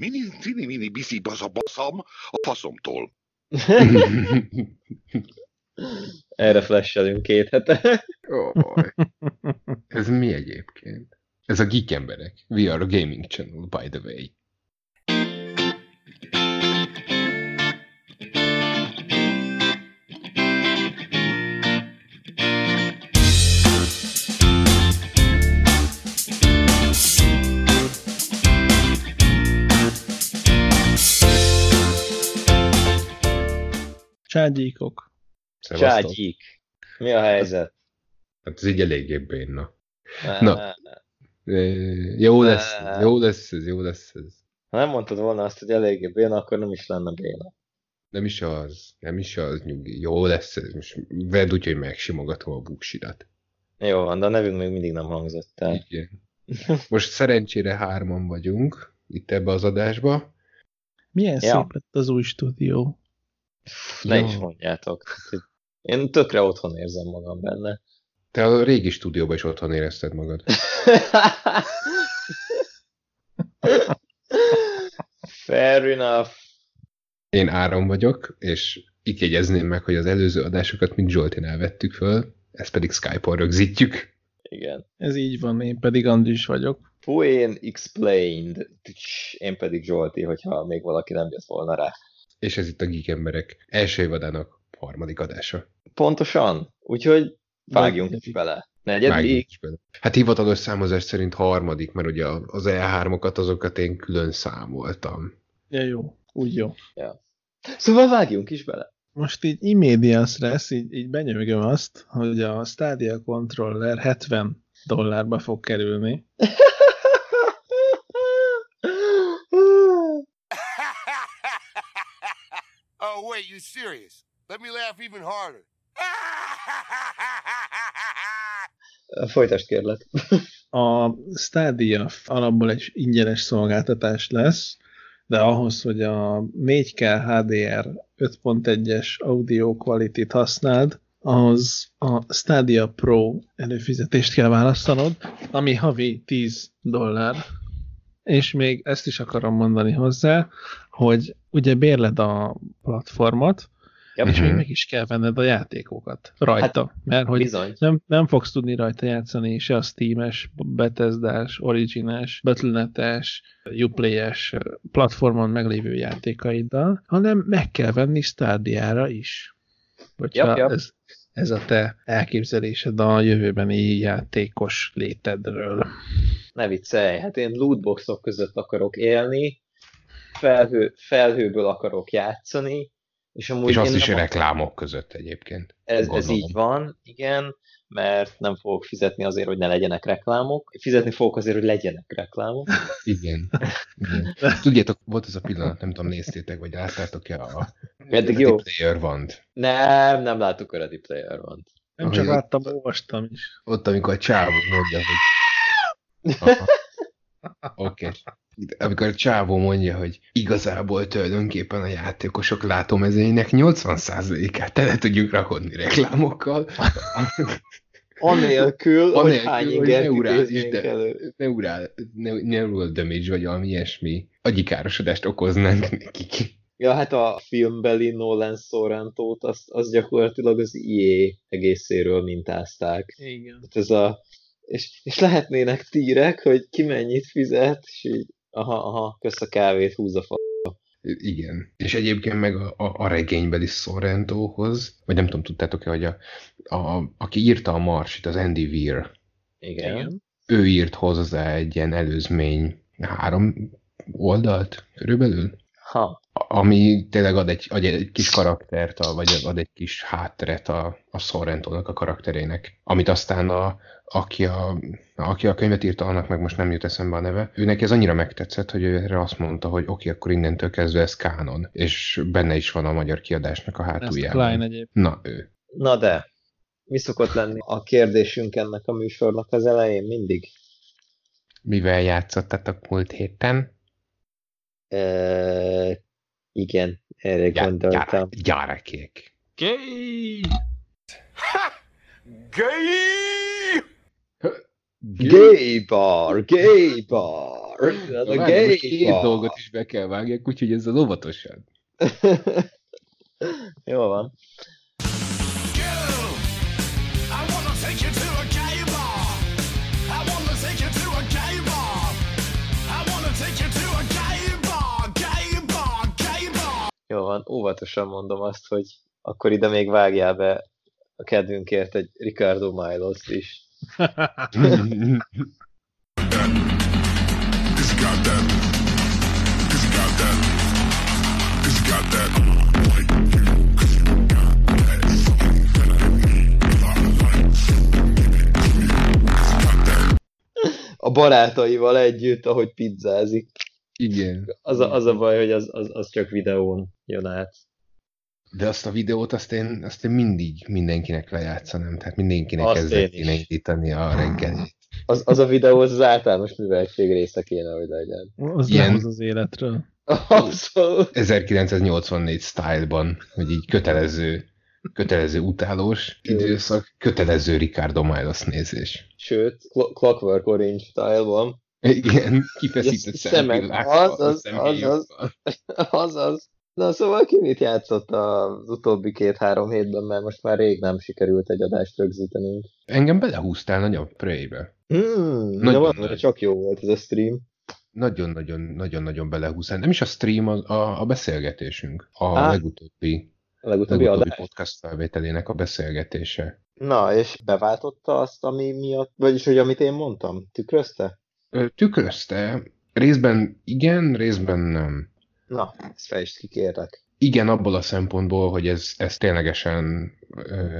Mini, mini, mini, biszi, baza, baszam a faszomtól. Erre flashelünk két hete. Oh, ez mi egyébként? Ez a Geek Emberek. We are a gaming channel, by the way. Cságyíkok. Szevasztok. Mi a helyzet? Hát ez így eléggé béna. Na. Jó lesz, jó lesz ez, jó lesz ez. Ha nem mondtad volna azt, hogy eléggé béna, akkor nem is lenne béna. Nem is az, nem is az, nyugi. Jó lesz ez, most vedd úgy, hogy megsimogatom a buksidat. Jó van, de a nevünk még mindig nem hangzott el. Igen. Most szerencsére hárman vagyunk itt ebbe az adásba. Milyen Ja. szép lett az új stúdió. Ne Jó. is mondjátok. Én tökre otthon érzem magam benne. Te a régi stúdióban is otthon érezted magad. Fair enough. Én Áron vagyok, és itt jegyezném meg, hogy az előző adásokat mind Zsoltin elvettük föl, ezt pedig Skype-on rögzítjük. Igen. Ez így van, én pedig Andris vagyok. Fuén explained. Én pedig Zsolti, hogyha még valaki nem jött volna rá. És ez itt a Geek Emberek első évadának harmadik adása. Pontosan. Úgyhogy vágjunk is bele. Negyedik. Hát hivatalos számozás szerint harmadik, mert ugye az E3-okat azokat én külön számoltam. Ja, jó. Úgy jó. Szóval vágjunk is bele. Most így immedias lesz, így, így benyögöm azt, hogy a Stadia Controller 70 dollárba fog kerülni. oh, wait, you serious? Let me laugh even harder. Folytasd kérlek. A Stadia alapból egy ingyenes szolgáltatás lesz, de ahhoz, hogy a 4K HDR 5.1-es audio quality-t használd, ahhoz a Stadia Pro előfizetést kell választanod, ami havi 10 dollár. És még ezt is akarom mondani hozzá, hogy ugye bérled a platformot, Yep. és még Mhm. meg is kell venned a játékokat rajta, hát, mert hogy Bizony. nem, nem fogsz tudni rajta játszani se a Steam-es, Bethesda-s, Origin-es, Battle.net-es, Uplay-es platformon meglévő játékaiddal, hanem meg kell venni Stadia-ra is. Hogyha Jap, jap. Ez, ez a te elképzelésed a jövőbeni játékos létedről. Ne viccelj, hát én lootboxok között akarok élni, felhő, felhőből akarok játszani, és amúgy és azt is nem reklámok között egyébként. Ez, ez így van, igen, mert nem fogok fizetni azért, hogy ne legyenek reklámok. Fizetni fogok azért, hogy legyenek reklámok. Igen. Igen. Tudjátok, volt ez a pillanat, nem tudom, néztétek, vagy láttátok-e a Eddig jó. Player One-t. Nem, nem láttuk a Ready Player van. Nem csak láttam, olvastam is. Ott, amikor a csávó mondja, hogy... Aha. Oké. Okay. Amikor a csávó mondja, hogy igazából tulajdonképpen a játékosok látómezőinek 80%-át tele tudjuk rakodni reklámokkal. Anélkül, hogy Anélkül, hány hogy ingert neurális, de- elő. Neurál, ne- neural damage, vagy valami ilyesmi agyikárosodást okoznánk nekik. Ja, hát a filmbeli Nolan Sorrentót, azt, azt gyakorlatilag az IE egészéről mintázták. Igen. Hát ez a, és, és lehetnének tírek, hogy ki mennyit fizet, és így, aha, aha, kösz a kávét, húz a fa. Igen. És egyébként meg a, a, a regénybeli Sorrentóhoz, vagy nem tudom, tudtátok-e, hogy a, a, aki írta a Marsit, az Andy Weir, Igen. Igen. ő írt hozzá egy ilyen előzmény három oldalt körülbelül, Ha, ami tényleg ad egy, ad egy kis karaktert, a, vagy ad egy kis hátteret a, a Sorrentónak a karakterének, amit aztán a, aki, a, aki a könyvet írta, annak meg most nem jut eszembe a neve. Őnek ez annyira megtetszett, hogy ő erre azt mondta, hogy oké, okay, akkor innentől kezdve ez kánon, és benne is van a magyar kiadásnak a Ezt hátuljában. Klein egyébként. Na, ő. na de, mi szokott lenni a kérdésünk ennek a műsornak az elején mindig? Mivel játszottatok múlt héten? E, igen, erre Gyá- gondoltam. gyere- Gyerekek. Gay! Gay! Gay bar, gay bar. A Várj, gay most két bar. dolgot is be kell vágják, úgyhogy ezzel óvatosan. Jó van. Jó van, óvatosan mondom azt, hogy akkor ide még vágjál be a kedvünkért egy Ricardo Milos is. A barátaival együtt, ahogy pizzázik. Igen. Az a, az a baj, hogy az, az, az csak videón jön át. De azt a videót azt én, azt én mindig mindenkinek lejátszanám, tehát mindenkinek Azt ezzel én kéne indítani a reggelét. Az, az a videó az, az általános műveltség része kéne, hogy legyen. Az Ilyen- lehoz az életről. Abszolút. 1984 style-ban, hogy így kötelező, kötelező utálós időszak, kötelező Ricardo Milos nézés. Sőt, Clo- Clockwork Orange style-ban. Igen, kifeszített szemek. szemvillákkal, Az, az, szemhéjakkal. Azaz. Na szóval ki mit játszott az utóbbi két-három hétben, mert most már rég nem sikerült egy adást rögzítenünk. Engem belehúztál nagyon Prey-be. De Nagyon valamire nagy. csak jó volt ez a stream. Nagyon-nagyon-nagyon-nagyon belehúztál. Nem is a stream, a, a, a beszélgetésünk. A Á. legutóbbi, A legutóbbi legutóbbi adás. podcast felvételének a beszélgetése. Na, és beváltotta azt, ami miatt, vagyis hogy amit én mondtam, tükrözte? Tükrözte, részben igen, részben nem. Na, ezt fejtsd ki, kérlek. Igen, abból a szempontból, hogy ez, ez ténylegesen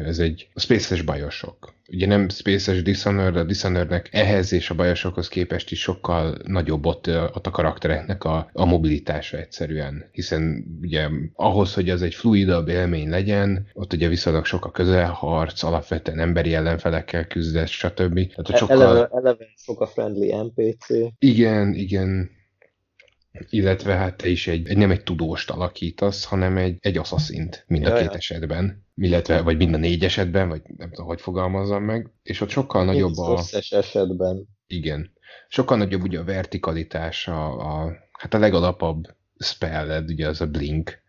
ez egy Spaces bajosok. Ugye nem Spaces Dishonored, a Dishonorednek ehhez és a bajosokhoz képest is sokkal nagyobb ott, ott a karaktereknek a, a mobilitása egyszerűen. Hiszen ugye ahhoz, hogy az egy fluidabb élmény legyen, ott ugye viszonylag sok a közelharc, alapvetően emberi ellenfelekkel küzdesz, stb. Tehát ott sokkal... Eleve, eleve sok a friendly NPC. Igen, igen. Illetve hát te is egy, egy nem egy tudóst alakítasz, hanem egy, egy asszaszint mind a Ja, két ja. esetben. Illetve, vagy mind a négy esetben, vagy nem tudom, hogy fogalmazzam meg. És ott sokkal nagyobb az a... összes esetben. Igen. Sokkal nagyobb ugye a vertikalitás, a, a hát a legalapabb spelled, ugye az a blink,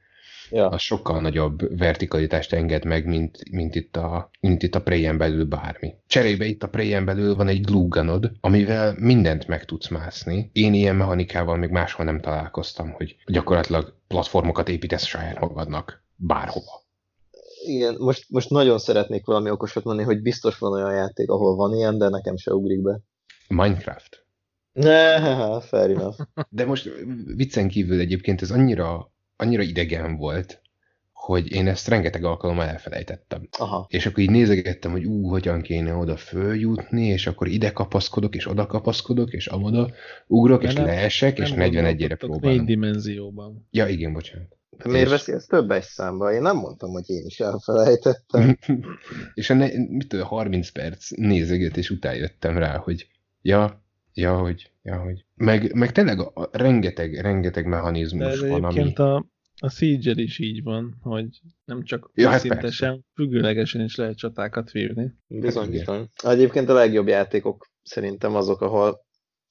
Ja. az sokkal nagyobb vertikalitást enged meg, mint, mint itt a, mint itt a Prey-en belül bármi. Cserébe itt a Prey-en belül van egy glue gunod, amivel mindent meg tudsz mászni. Én ilyen mechanikával még máshol nem találkoztam, hogy gyakorlatilag platformokat építesz saját magadnak bárhova. Igen, most, most nagyon szeretnék valami okosat mondani, hogy biztos van olyan játék, ahol van ilyen, de nekem se ugrik be. Minecraft. Ne, fair enough. De most viccen kívül egyébként ez annyira, annyira idegen volt, hogy én ezt rengeteg alkalommal elfelejtettem. Aha. És akkor így nézegettem, hogy ú, hogyan kéne oda följutni, és akkor ide kapaszkodok, és oda kapaszkodok, és amoda ugrok, De és nem- leesek, és Nem 41-ére gondolkodtok Négy próbálom. dimenzióban. Ja, igen, bocsánat. De miért És- veszi ezt többes számba? Én nem mondtam, hogy én is elfelejtettem. és a ne, mit tudom, 30 perc nézegetés után jöttem rá, hogy ja, ja, hogy, ja, hogy. Meg, meg tényleg a, a rengeteg, rengeteg De mechanizmus ez van, ami... a, a siege is így van, hogy nem csak Ja, hát szintesen, függőlegesen is lehet csatákat vívni. Bizony, bizony. Egyébként a legjobb játékok szerintem azok, ahol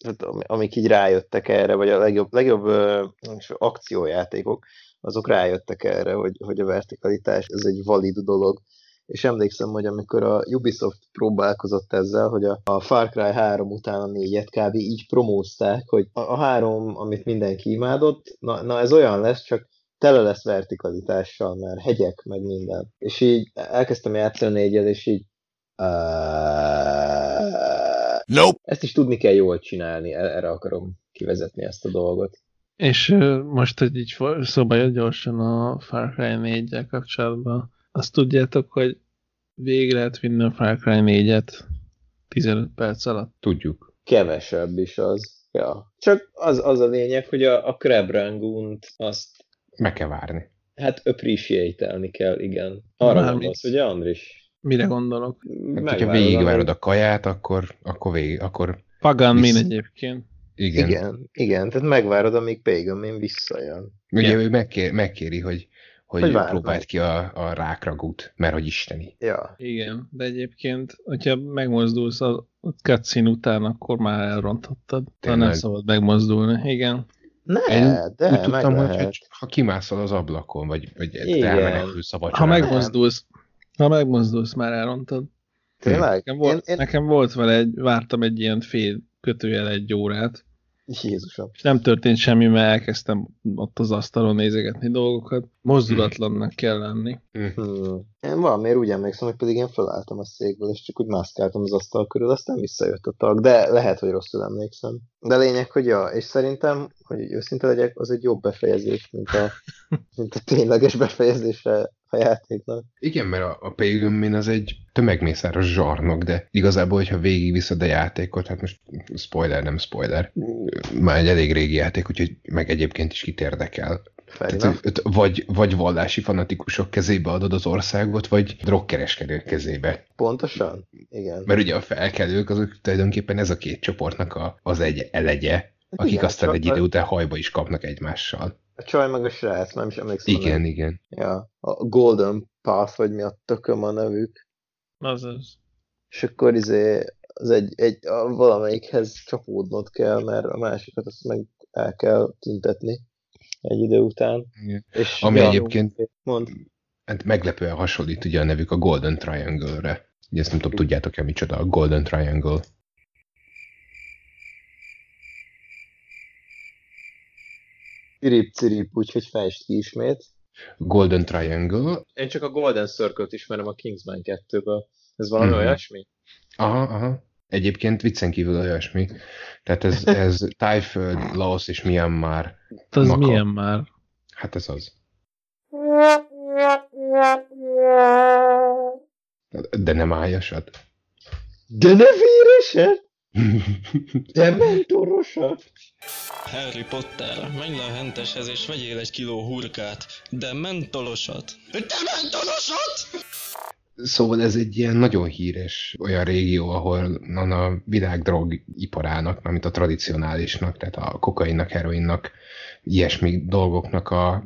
hát, ami- amik így rájöttek erre, vagy a legjobb, legjobb ö, akciójátékok, azok rájöttek erre, hogy, hogy a vertikalitás ez egy valid dolog. És emlékszem, hogy amikor a Ubisoft próbálkozott ezzel, hogy a, a Far Cry 3 után a négyet kb. így promózták, hogy a, a három, amit mindenki imádott, na, na ez olyan lesz, csak tele lesz vertikalitással, mert hegyek, meg minden. És így elkezdtem játszani négyet, és így Uh, Nope. ezt is tudni kell jól csinálni, e- erre akarom kivezetni ezt a dolgot. És most, hogy így szóba jött gyorsan a Far Cry 4 kapcsolatban, azt tudjátok, hogy végig lehet vinni a Far Cry 4-et 15 perc alatt. Tudjuk. Kevesebb is az. Ja. Csak az, az a lényeg, hogy a, a Crab Rangoon-t azt Meg kell várni. hát appreciate-elni kell, igen. Arra Mármint- gondolsz, ugye Andris? Mire gondolok? Hát, hogyha Megvárod, végigvárod a kaját, akkor, akkor végig, akkor Pagan min Visz- egyébként. igen. Igen, igen, tehát megvárod, amíg Pagan Min visszajön. Ugye Ja. ő megkér, megkéri, hogy, hogy, Hogy meg. ki a, a rákragút, mert hogy isteni. Ja. Igen, de egyébként, hogyha megmozdulsz a cutscene után, akkor már elrontottad. Ha nem Tényleg? szabad megmozdulni. Igen. Ne, Én de Úgy tudtam, hogy, hogy ha kimászol az ablakon, vagy, vagy elmenekülsz a Ha megmozdulsz, ha megmozdulsz, már elrontad. Tényleg? Nekem volt, Én, én... nekem volt vele egy, vártam egy ilyen fél kötőjel egy órát, Jézusom. és nem történt semmi, mert elkezdtem ott az asztalon nézegetni dolgokat. Mozdulatlannak kell lenni. Hmm. Én valamiért úgy emlékszem, hogy pedig én felálltam a székből, és csak úgy mászkáltam az asztal körül, aztán visszajött a tag, de lehet, hogy rosszul emlékszem. De lényeg, hogy ja, és szerintem, hogy őszinte legyek, az egy jobb befejezés, mint a, mint a tényleges befejezése a játéknak. Igen, mert a, a Pilgrim az egy tömegmészáros zsarnok, de igazából, hogyha végigviszed a játékot, hát most spoiler, nem spoiler, már egy elég régi játék, úgyhogy meg egyébként is kit érdekel. Tehát, vagy, vagy vallási fanatikusok kezébe adod az országot, vagy drogkereskedők kezébe. Pontosan? Igen. Mert ugye a felkelők azok tulajdonképpen ez a két csoportnak a, az egy elegye, akik Igen, aztán egy idő után hajba is kapnak egymással. A csaj meg a srác, nem is emlékszem. Igen, igen. Ja, a Golden Path, vagy mi a tököm a nevük. Azaz. És akkor izé, az egy, egy a valamelyikhez csapódnod kell, mert a másikat azt meg el kell tüntetni egy idő után. igen. És Ami egyébként Mond. hát meglepően hasonlít ugye a nevük a Golden Triangle-re. Ugye ezt nem tudom, tudjátok-e micsoda a Golden Triangle? Cirip-cirip, úgyhogy fejtsd ki ismét. Golden Triangle, Én csak a Golden Circle-t ismerem a Kingsman 2-ből. Ez valami Mhm. olyasmi? aha, aha. Egyébként viccen kívül olyasmi. Tehát ez, ez Tájföld, Laos és Myanmar. Az Maka. milyen már? Hát ez az. De nem ájasat. De ne véresed! De mentorosat! Harry Potter, menj le a henteshez és vegyél egy kiló hurkát, de mentolosat. De mentolosat? Szóval ez egy ilyen nagyon híres olyan régió, ahol van a világ drogiparának, mint a tradicionálisnak, tehát a kokainnak, heroinnak, ilyesmi dolgoknak a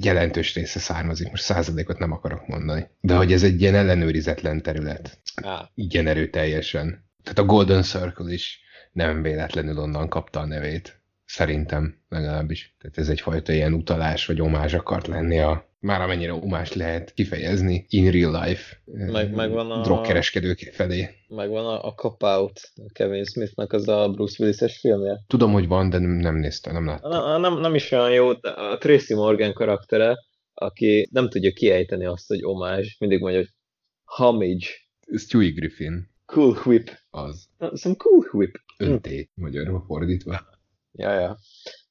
jelentős része származik. Most százalékot nem akarok mondani. De hogy ez egy ilyen ellenőrizetlen terület. Á, Igen erőteljesen. Tehát a Golden Circle is nem véletlenül onnan kapta a nevét. Szerintem legalábbis. Tehát ez egyfajta ilyen utalás vagy omázs akart lenni a már amennyire omás lehet kifejezni in real life Meg- megvan a- drogkereskedők felé. megvan a, a Cop Out Kevin Smithnak az a Bruce Willis-es filmje. Tudom, hogy van, de nem, nem néztem, nem láttam. Na, nem, nem is olyan jó, de a Tracy Morgan karaktere, aki nem tudja kiejteni azt, hogy omázs, mindig mondja, hogy homage, Stewie Griffin cool whip, az some cool whip. önté, magyarul fordítva. Ja, ja.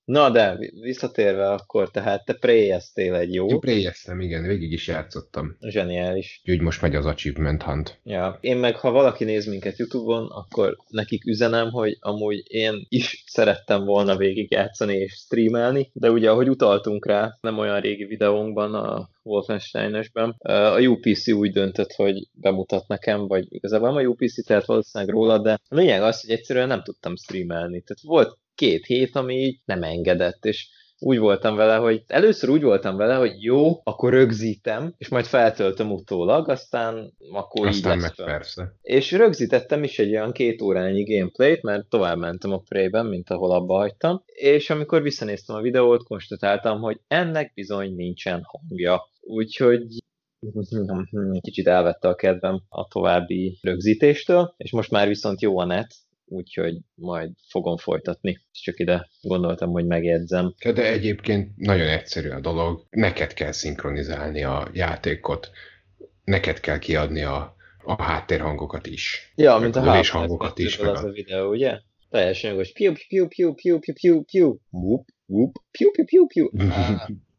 Na de, visszatérve akkor, tehát te préjeztél egy jó, Én préjeztem, igen, végig is játszottam. zseniális. Úgyhogy most megy az Achievement Hunt. Ja. Én meg, ha valaki néz minket Youtube-on, akkor nekik üzenem, hogy amúgy én is szerettem volna végigjátszani és streamelni, de ugye, ahogy utaltunk rá, nem olyan régi videónkban, a Wolfenstein-esben, a UPC úgy döntött, hogy bemutat nekem, vagy igazából nem a UPC, tehát valószínűleg róla, de a lényeg az, hogy egyszerűen nem tudtam streamelni. Tehát volt két hét, ami így nem engedett, és úgy voltam vele, hogy először úgy voltam vele, hogy jó, akkor rögzítem, és majd feltöltöm utólag, aztán akkor Aztán így meg lesz fel. persze. És rögzítettem is egy olyan két órányi gameplayt, mert tovább mentem a Prey-ben, mint ahol abba hagytam, és amikor visszanéztem a videót, konstatáltam, hogy ennek bizony nincsen hangja. Úgyhogy kicsit elvette a kedvem a további rögzítéstől, és most már viszont jó a net, úgyhogy majd fogom folytatni. Csak ide gondoltam, hogy megjegyzem. De egyébként nagyon egyszerű a dolog. Neked kell szinkronizálni a játékot, neked kell kiadni a, a háttérhangokat is. Ja, mint a lövés Half-Life hangokat is. 2-ből Meg az a videó, ugye? Teljesen jogos. Piu, piu, piu, piu, piu, piu, piu. Whoop, whoop, piu, piu, piu, piu.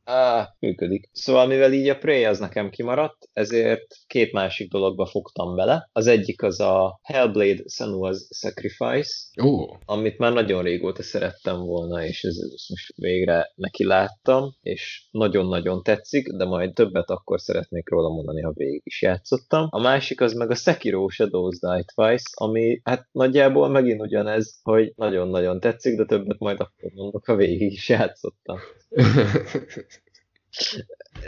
Á, á, működik. Szóval mivel így a Prey az nekem kimaradt, ezért két másik dologba fogtam bele. Az egyik az a Hellblade Senua's Sacrifice, Ó, amit már nagyon régóta szerettem volna, és ez, ez most végre neki láttam, és nagyon-nagyon tetszik, de majd többet akkor szeretnék róla mondani, ha végig is játszottam. A másik az meg a Sekiro Shadows Die Twice, ami hát nagyjából megint ugyanez, hogy nagyon-nagyon tetszik, de többet majd akkor mondok, ha végig is játszottam.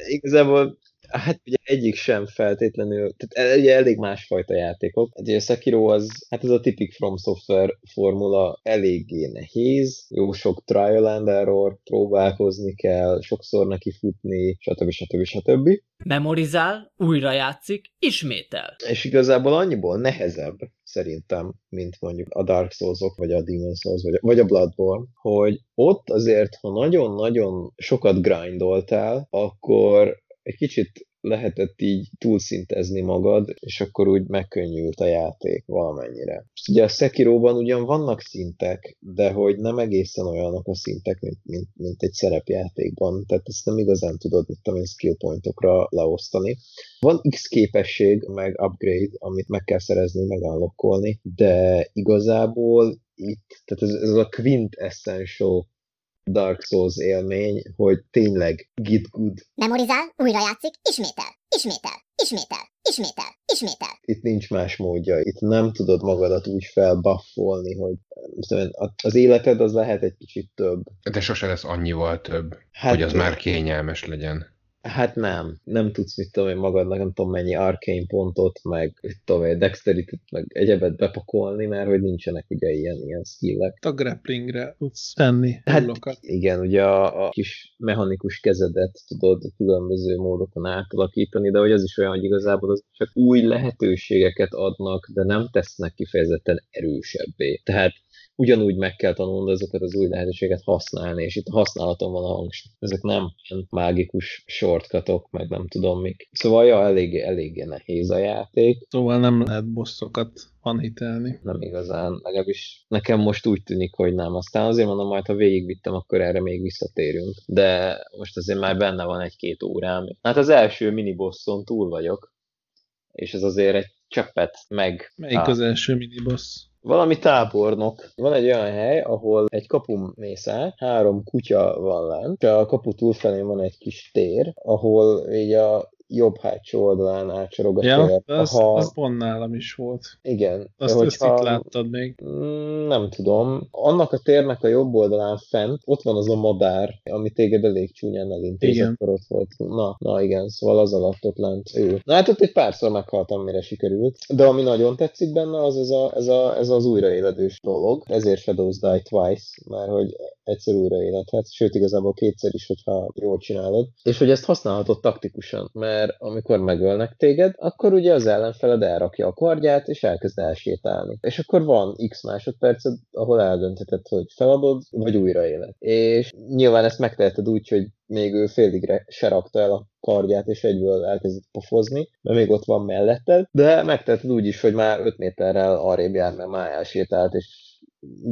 igazából Hát ugye egyik sem feltétlenül, tehát ugye elég másfajta játékok. Ugye a Sekiro az, hát ez a tipik From Software formula eléggé nehéz, jó sok trial and error, próbálkozni kell, sokszor neki futni, stb. stb. stb. Memorizál, újra játszik, ismétel. És igazából annyiból nehezebb szerintem, mint mondjuk a Dark Souls-ok, vagy a Demon's Souls, vagy a, vagy a Bloodborne, hogy ott azért, ha nagyon-nagyon sokat grindoltál, akkor egy kicsit lehetett így túlszintezni magad, és akkor úgy megkönnyült a játék valamennyire. És ugye a Sekiroban ugyan vannak szintek, de hogy nem egészen olyanok a szintek, mint, mint, mint egy szerepjátékban, tehát ezt nem igazán tudod, mit tudom én, skill pointokra leosztani. Van X képesség, meg upgrade, amit meg kell szerezni, meg unlockolni, de igazából itt, tehát ez, ez a quintessential Dark Souls élmény, hogy tényleg git good. Memorizál, újra játszik, ismétel, ismétel, ismétel, ismétel, ismétel. Itt nincs más módja. Itt nem tudod magadat úgy felbuffolni, hogy az életed az lehet egy kicsit több. De sose lesz annyival több, Hát, hogy az már kényelmes legyen. Hát nem. Nem tudsz, mit tudom én magadnak, nem tudom mennyi arcane pontot, meg mit tudom én, dexterity meg egyebet bepakolni, mert hogy nincsenek ugye ilyen, ilyen skillek. A grapplingre tudsz tenni Hát hullokat. igen, ugye a, a kis mechanikus kezedet tudod különböző módokon átalakítani, de hogy az is olyan, hogy igazából az csak új lehetőségeket adnak, de nem tesznek kifejezetten erősebbé. Tehát ugyanúgy meg kell tanulnod azokat az új lehetőséget használni, és itt használaton van a hangsúly. Ezek nem ilyen mágikus shortcutok, meg nem tudom mik. Szóval ja, eléggé, eléggé nehéz a játék, Szóval nem lehet bosszokat hitelni. nem igazán, legalábbis nekem most úgy tűnik, hogy nem. Aztán azért mondom, majd ha végigvittem, akkor erre még visszatérünk. De most azért már benne van egy-két órám. Hát az első minibosson túl vagyok, és ez azért egy cseppet meg. Melyik az első miniboss? Valami tábornok. Van egy olyan hely, ahol egy kapun mész át, három kutya van lent, és a kapu túlfelén van egy kis tér, ahol így a jobb hátsó oldalán átsorog a Ja, tér. az, Ha- az pont nálam is volt. Igen. Azt, de ezt itt láttad még. Mm, Nem tudom. Annak a térnek a jobb oldalán fent, ott van az a madár, ami téged elég csúnyán elintéz, Igen. akkor ott volt. Na, na igen, szóval az alatt ott lent ő. Na hát ott egy párszor meghaltam, mire sikerült. De ami nagyon tetszik benne, az ez, a, ez, a, ez az újraéledős dolog. Ezért Shadows Die Twice, mert hogy egyszer újraéledhet, sőt igazából kétszer is, hogyha jól csinálod. És hogy ezt használhatod taktikusan, mert amikor megölnek téged, akkor ugye az ellenfeled elrakja a kardját, és elkezd elsétálni. És akkor van x másodperced, ahol eldöntheted, hogy feladod, vagy újraéled. És nyilván ezt megteheted úgy, hogy még ő féligre se rakta el a kardját, és egyből elkezdett pofozni, mert még ott van melletted, de megteheted úgy is, hogy már 5 méterrel arrébb jár, mert már elsétált, és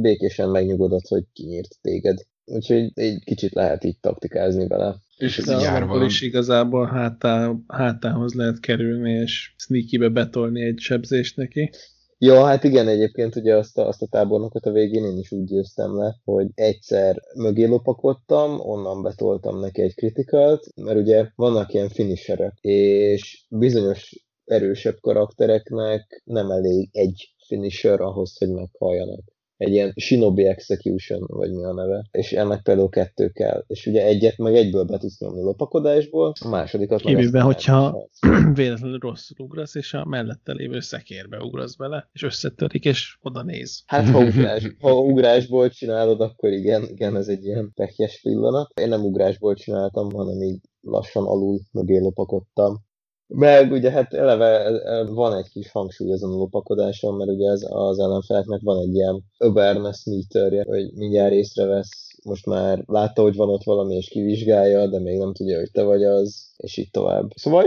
békésen megnyugodott, hogy kinyírt téged. Úgyhogy egy kicsit lehet így taktikázni vele. És ez akkor is igazából hátá, hátához lehet kerülni, és sneakybe betolni egy sebzést neki. Ja, hát igen, egyébként ugye azt a, azt a tábornokot a végén én is úgy győztem le, hogy egyszer mögé lopakodtam, onnan betoltam neki egy kritikalt, mert ugye vannak ilyen finisherek, és bizonyos erősebb karaktereknek nem elég egy finisher ahhoz, hogy meghalljanak. Egy ilyen Shinobi Execution, vagy mi a neve. És ennek például kettő kell. És ugye egyet meg egyből be tudsz nyomni lopakodásból, a másodikat meg Kivéve, hogyha véletlenül rosszul ugrasz, és a mellette lévő szekérbe ugrasz bele, és összetörik, és oda néz. Hát ha, ugrás, ha ugrásból csinálod, akkor igen, igen, ez egy ilyen pekjes pillanat. Én nem ugrásból csináltam, hanem így lassan alul mögé lopakodtam. Meg ugye hát eleve e, e, van egy kis hangsúly ezen a lopakodáson, mert ugye ez az ellenfeleknek van egy ilyen awareness meterje, hogy mindjárt észrevesz, most már látta, hogy van ott valami, és kivizsgálja, de még nem tudja, hogy te vagy az, és így tovább. Szóval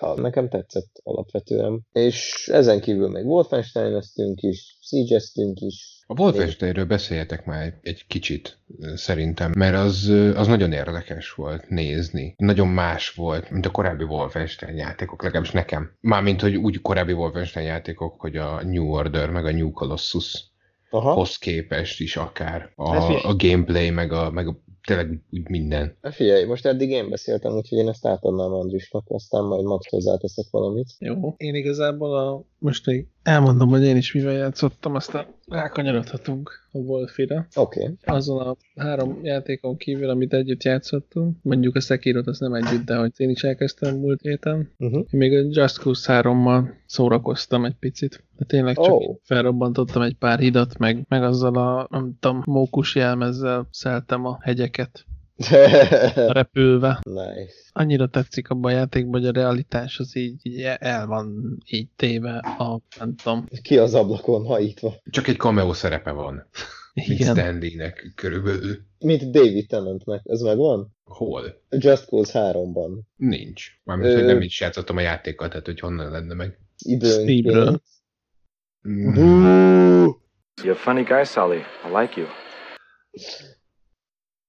ja, nekem tetszett alapvetően. És ezen kívül még Wolfenstein-eztünk is, Siege-eztünk is, A Wolfensteinről beszéljetek már egy kicsit, szerintem, mert az, az nagyon érdekes volt nézni. Nagyon más volt, mint a korábbi Wolfenstein játékok, legalábbis nekem. Mármint, hogy úgy korábbi Wolfenstein játékok, hogy a New Order, meg a New Colossus Aha. hoz képest is akár. A, Hát a gameplay, meg a, meg a tényleg úgy minden. Na figyelj, most eddig én beszéltem, úgyhogy én ezt átadnám Andrisnak, aztán majd Max hozzáteszek valamit. Jó. Én igazából a, most még Elmondom, hogy én is mivel játszottam, aztán rákanyarodhatunk a Wolfira. Oké. Okay. Azon a három játékon kívül, amit együtt játszottunk, mondjuk a Sekirot, az nem együtt, de hogy én is elkezdtem múlt héten. Uh-huh. Én még a Just Cause 3-mal szórakoztam egy picit. De tényleg csak oh. felrobbantottam egy pár hidat, meg, meg azzal a, nem tudom, mókus jelmezzel szeltem a hegyeket repülve. nice. Annyira tetszik abban a játékban, hogy a realitás az így, így el van így téve a, nem tudom, Ki az ablakon hajítva? Csak egy cameo szerepe van. Mint igen. Stanley-nek körülbelül. Mint David Tennantnek, ez megvan? Hol? A Just Cause 3-ban. Nincs. Mármint, Ö- hogy nem is játszottam a játékkal, tehát hogy honnan lenne meg. Időnként. Mm. You're a funny guy, Sully. I like you.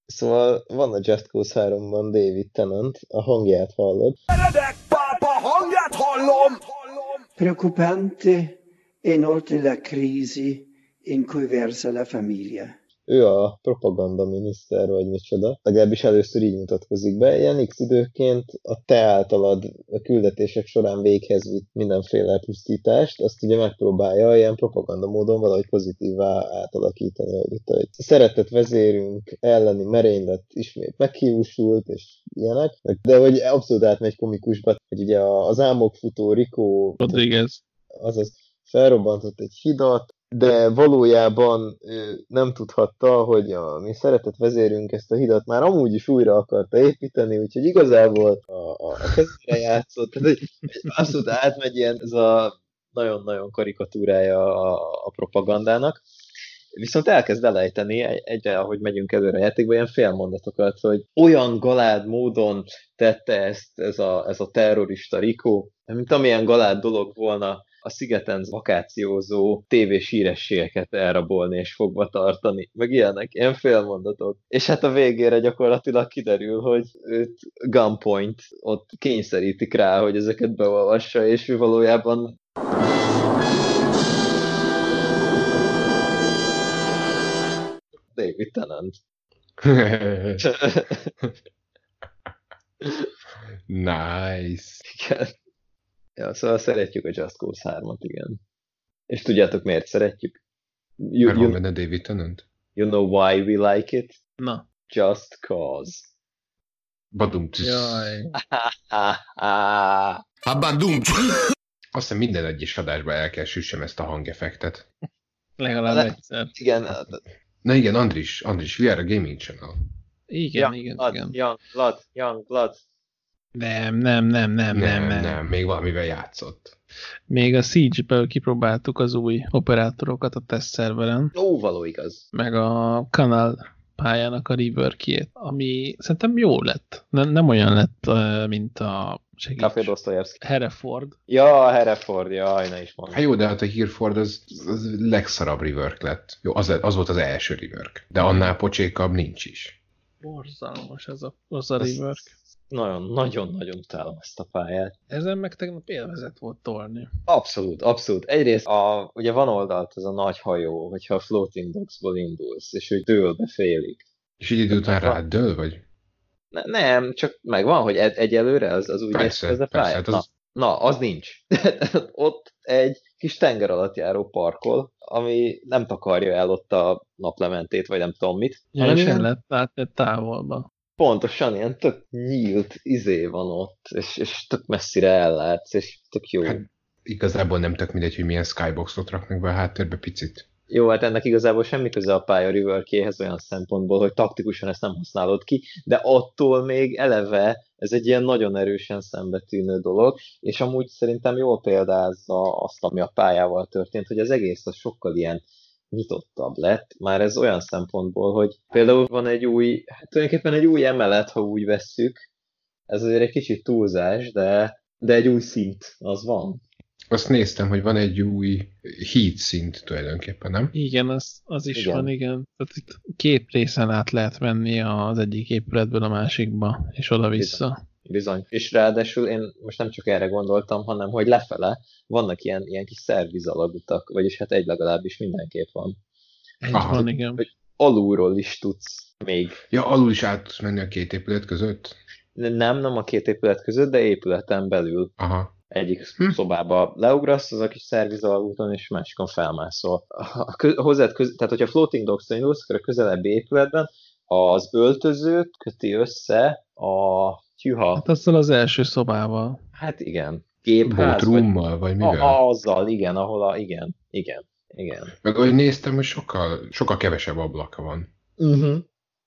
Szóval van a Just Cause 3-ban David Tennant, a hangját hallod. Preoccupante è inoltre la crisi in cui versa la famiglia. Ő a propaganda miniszter, vagy micsoda. Legalábbis először így mutatkozik be. Ilyen X időként a te általad a küldetések során véghez vitt mindenféle pusztítást, azt ugye megpróbálja ilyen propaganda módon valahogy pozitívá átalakítani, hogy itt egy szeretett vezérünk elleni merénylet ismét meghiúsult, és ilyenek. De hogy abszolút átmegy komikusba, hogy ugye az álmokfutó Rico Rodriguez. azaz felrobbantott egy hidat, de valójában nem tudhatta, hogy a mi szeretett vezérünk ezt a hidat már amúgy is újra akarta építeni, úgyhogy igazából a, a, kezére játszott, tehát egy, egy abszolút átmegy ilyen ez a nagyon-nagyon karikatúrája a, a propagandának. Viszont elkezd elejteni egy- egyre, ahogy megyünk előre a játékban, ilyen félmondatokat, hogy olyan galád módon tette ezt ez a, ez a terrorista Rico, mint amilyen galád dolog volna a szigeten vakációzó tévés hírességeket elrabolni és fogva tartani, meg ilyenek, ilyen félmondatok. És hát a végére gyakorlatilag kiderül, hogy őt gunpoint ott kényszerítik rá, hogy ezeket beolvassa, és ő valójában David Tennant. nice. Igen. Ja, szóval szeretjük a Just Cause 3-at, igen. És tudjátok miért szeretjük? You, Mert van you, benne David Tennant? you know why we like it? Na. Just cause. Badum. Jaj. Habadum. Azt hiszem minden egyes adásban el kell süssem ezt a hangeffektet. Legalább Le- egyszer. Igen, Na igen, Andris, Andris, we are a gaming channel. Igen, young igen, blood, igen. young blood, young blood. Nem, nem, nem, nem, nem, nem. nem, még valamivel játszott. Még a Siege-ből kipróbáltuk az új operátorokat a tesztszerveren, Ó, való igaz. meg a Kanal pályának a reworkjét, ami szerintem jó lett. Nem, nem olyan lett, mint a segíts, Café Dostoyevsky. Hereford. Ja, Hereford, jaj, ne is mondom. Hát jó, de hát a Hereford az, az legszarabb rework lett. Jó, az, az volt az első rework. De annál pocsékabb nincs is. Borzalmas ez a, az a Ez- rework. Nagyon, nagyon-nagyon utálom ezt a pályát. Ezen meg tegnap élvezet volt tolni. Abszolút, abszolút. Egyrészt a, ugye van oldalt ez a nagy hajó, hogyha a floating docksból indulsz, és hogy dől be félig. És így idő után rád dől, vagy? Ne, nem, csak megvan, hogy egy, egyelőre az, az úgy Persze, ez a persze, pálya. hát Na, az- na, az nincs. ott egy kis tenger alatt járó parkol, ami nem takarja el ott a naplementét, vagy nem tudom mit. Ja, hanem és el lehet látni távolba. Pontosan, ilyen tök nyílt izé van ott, és, és tök messzire ellátsz, és tök jó. Hát- Igazából nem tök mindegy, hogy milyen skyboxot raknak be a háttérbe picit. Jó, hát ennek igazából semmi köze a pálya reworkjéhez olyan szempontból, hogy taktikusan ezt nem használod ki, de attól még eleve ez egy ilyen nagyon erősen szembetűnő dolog, és amúgy szerintem jól példázza azt, ami a pályával történt, hogy az egész az sokkal ilyen nyitottabb lett, már ez olyan szempontból, hogy például van egy új, hát tulajdonképpen egy új emelet, ha úgy vesszük, ez azért egy kicsit túlzás, de, de egy új szint, az van. Azt néztem, hogy van egy új heat szint tulajdonképpen, nem? Igen, az, az is Igen. van, igen. Tehát itt két részen át lehet menni az egyik épületből a másikba, és oda-vissza. Bizony. És ráadásul én most nem csak erre gondoltam, hanem hogy lefele vannak ilyen, ilyen kis szervizalagutak, vagyis hát egy legalábbis mindenképp van. Egy Aha. van, igen. Hogy alulról is tudsz még. Ja, alul is át tudsz menni a két épület között? Nem, nem a két épület között, de épületen belül. Aha. Egyik Hm. szobába leugrasz az a kis szervizalagúton, és másikon felmászol. A kö- hozzád köz, tehát, hogyha floating docks indulsz, akkor a közelebbi épületben az öltözőt köti össze a tyúha. Hát azzal az első szobával. Hát igen. Gépház, vagy Bótrummal, vagy mivel? a, azzal, igen, ahol a, igen, igen, igen. Meg ahogy néztem, hogy sokkal, sokkal kevesebb ablaka van. Uh-huh.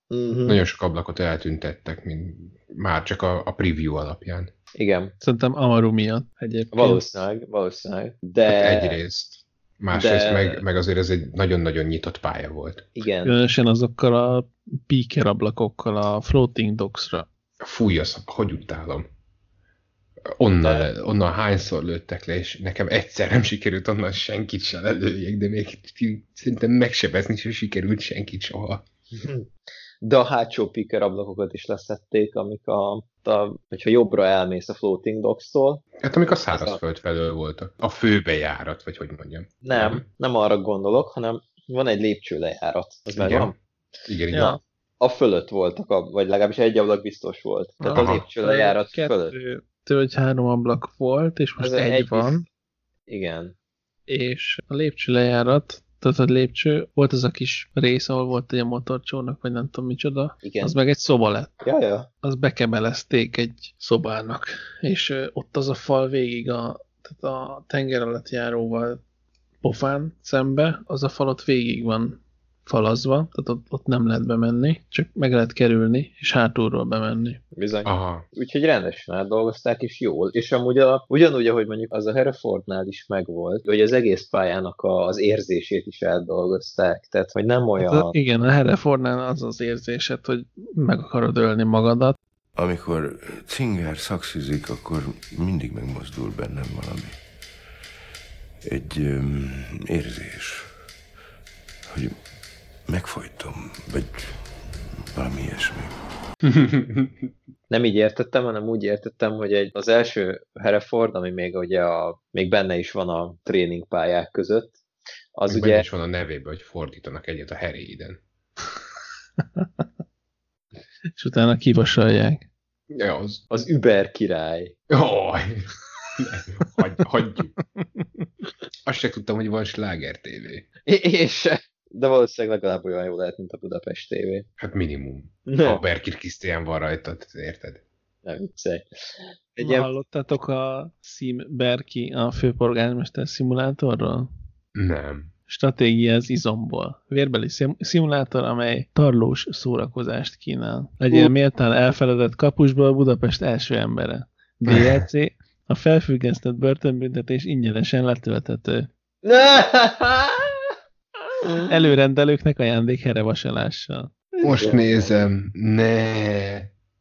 Uh-huh. Nagyon sok ablakot eltüntettek, mint már csak a, a preview alapján. Igen, Szerintem Amaru miatt egyébként. valószínűleg, valószínűleg. De Hát egyrészt. Másrészt de- meg, meg azért ez egy nagyon-nagyon nyitott pálya volt. igen, Különösen azokkal a beaker ablakokkal a floating docksra. Fúj, az, hogy utálom. Onnan, le, onnan hányszor lőttek le, és nekem egyszer nem sikerült onnan senkit se lelőjek, de még szerintem megsebezni se sikerült senkit soha. de a hátsó picker ablakokat is leszették, amik a, a hogyha jobbra elmész a floating docks-tól. Hát amik a szárazföld felől voltak. A főbejárat, vagy hogy mondjam. Nem, nem arra gondolok, hanem van egy lépcsőlejárat. Az Igen. megvan? Igen, igen. Ja. A fölött voltak, a, vagy legalábbis egy ablak biztos volt. Tehát Aha. a lépcsőlejárat fölött. Kettő, kettő vagy három ablak volt, és most Ez egy, egy van, Igen. és a lépcső lejárat, tehát a lépcső, volt az a kis rész, ahol volt egy motorcsónak, vagy nem tudom micsoda, Igen. az meg egy szoba lett. Ja, ja. Az bekebelezték egy szobának, és ott az a fal végig a, tehát a tenger alatt járóval pofán szembe, az a fal ott végig van falazva, tehát ott, ott nem lehet bemenni, csak meg lehet kerülni, és hátulról bemenni. Bizony. Aha. Úgyhogy rendesen átdolgozták, és jól. És amúgy a, ugyanúgy, ahogy mondjuk az a Herefordnál is megvolt, hogy az egész pályának a, az érzését is átdolgozták. Tehát, hogy nem olyan... Hát, a- igen, a Herefordnál az az érzésed, hogy meg akarod ölni magadat. Amikor Cinger szakszizik, akkor mindig megmozdul bennem valami. Egy öm, érzés, hogy megfojtom, vagy valami ilyesmi. nem így értettem, hanem úgy értettem, hogy egy, az első Hereford, ami még ugye a, még benne is van a tréningpályák között, az Az ugye... ugye... is van a nevében, hogy fordítanak egyet a Harry-iden. és utána kivasalják. Ja, az... Az Uber király. Jaj! Hagy, hagyjuk. Azt se tudtam, hogy van Sláger TV. É- És de valószínűleg legalább olyan jó lehet, mint a Budapest TV. Hát minimum. Ne. A Berkir Krisztián van rajta, érted? Nem viccelj. Egy ilyen, Hallottátok a Sim Berki a főpolgármester szimulátorról? Nem. Stratégia az izomból. Vérbeli szim- szimulátor, amely tarlós szórakozást kínál. Legyél méltán elfeledett kapusból Budapest első embere. DLC, a felfüggesztett börtönbüntetés ingyenesen letölthető. Előrendelőknek ajándék herevasalással. Most nézem. Ne.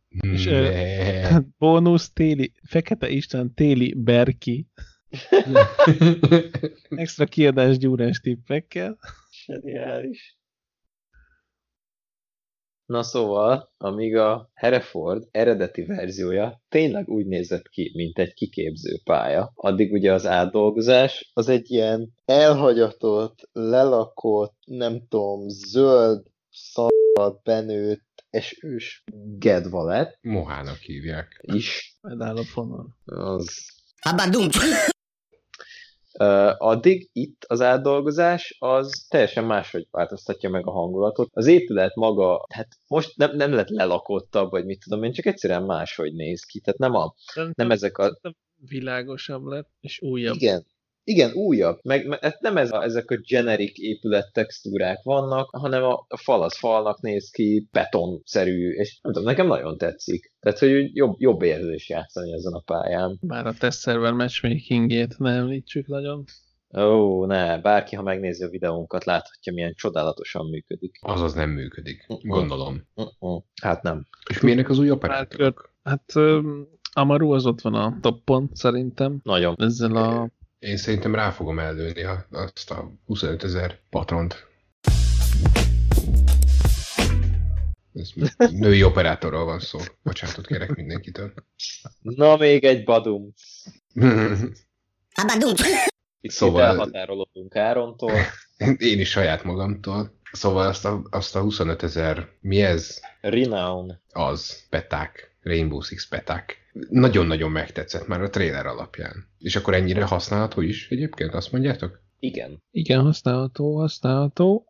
És, Ne. Bónusz téli, Fekete István téli Berki. Extra kiadás gyúrás tippekkel. Zseniális. Na szóval, amíg a Hereford eredeti verziója tényleg úgy nézett ki, mint egy kiképző pálya, addig ugye az átdolgozás az egy ilyen elhagyatott, lelakott, nem tudom, zöld, szarral benőtt, esős gedva lett Mohának hívják. is. Honor. Az... Uh, addig itt az átdolgozás az teljesen máshogy változtatja meg a hangulatot. Az épület maga, hát most nem, nem lett lelakottabb, vagy mit tudom én, csak egyszerűen máshogy néz ki. Tehát nem, a, nem ezek a... Világosabb lett, és újabb. Igen, igen, újabb. Meg, meg hát nem ez a, ezek a generic épület textúrák vannak, hanem a, a fal az falnak néz ki, betonszerű, és nem tudom, nekem nagyon tetszik. Tehát, hogy jobb, jobb érzés játszani ezen a pályán. Bár a test server matchmakingét ne említsük nagyon. Ó, ne, bárki, ha megnézi a videónkat, láthatja, milyen csodálatosan működik. Azaz nem működik. Gondolom. Uh-uh. Hát nem. És milyenek az új Már operátorok? hát öm, Amaru az ott van a toppon, szerintem. Nagyon. Ezzel a Én szerintem rá fogom ellőni a, azt a 25 ezer patront. Ez női operátorról van szó. Bocsánatot kérek mindenkitől. Na, még egy badum. Itt Szóval- szóval... elhatárolódunk Árontól. Én is saját magamtól. Szóval azt a, azt a 25 ezer, mi ez? Renown. Az, peták, Rainbow Six peták. Nagyon-nagyon megtetszett már a trailer alapján. És akkor ennyire használható is egyébként, azt mondjátok? Igen. Igen, használható, használható.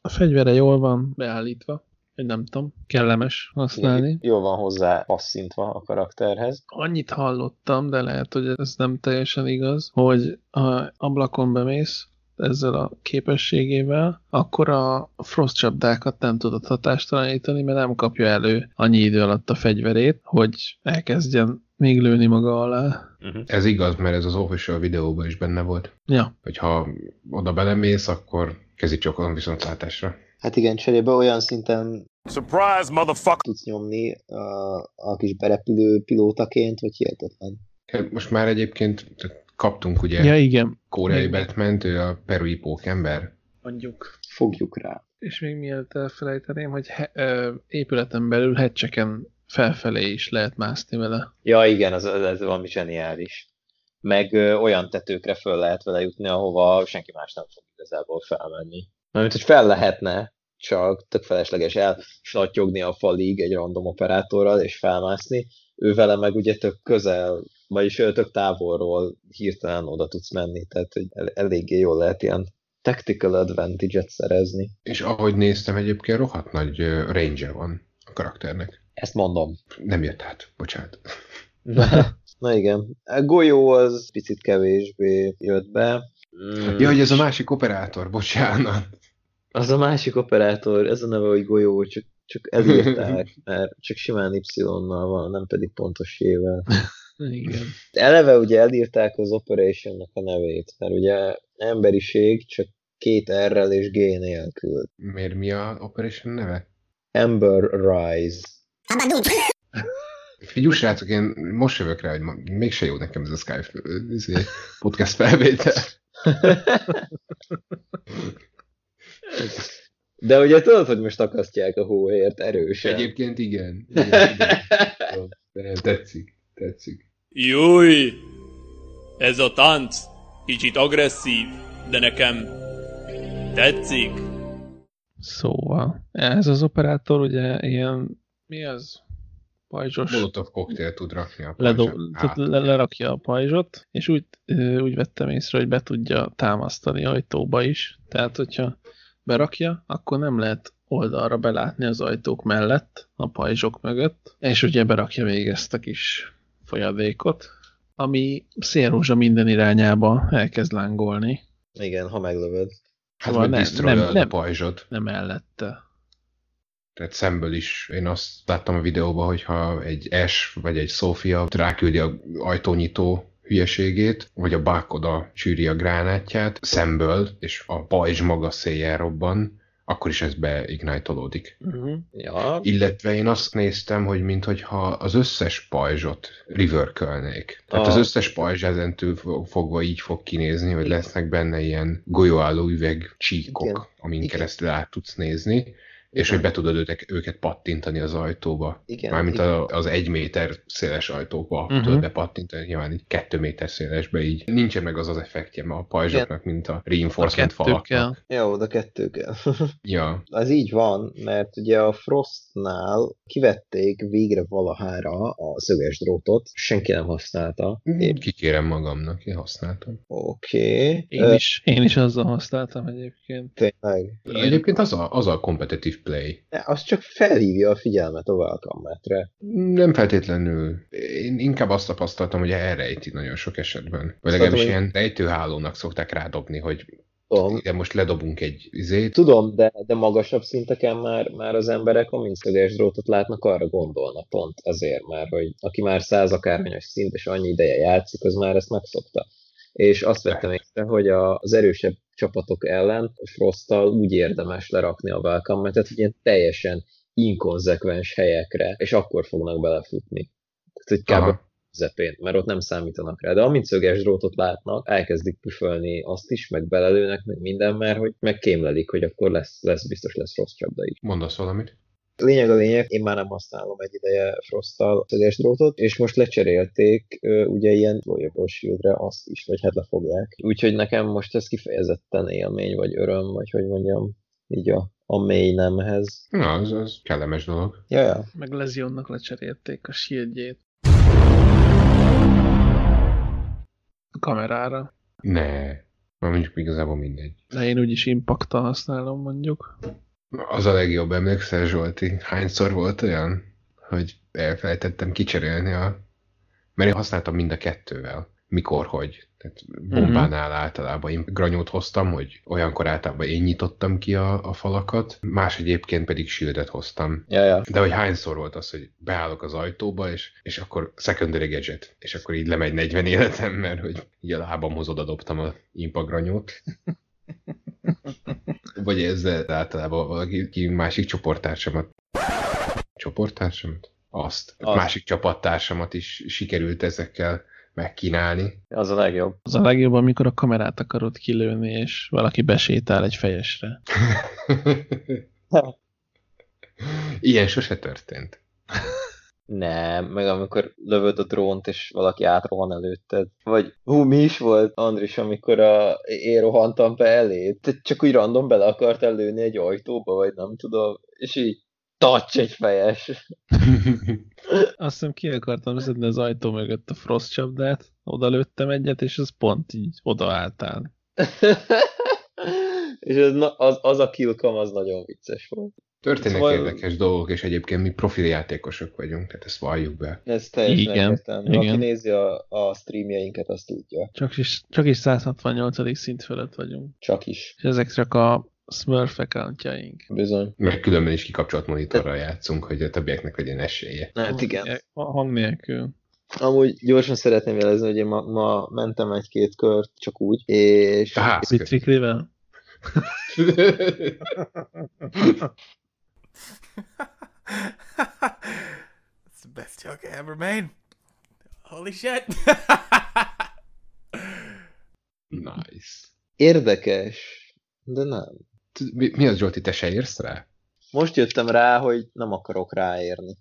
A fegyvere jól van beállítva, vagy nem tudom, kellemes használni. Jól van hozzá passzintva a karakterhez. Annyit hallottam, de lehet, hogy ez nem teljesen igaz, hogy ha ablakon bemész ezzel a képességével, akkor a frost csapdákat nem tudod hatástalanítani, mert nem kapja elő annyi idő alatt a fegyverét, hogy elkezdjen még lőni maga alá. Uh-huh. Ez igaz, mert ez az official videóban is benne volt. Ja. Hogyha oda belemész, akkor kezi csokon viszontlátásra. Hát igen, cserébe olyan szinten Surprise, motherfucker! tudsz nyomni a, a kis berepülő pilótaként, hogy hihetetlen. Most már egyébként tehát kaptunk ugye Ja, igen. koreai batman ő a perui pókember. Mondjuk. Fogjuk rá. És még mielőtt elfelejteném, hogy he, ö, épületen belül hecseken felfelé is lehet mászni vele. Ja, igen, ez, ez valami zseniális. Meg ö, olyan tetőkre föl lehet vele jutni, ahova senki más nem fog igazából felmenni. Mármint, hogy fel lehetne, csak tök felesleges elslattyogni a falig egy random operátorral és felmászni. Ő vele meg ugye tök közel, vagyis tök távolról hirtelen oda tudsz menni, tehát hogy el, eléggé jól lehet ilyen tactical advantage-et szerezni. És ahogy néztem, egyébként rohadt nagy range van a karakternek. Ezt mondom. Nem jött át, bocsánat. Na, na igen. A golyó az picit kevésbé jött be. Mm, Ja, hogy ez a másik operátor, bocsánat. Az a másik operátor, ez a neve, hogy golyó, csak, csak elírták, mert csak simán Y-nal van, nem pedig pontos J-vel. Igen. Eleve ugye elírták az Operationnak a nevét, mert ugye emberiség csak két R-rel és G nélkül. Miért mi a Operation neve? Ember Rise. Figyelj, srácok, én most jövök rá, hogy mégse jó nekem ez a Skype podcast felvétel. De ugye tudod, hogy most akasztják a hóért erősen. Egyébként igen. igen, igen. Tetszik, tetszik. Júj! Ez a tánc kicsit agresszív, de nekem tetszik. Szóval, ez az operátor ugye ilyen, mi az? Pajzsos. Molotov koktél tud rakni a Ledo- pajzsot. tehát le- lerakja a pajzsot, és úgy, úgy vettem észre, hogy be tudja támasztani ajtóba is. Tehát, hogyha berakja, akkor nem lehet oldalra belátni az ajtók mellett, a pajzsok mögött, és ugye berakja még ezt a kis folyadékot, ami szélrózsa minden irányába elkezd lángolni. Igen, ha meglövöd. Hát Szóval meg nem- destroyolod nem- a nem. pajzsot. Nem mellette. Tehát szemből is, én azt láttam a videóban, hogyha egy S vagy egy Sofia ráküldi a ajtónyitó hülyeségét, vagy a Buck oda csűri a gránátját szemből, és a pajzs maga széjjel robban, akkor is ez beignitolódik. Uh-huh. Ja, Illetve én azt néztem, hogy minthogyha az összes pajzsot reverkölnék. Tehát Ah. az összes pajzs ezentől fo- fogva így fog kinézni, hogy lesznek benne ilyen golyóálló üveg csíkok, Igen. amin Igen. keresztül át tudsz nézni, és hogy be tudod őket, őket pattintani az ajtóba. Igen, Mármint igen. a, az egy méter széles ajtóba Mhm. tudod bepattintani, nyilván így kettő méter szélesbe így. Nincsen meg az az effektje ma a pajzsoknak, mint a reinforcement kettő falaknak. kell. Jó, de kettő kell. Ja, Az így van, mert ugye a Frostnál kivették végre valahára a szöges drótot, senki nem használta. É- kikérem magamnak, én használtam. Oké. Én, Ö, is, én is azzal használtam egyébként. Tényleg. Egyébként az a, az a competitive play. De Az csak felhívja a figyelmet a welcome. Nem feltétlenül. Én inkább azt tapasztaltam, hogy elrejti nagyon sok esetben. Vagy legalábbis hogy- ilyen rejtőhálónak szokták rádobni, hogy Tudom, ide most ledobunk egy izét. tudom de, de magasabb szinteken már, már az emberek, amint szöges drótot látnak, arra gondolnak pont azért, mert hogy aki már száz akárhányos szint és annyi ideje játszik, az már ezt megszokta. És azt vettem észre, hogy az erősebb csapatok ellen Frosttal úgy érdemes lerakni a welcome metet, hogy ilyen teljesen inkonzekvens helyekre, és akkor fognak belefutni. Tehát, hogy kb. Közepén, mert ott nem számítanak rá. De amint szöges drótot látnak, elkezdik püfölni azt is, meg belelőnek, meg minden, mert hogy megkémlelik, hogy akkor lesz, lesz biztos lesz rossz csapda is. Mondasz valamit? Lényeg a lényeg, én már nem használom egy ideje Frosttal szöges drótot, és most lecserélték ugye ilyen Loyable Shieldre azt is, vagy hát lefogják. Úgyhogy nekem most ez kifejezetten élmény, vagy öröm, vagy hogy mondjam, így a, a mély nemhez. Na, az, az kellemes dolog. Ja, ja. Meg Lezionnak lecserélték a shieldjét. A kamerára. Ne. Már mondjuk igazából mindegy. De én úgyis impacta használom mondjuk. Az a legjobb, emlékszel Zsolti? Hányszor volt olyan, hogy elfelejtettem kicserélni a... Mert én használtam mind a kettővel. Mikor, hogy. Tehát bombánál uh-huh. általában én granyót hoztam, hogy olyankor általában én nyitottam ki a, a falakat, más egyébként pedig shieldet hoztam. Ja, ja. De hogy hányszor volt az, hogy beállok az ajtóba, és, és akkor secondary gadget, és akkor így lemegy 40 életem, mert hogy így a lábamhoz oda dobtam a impagranyót. Vagy ezzel általában valaki másik csoporttársamat. Csoporttársamat? Azt. Azt. Másik csapattársamat is sikerült ezekkel megkínálni. Az a legjobb. Az a legjobb, amikor a kamerát akarod kilőni, és valaki besétál egy fejesre. Ilyen sose történt. Nem, meg amikor lövöd a drónt, és valaki átrohan előtted. Vagy, hú, mi is volt, Andris, amikor a, én rohantam be elé? Te csak úgy random bele akartál lőni egy ajtóba, vagy nem tudom, és így tacs egy fejes. Azt hiszem ki akartam szedni az ajtó mögött a frost csapdát, oda lőttem egyet, és az pont így odaálltál. és az, az, az a killcam az nagyon vicces volt. Történnek Szóval- érdekes dolgok, és egyébként mi profiljátékosok vagyunk, tehát ezt valljuk be. Ez teljesen Igen, egyértelmű. Aki igen. nézi a, a streamjeinket, azt tudja. Csak is, csak is 168. szint fölött vagyunk. Csak is. És ezek csak a Smurf accountjaink. Bizony. Mert különben is kikapcsolt monitorral játszunk, hogy a többieknek legyen esélye. Hát igen. A hang nélkül. Amúgy gyorsan szeretném jelezni, hogy én ma, ma mentem egy-két kört, csak úgy, és... Biciklivel? That's the best joke I ever made. Holy shit. Nice. Érdekes, de nem. Mi, mi az, Zsolti, te se érsz rá? Most jöttem rá, hogy nem akarok ráérni.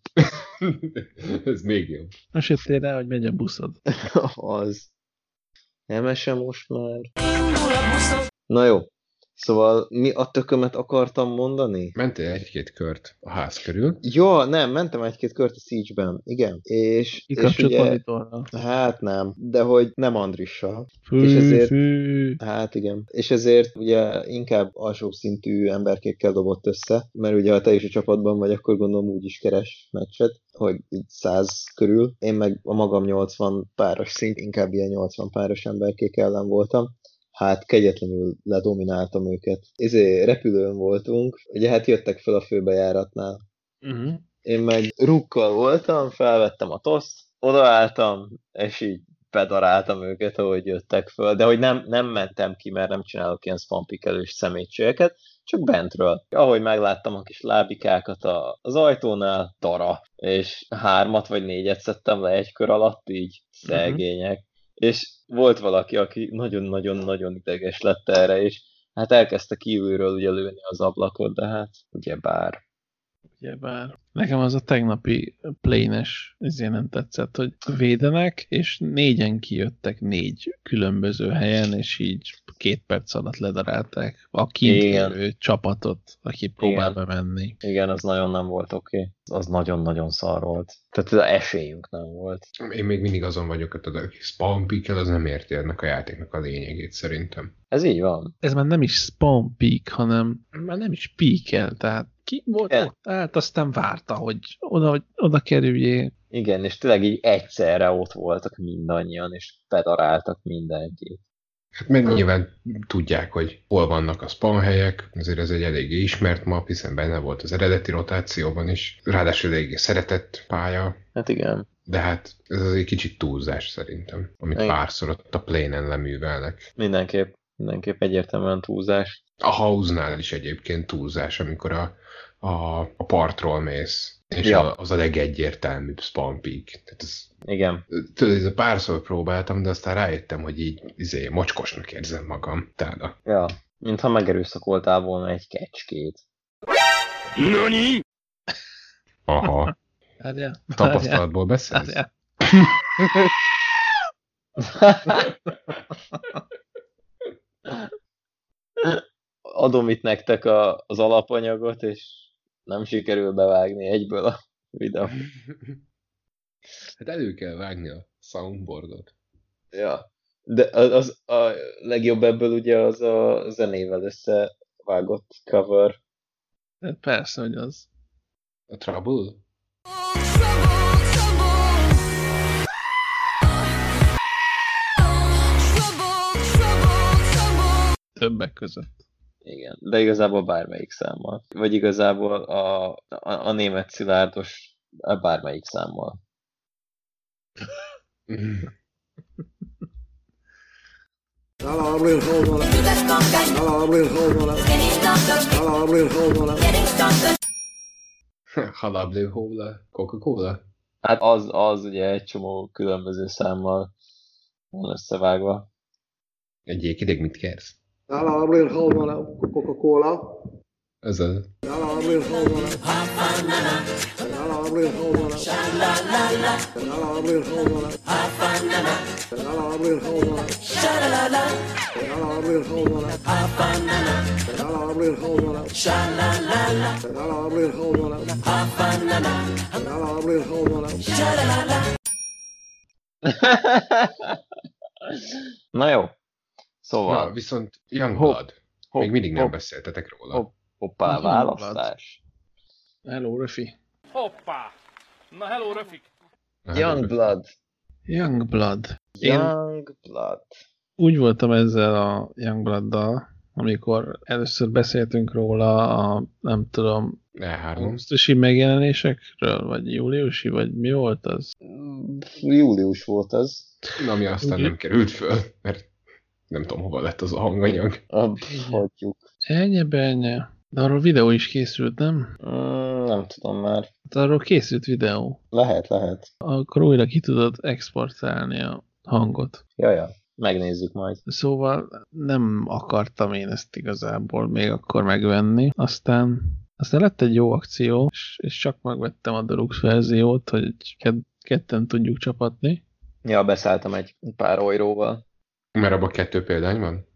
Ez még jobb. Most jöttél rá, hogy megy a buszod. az. Nem most már. Na jó. Szóval mi a tökömet akartam mondani? Mentél egy-két kört a ház körül. Ja, nem, mentem egy-két kört a Siege-ben, igen. És, és ugye, hát nem, de hogy nem Andrissal. Fű, és ezért, fű. hát igen, és ezért ugye inkább alsóbb szintű emberkékkel dobott össze, mert ugye ha te is a csapatban vagy, akkor gondolom úgy is keres meccset, hogy így 100 körül. Én meg a magam 80 páros szint, inkább ilyen 80 páros emberkék ellen voltam. Hát kegyetlenül ledomináltam őket. Izé, repülőn voltunk, ugye hát jöttek fel a főbejáratnál. Uh-huh. Én meg rukkal voltam, felvettem a toszt, odaálltam, és így bedaráltam őket, ahogy jöttek föl. De hogy nem, nem mentem ki, mert nem csinálok ilyen spampikelős szemétségeket, csak bentről. Ahogy megláttam a kis lábikákat a, az ajtónál, dara. És hármat vagy négyet szedtem le egy kör alatt, így szegények. És volt valaki, aki nagyon-nagyon-nagyon ideges lett erre, és hát elkezdte kívülről ugye lőni az ablakot, de hát ugye bár. Ugyebár. Nekem az a tegnapi plénes ezért nem tetszett, hogy védenek, és négyen kijöttek négy különböző helyen, és így két perc alatt ledarálták a kint Igen. lévő csapatot, aki próbál Igen. bemenni. Igen, az nagyon nem volt oké. Okay. Az nagyon-nagyon szar volt. Tehát az esélyünk nem volt. Én még mindig azon vagyok, hogy a spawn pickkel az nem érti ennek a játéknak a lényegét szerintem. Ez így van. Ez már nem is spawn peak, hanem már nem is peak tehát ki volt Igen. ott, állt, aztán várta, hogy oda, hogy oda kerüljél. Igen, és tényleg így egyszerre ott voltak mindannyian, és bedaráltak mindenkit. Hát mert nyilván tudják, hogy hol vannak a spawn helyek, azért ez egy eléggé ismert map, hiszen benne volt az eredeti rotációban is, ráadásul eléggé szeretett pálya, Hát igen. de hát ez az egy kicsit túlzás szerintem, amit Igen. párszor ott a plénen leművelnek. Mindenképp, mindenképp egyértelműen túlzás. A house-nál is egyébként túlzás, amikor a, a, a partról mész, és Ja. a, az a legegyértelműbb spawn peak. Tehát ez, Igen. tudod, ez a párszor próbáltam, de aztán rájöttem, hogy így izé, mocskosnak érzem magam. Tehát a Ja. Mintha megerőszakoltál volna egy kecskét. aha, Várjál, tapasztalatból beszélsz? várjál. Adom itt nektek a, az alapanyagot, és nem sikerül bevágni egyből a videót. Hát elő kell vágni a soundboardot. Ja. De az, az a legjobb ebből ugye az a zenével összevágott cover. Hát Persze, hogy az. A Trouble? Többek között. Igen, de igazából bármelyik számmal. Vagy igazából a, a, a német szilárdos a bármelyik számmal. Halablő Hóla, Coca-Cola? Hát az, az ugye egy csomó különböző számmal van összevágva. Ideg mit kérsz? Nála Abril Hall van Coca-Cola. Ez a... Nála Abril Hall van Nála Abril Hall van Nála Abril Hall van Nála Abril Hall van Nála Abril Hall van Nála Abril Hall van Nála Abril Hall van Nála Abril Hall van Na jó, Szóval. Na, viszont Youngblood. Hopp, hopp, Még mindig nem hopp, beszéltetek róla. Hopp, hoppá, Youngblood. választás. Hello, Röfi. Hoppá! Na hello, Röfik! Youngblood. Youngblood. Én Youngblood. úgy voltam ezzel a Youngblood-dal, amikor először beszéltünk róla a, nem tudom, E3. augusztusi megjelenésekről, vagy júliusi, vagy mi volt az? Július volt az. Ami aztán nem került föl, mert nem tudom, hova lett az a hanganyag. A, hagyjuk. Ennyi bennye. De arról videó is készült, nem? Mm, nem tudom már. Hát arról készült videó. Lehet, lehet. Akkor újra ki tudod exportálni a hangot. Jaja, megnézzük majd. Szóval nem akartam én ezt igazából még akkor megvenni. Aztán, aztán lett egy jó akció, és, és csak megvettem a Deluxe verziót, hogy ketten tudjuk csapatni. Ja, beszálltam egy pár olyróval. Mert abban kettő példány van?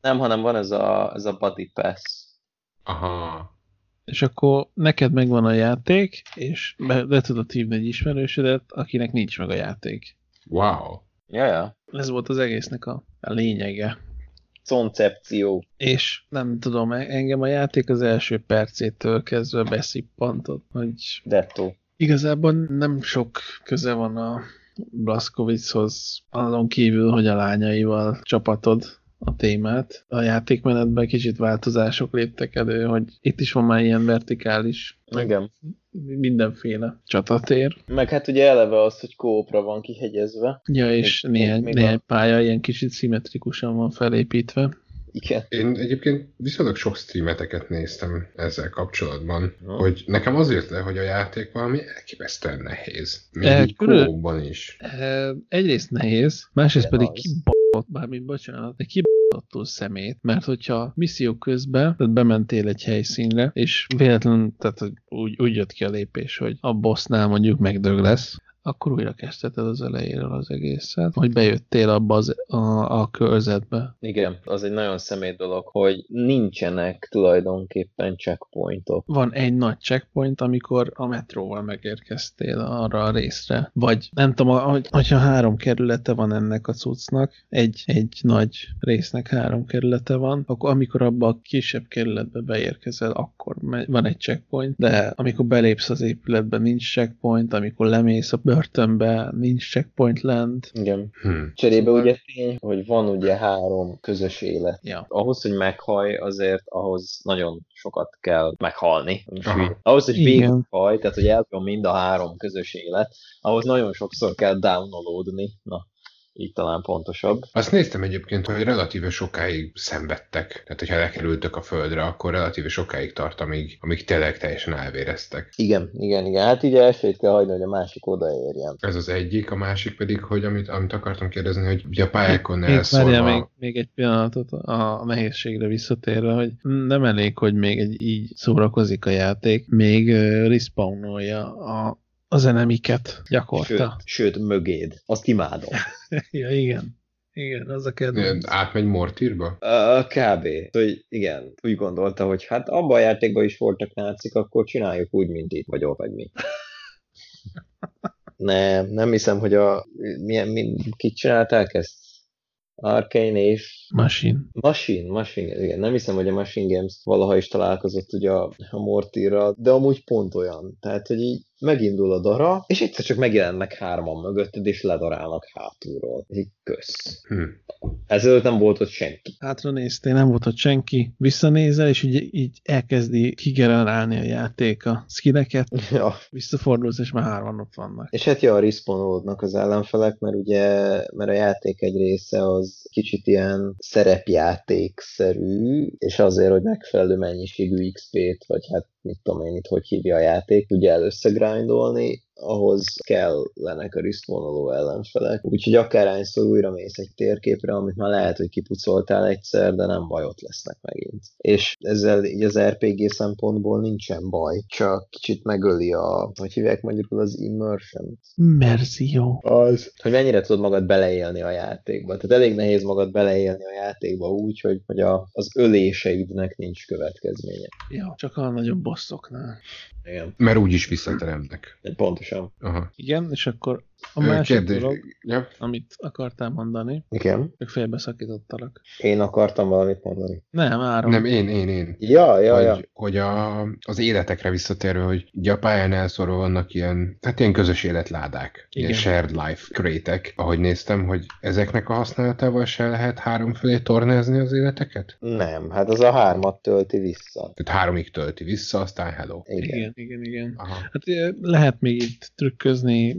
Nem, hanem van ez a, ez a Buddy Pass. Aha. És akkor neked megvan a játék, és be, be tudod hívni egy ismerősödet, akinek nincs meg a játék. Wow. Jaja. Ez volt az egésznek a, a lényege. Koncepció. És nem tudom, e- engem a játék az első percétől kezdve beszippantott, hogy Detto. igazából nem sok köze van a Blaskovichoz, azon kívül, hogy a lányaival csapatod a témát. A játékmenetben kicsit változások léptek elő, hogy itt is van már ilyen vertikális, Igen. mindenféle csatatér. Meg hát ugye eleve az, hogy kópra van kihegyezve. Ja, és Még- néhány, még néhány a- pálya ilyen kicsit szimmetrikusan van felépítve. Igen. Én egyébként viszonylag sok streameteket néztem ezzel kapcsolatban, Ha. hogy nekem az jött le, hogy a játék valami elképesztően nehéz. Még Eh, így külön- is. E, Egyrészt nehéz, másrészt Igen, pedig az. kibaszott, bármint bocsánat, de kibaszottul szemét, mert hogyha misszió közben, tehát bementél egy helyszínre, és véletlenül, tehát úgy, úgy jött ki a lépés, hogy a bossnál mondjuk megdög lesz, akkor újra kezdheted az elejéről az egészet, hogy bejöttél abba az, a, a körzetbe. Igen, az egy nagyon szemét dolog, hogy nincsenek tulajdonképpen checkpointok. Van egy nagy checkpoint, amikor a metróval megérkeztél arra a részre. Vagy nem tudom, hogy, hogyha három kerülete van ennek a cuccnak, egy, egy nagy résznek három kerülete van, akkor amikor abba a kisebb kerületbe beérkezel, akkor van egy checkpoint, de amikor belépsz az épületbe, nincs checkpoint, amikor lemész a börtönbe, nincs checkpoint lent. Igen. Hm. Cserébe Szóval- ugye tény, hogy van ugye három közös élet. Ja. Ahhoz, hogy meghaj, azért ahhoz nagyon sokat kell meghalni. Aha. ahhoz, hogy végighaj, tehát hogy elton mind a három közös élet, ahhoz nagyon sokszor kell downloadni. Na, így talán pontosabb. Azt néztem egyébként, hogy relatíve sokáig szenvedtek. Tehát, hogyha lekerültök a földre, akkor relatíve sokáig tart, amíg, amíg tényleg teljesen elvéreztek. Igen, igen, igen. Hát így elsőt kell hagyni, hogy a másik odaérjen. Ez az egyik, a másik pedig, hogy amit, amit akartam kérdezni, hogy ugye a pályákon elszólva... várjál, még, még egy pillanatot a a nehézségre visszatérve, hogy nem elég, hogy még egy így szórakozik a játék, még respawnolja a, az enemiket Sőt, gyakorta. sőt, mögéd. Azt imádom. ja, igen. Igen, az a kedvenc. Átmegy Mortirba? Uh, kb. Hogy igen, úgy gondolta, hogy hát abban a játékban is voltak nácik, akkor csináljuk úgy, mint itt vagyok, vagy mi. Nem, nem hiszem, hogy a... Milyen, mi, kit csinálták ezt? Arcane és... Machine. Machine, Machine, igen. Nem hiszem, hogy a Machine Games valaha is találkozott ugye a, a Mortira, de amúgy pont olyan. Tehát, hogy így megindul a dara, és egyszer csak megjelennek hárman mögötted, és ledarálnak hátulról. Így kösz. Hm. Ezelőtt nem volt ott senki. Hátra néztél, nem volt ott senki, visszanézel, és így, így elkezdi kigenerálni a játék a skilleket, Ja. visszafordulsz, és már hárman ott vannak. És hát ja, respawnolódnak az ellenfelek, mert ugye, mert a játék egy része az kicsit ilyen szerepjátékszerű, és azért, hogy megfelelő mennyiségű XP-t, vagy hát mit tudom én itt, hogy hívja a játék, ugye el összegrindolni, ahhoz kellenek a respawnoló ellenfelek. Úgyhogy akárhányszor újra mész egy térképre, amit már lehet, hogy kipucoltál egyszer, de nem baj, ott lesznek megint. És ezzel így az RPG szempontból nincsen baj, csak kicsit megöli a, hogy hívják magyarul az immersion Merzió. az, hogy mennyire tudod magad beleélni a játékba. Tehát elég nehéz magad beleélni a játékba úgy, hogy, hogy a, az öléseidnek nincs következménye. Ja, csak a nagyobb bosszoknál. Igen. Mert úgyis visszateremnek. Pontosan. Aha. Igen, és akkor a másik kérdés- dolog, Ja. amit akartál mondani, Igen. csak félbeszakítottalak. Én akartam valamit mondani. Nem, Áron. Nem, én, én, én. Ja, ja, hogy, ja. hogy a, az életekre visszatérve, hogy ugye a pályán elszorva vannak ilyen, hát ilyen közös életládák, ilyen Igen. shared life krétek, ahogy néztem, hogy ezeknek a használatával se lehet háromfelé tornázni az életeket? Nem, hát az a hármat tölti vissza. Tehát háromig tölti vissza, aztán hello. Igen. Igen, igen, igen. Aha. Hát lehet még itt trükközni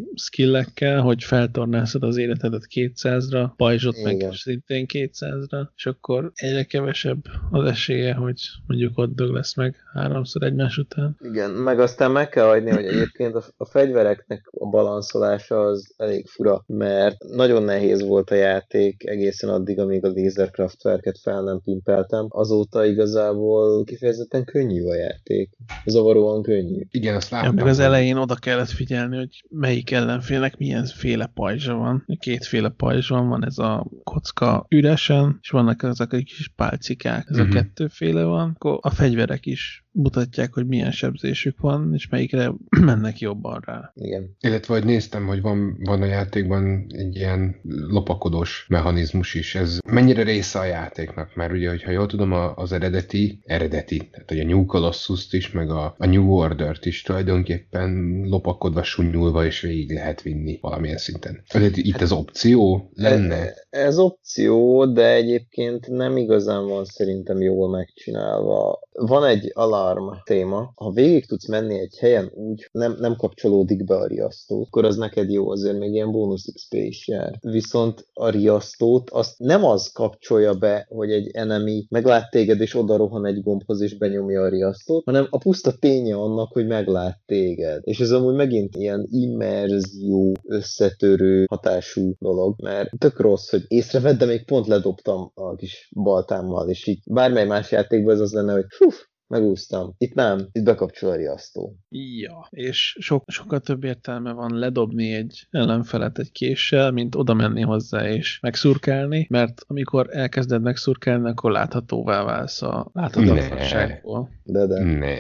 skillekkel, hogy feltornázod az életedet 200-ra, pajzsot meg Igen. szintén 200-ra, és akkor egyre kevesebb az esélye, hogy mondjuk ott dög lesz meg háromszor egymás után. Igen, meg aztán meg kell hagyni, hogy egyébként a, a fegyvereknek a balanszolása az elég fura, mert nagyon nehéz volt a játék egészen addig, amíg a lézerkraftwerket fel nem pimpeltem. Azóta igazából kifejezetten könnyű a játék. Zavaróan könnyű. Igen, azt Ja, láttam. meg az elején oda kellett figyelni, hogy melyik ellenfélnek milyen féle pajzsa van. Kétféle pajzs van, van ez a kocka üresen, és vannak ezek a kis pálcikák, ez Mhm. a kettőféle van. Akkor a fegyverek is mutatják, hogy milyen sebzésük van, és melyikre mennek jobban rá. Igen. Illetve, hogy néztem, hogy van, van a játékban egy ilyen lopakodós mechanizmus is. Ez mennyire része a játéknak? Mert ugye, hogyha jól tudom, a- az eredeti, eredeti, tehát hogy a New Colossus-t is, meg a, a New Order-t is tulajdonképpen lopakodva, sunyulva és végig lehet vinni valamilyen szinten. Tehát itt az opció lenne? Ez opció, de egyébként nem igazán van szerintem jól megcsinálva. Van egy alarm téma, ha végig tudsz menni egy helyen úgy, nem, nem kapcsolódik be a riasztó, akkor az neked jó, azért még ilyen bónusz XP is jár. Viszont a riasztót azt nem az kapcsolja be, hogy egy enemy meglát téged és oda rohan egy gombhoz és benyomja a riasztót, hanem a puszta ténye annak, hogy meglát téged. És ez amúgy megint ilyen immerzió, összetörő hatású dolog, mert tök rossz, hogy észrevedd, de még pont ledobtam a kis baltámmal, és így bármely más játékban ez az lenne, hogy hú, megúsztam. Itt nem, itt bekapcsol a riasztó. Ja, és sok, sokkal több értelme van ledobni egy ellenfelet egy késsel, mint oda menni hozzá és megszurkálni, mert amikor elkezded megszurkálni, akkor láthatóvá válsz a láthatatlanságból. De, de. Ne.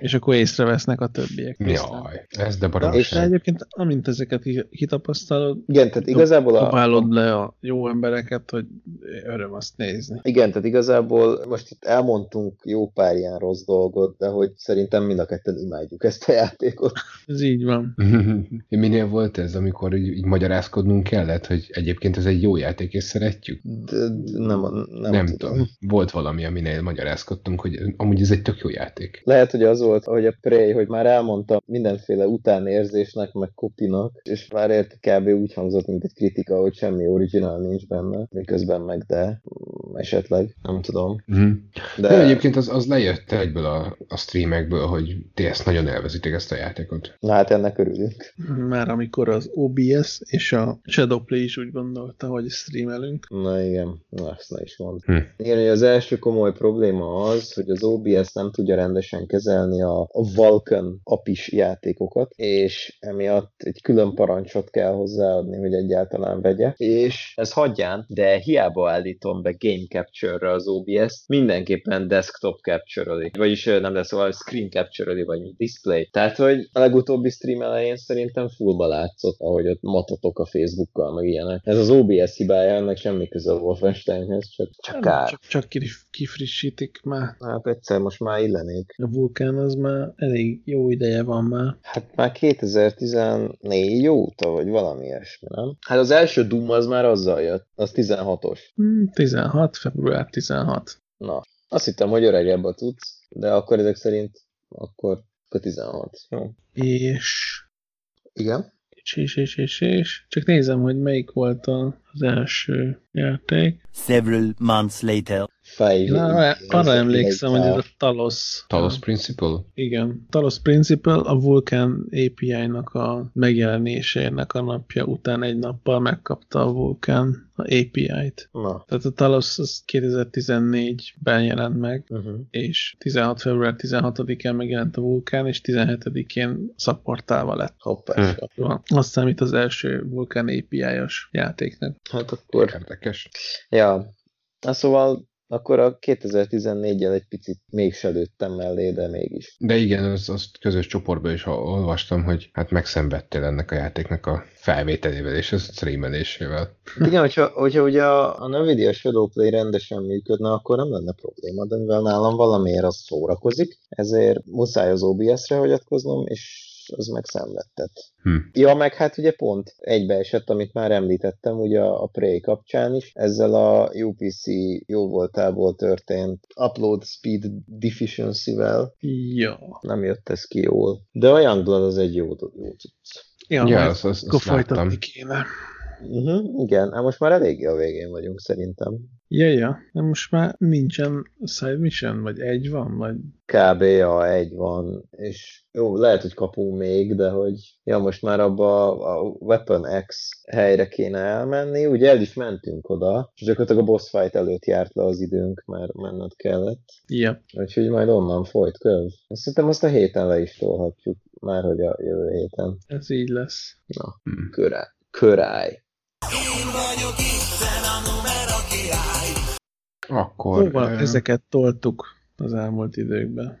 És akkor észrevesznek a többiek. Jaj, ez de És baromság. egyébként, amint ezeket ki- kitapasztalod, Igen, tehát igazából a, dobálod le a jó embereket, hogy öröm azt nézni. Igen, tehát igazából most itt elmondtunk jó pár ilyen rossz dolgot, de hogy szerintem mind a ketten imádjuk ezt a játékot. Ez így van. Minél volt ez, amikor így, így magyarázkodnunk kellett, hogy egyébként ez egy jó játék, és szeretjük? De, de nem, nem, Nem tudom. tudom. Volt valami, aminél magyarázkodtunk, hogy amúgy ez egy tök jó játék. Lehet, hogy az volt, hogy a Prey, hogy már elmondta mindenféle utánérzésnek, meg kopinak, és már ért kb. úgy hangzott, mint egy kritika, hogy semmi originál nincs benne, miközben meg de esetleg, nem tudom. Mhm. De, De egyébként az, az lejött egyből a, a streamekből, hogy ti ezt nagyon elvezitek ezt a játékot. na hát ennek örülünk. Már amikor az OBS és a Shadowplay is úgy gondolta, hogy streamelünk. Na igen, na ezt ne is mond. Hm. Igen, hogy az első komoly probléma az, hogy az OBS nem tudja rendesen kezelni a, a Vulkan apis játékokat, és emiatt egy külön parancsot kell hozzáadni, hogy egyáltalán vegye. És ez hagyján, de hiába állítom be Game game capture-re az OBS, mindenképpen desktop capture vagyis nem lesz, szóval screen capture vagy display. Tehát, hogy a legutóbbi stream elején szerintem fullba látszott, ahogy ott matatok a Facebookkal, meg ilyenek. Ez az OBS hibája, ennek semmi köze a Wolfensteinhez, csak, csak kár. Csak, csak kif- kifrissítik már. Hát egyszer most már illenék. A vulkán az már elég jó ideje van már. Hát már 2014 óta, vagy valami ilyesmi, nem? Hát az első Doom az már azzal jött, az 16-os. Hmm, 16, február 16. Na, azt hittem, hogy öregebb a tudsz, de akkor ezek szerint akkor, akkor 16. Jó. És... Igen? És, és, és, és, és. Csak nézem, hogy melyik volt a- az első játék. Several months later. Five Na, arra, emlékszem, hogy ez a Talos. Talos Principle? Igen. Talos Principle a Vulkan API-nak a megjelenésének a napja után egy nappal megkapta a Vulkan a API-t. Na. Tehát a Talos az 2014-ben jelent meg, Uh-huh. és 16. február 16-án megjelent a Vulkán, és 17-én szapportálva lett. Hoppá. Van. Azt számít az első Vulkán API-os játéknak. Hát akkor... Érdekes. Ja. Na szóval akkor a 2014-jel egy picit mégse lőttem mellé, de mégis. De igen, az, azt közös csoportban is olvastam, hogy hát megszenvedtél ennek a játéknak a felvételével és a streamelésével. Igen, hogyha, hogyha ugye a, a Nvidia Shadowplay rendesen működne, akkor nem lenne probléma, de mivel nálam valamiért az szórakozik, ezért muszáj az OBS-re hagyatkoznom, és az meg szenvedtet. Hm. Ja, meg hát ugye pont egybeesett, amit már említettem, ugye a Prey kapcsán is, ezzel a UPC jó voltából történt upload speed deficiency-vel. Ja. Nem jött ez ki jól. De a Youngblood az egy jó, jó cucc. Ja, Ja, majd azt- azt- akkor azt láttam. folytatni kéne. Uh-huh, igen, hát most már eléggé a végén vagyunk szerintem. Ja, ja. De most már nincsen side mission, vagy egy van, vagy... Kb. a egy van, és jó, lehet, hogy kapunk még, de hogy ja, most már abba a Weapon X helyre kéne elmenni, ugye el is mentünk oda, és gyakorlatilag a boss fight előtt járt le az időnk, mert menned kellett. Ja. Úgyhogy majd onnan folyt köv. Azt Szerintem azt a héten le is tolhatjuk, már hogy a jövő héten. Ez így lesz. Na, köráj. Köráj. Akkor... Szóval ö, ezeket toltuk az elmúlt időkben.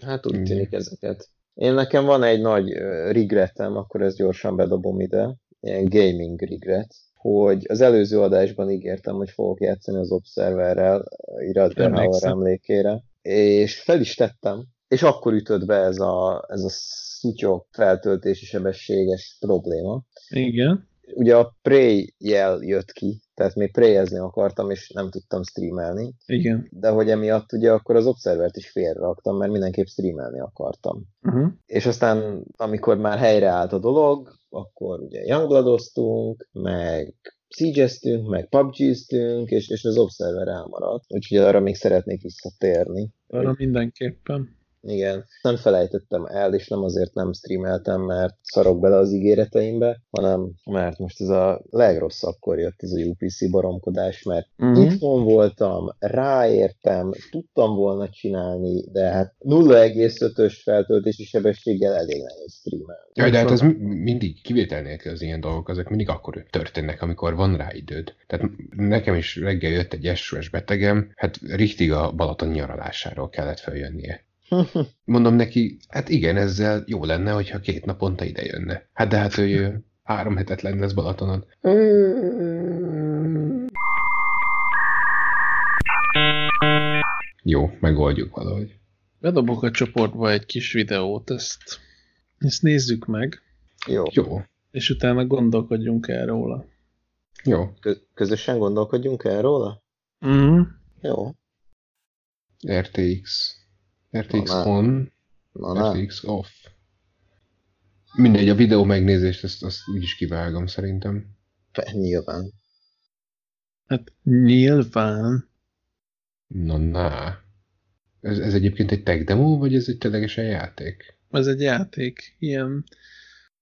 Hát úgy tűnik ezeket. Én nekem van egy nagy regretem, akkor ezt gyorsan bedobom ide, ilyen gaming regret, hogy az előző adásban ígértem, hogy fogok játszani az Observerrel, Iratber Hauer Emlékszem. emlékére, és fel is tettem, és akkor ütött be ez a, ez a szutyok feltöltési sebességes probléma. Igen. Ugye a Prey jel jött ki, tehát még Preyezni akartam, és nem tudtam streamelni, Igen. de hogy emiatt ugye akkor az Observert is félreraktam, mert mindenképp streamelni akartam. Uh-huh. És aztán, amikor már helyreállt a dolog, akkor ugye Youngbloodoztunk, meg siege meg PUBG-ztünk, és, és az Observer elmaradt. Úgyhogy arra még szeretnék visszatérni. Arra mindenképpen. Igen, nem felejtettem el, és nem azért nem streameltem, mert szarok bele az ígéreteimbe, hanem mert most ez a legrosszabbkor jött ez a UPC baromkodás, mert uh-huh. itthon voltam, ráértem, tudtam volna csinálni, de hát 0,5-ös feltöltési sebességgel elég nehéz streamelni. Jaj, de hát ez mi- mindig kivétel nélkül az ilyen dolgok, ezek mindig akkor történnek, amikor van rá időd. Tehát nekem is reggel jött egy SOS betegem, hát richtig a Balaton nyaralásáról kellett feljönnie. Mondom neki, hát igen, ezzel jó lenne, hogyha két naponta ide jönne. Hát de hát ő három hetet lenne ez Balatonon. Jó, megoldjuk valahogy. Bedobok a csoportba egy kis videót, ezt, ezt nézzük meg, Jó. Jó. és utána gondolkodjunk el róla. Jó. Kö- közösen gondolkodjunk el róla? Uh-huh. Jó. RTX. RTX Na, on, Na, na. RTX off. Mindegy, a videó megnézést, azt, azt úgyis kivágom szerintem. Nyilván. Hát nyilván. Na, na. Ez, ez egyébként egy tech demo, vagy ez egy ténylegesen játék? Ez egy játék. Ilyen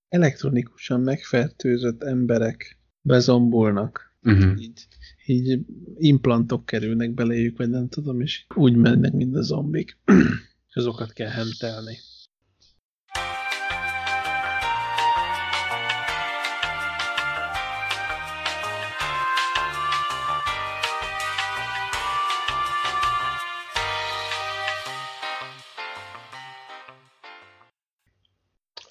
elektronikusan megfertőzött emberek bezombulnak. Uh-huh. Így, így implantok kerülnek beléjük, vagy nem tudom, és úgy mennek, mint a zombik. és azokat kell hentelni.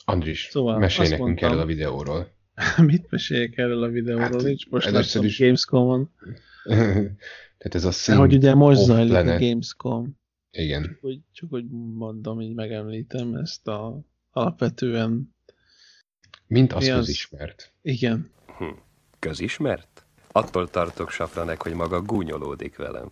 Andris, szóval mesélj nekünk mondtam, erről a videóról. Mit meséljek erről a videóról? Hát, Nincs most először is- Gamescom-on. Tehát ez a De Sync hogy ugye most zajlik a Planet. Gamescom. Igen. Hogy, csak hogy mondom, így megemlítem ezt a alapvetően... Mint az az? közismert. Igen. Hm. Közismert? Attól tartok, Safranek, hogy maga gúnyolódik velem.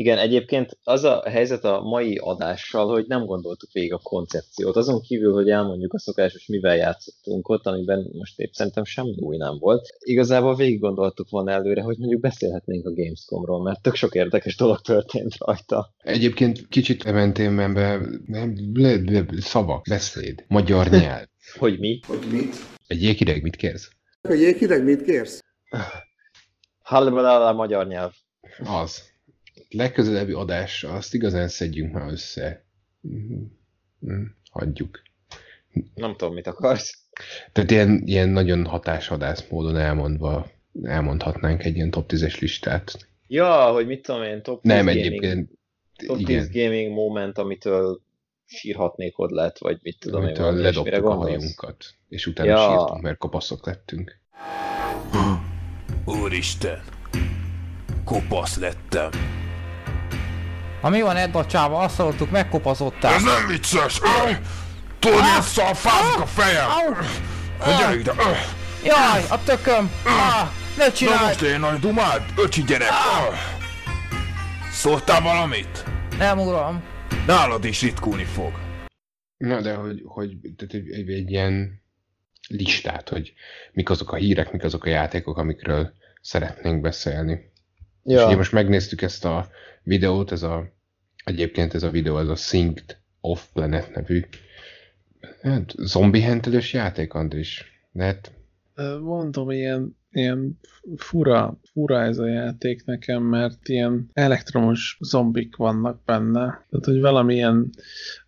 Igen, egyébként az a helyzet a mai adással, hogy nem gondoltuk végig a koncepciót. Azon kívül, hogy elmondjuk a szokásos, mivel játszottunk ott, amiben most épp szerintem semmi új nem volt. Igazából végig gondoltuk volna előre, hogy mondjuk beszélhetnénk a Gamescomról, mert tök sok érdekes dolog történt rajta. Egyébként kicsit le, le, szavak, beszéd, magyar nyelv. Hogy mi? Hogy mit? Egy jéghideg mit kérsz? A jéghideg mit kérsz? A magyar nyelv. Az. Legközelebbi adásra azt igazán szedjünk már össze. Mhm. Mhm. Hagyjuk. Nem tudom, mit akarsz. Tehát ilyen, ilyen nagyon hatásvadász módon elmondva elmondhatnánk egy ilyen top 10-es listát. Ja, hogy mit tudom én, top 10 Nem, gaming, egyébként top 10 igen. gaming moment, amitől sírhatnék ott lett, vagy mit tudom én. Amitől valami ilyesmire ledobtuk a hajunkat, és utána Ja. sírtunk, mert kopaszok lettünk. Úristen! Kopasz lettem. Ha mi van Edda csáva, azt hallottuk, megkopazottál. Ez nem vicces! Tudod, milyen szar fázik a fejem! Na gyere ide! Jaj, a tököm! Ah, ne Na csinálj! most én nagy dumád, öcsi gyerek! Szóltál valamit? Nem, uram. Nálad is ritkulni fog. Na, de hogy, hogy tehát egy, egy, egy ilyen listát, hogy mik azok a hírek, mik azok a játékok, amikről szeretnénk beszélni. Ja. És ugye most megnéztük ezt a videót, ez a, egyébként ez a videó, ez a Synced Off Planet nevű hát, zombi hentelős játék, Andris. De hát Mondom, ilyen, ilyen fura, fura ez a játék nekem, mert ilyen elektromos zombik vannak benne. Tehát, hogy valamilyen,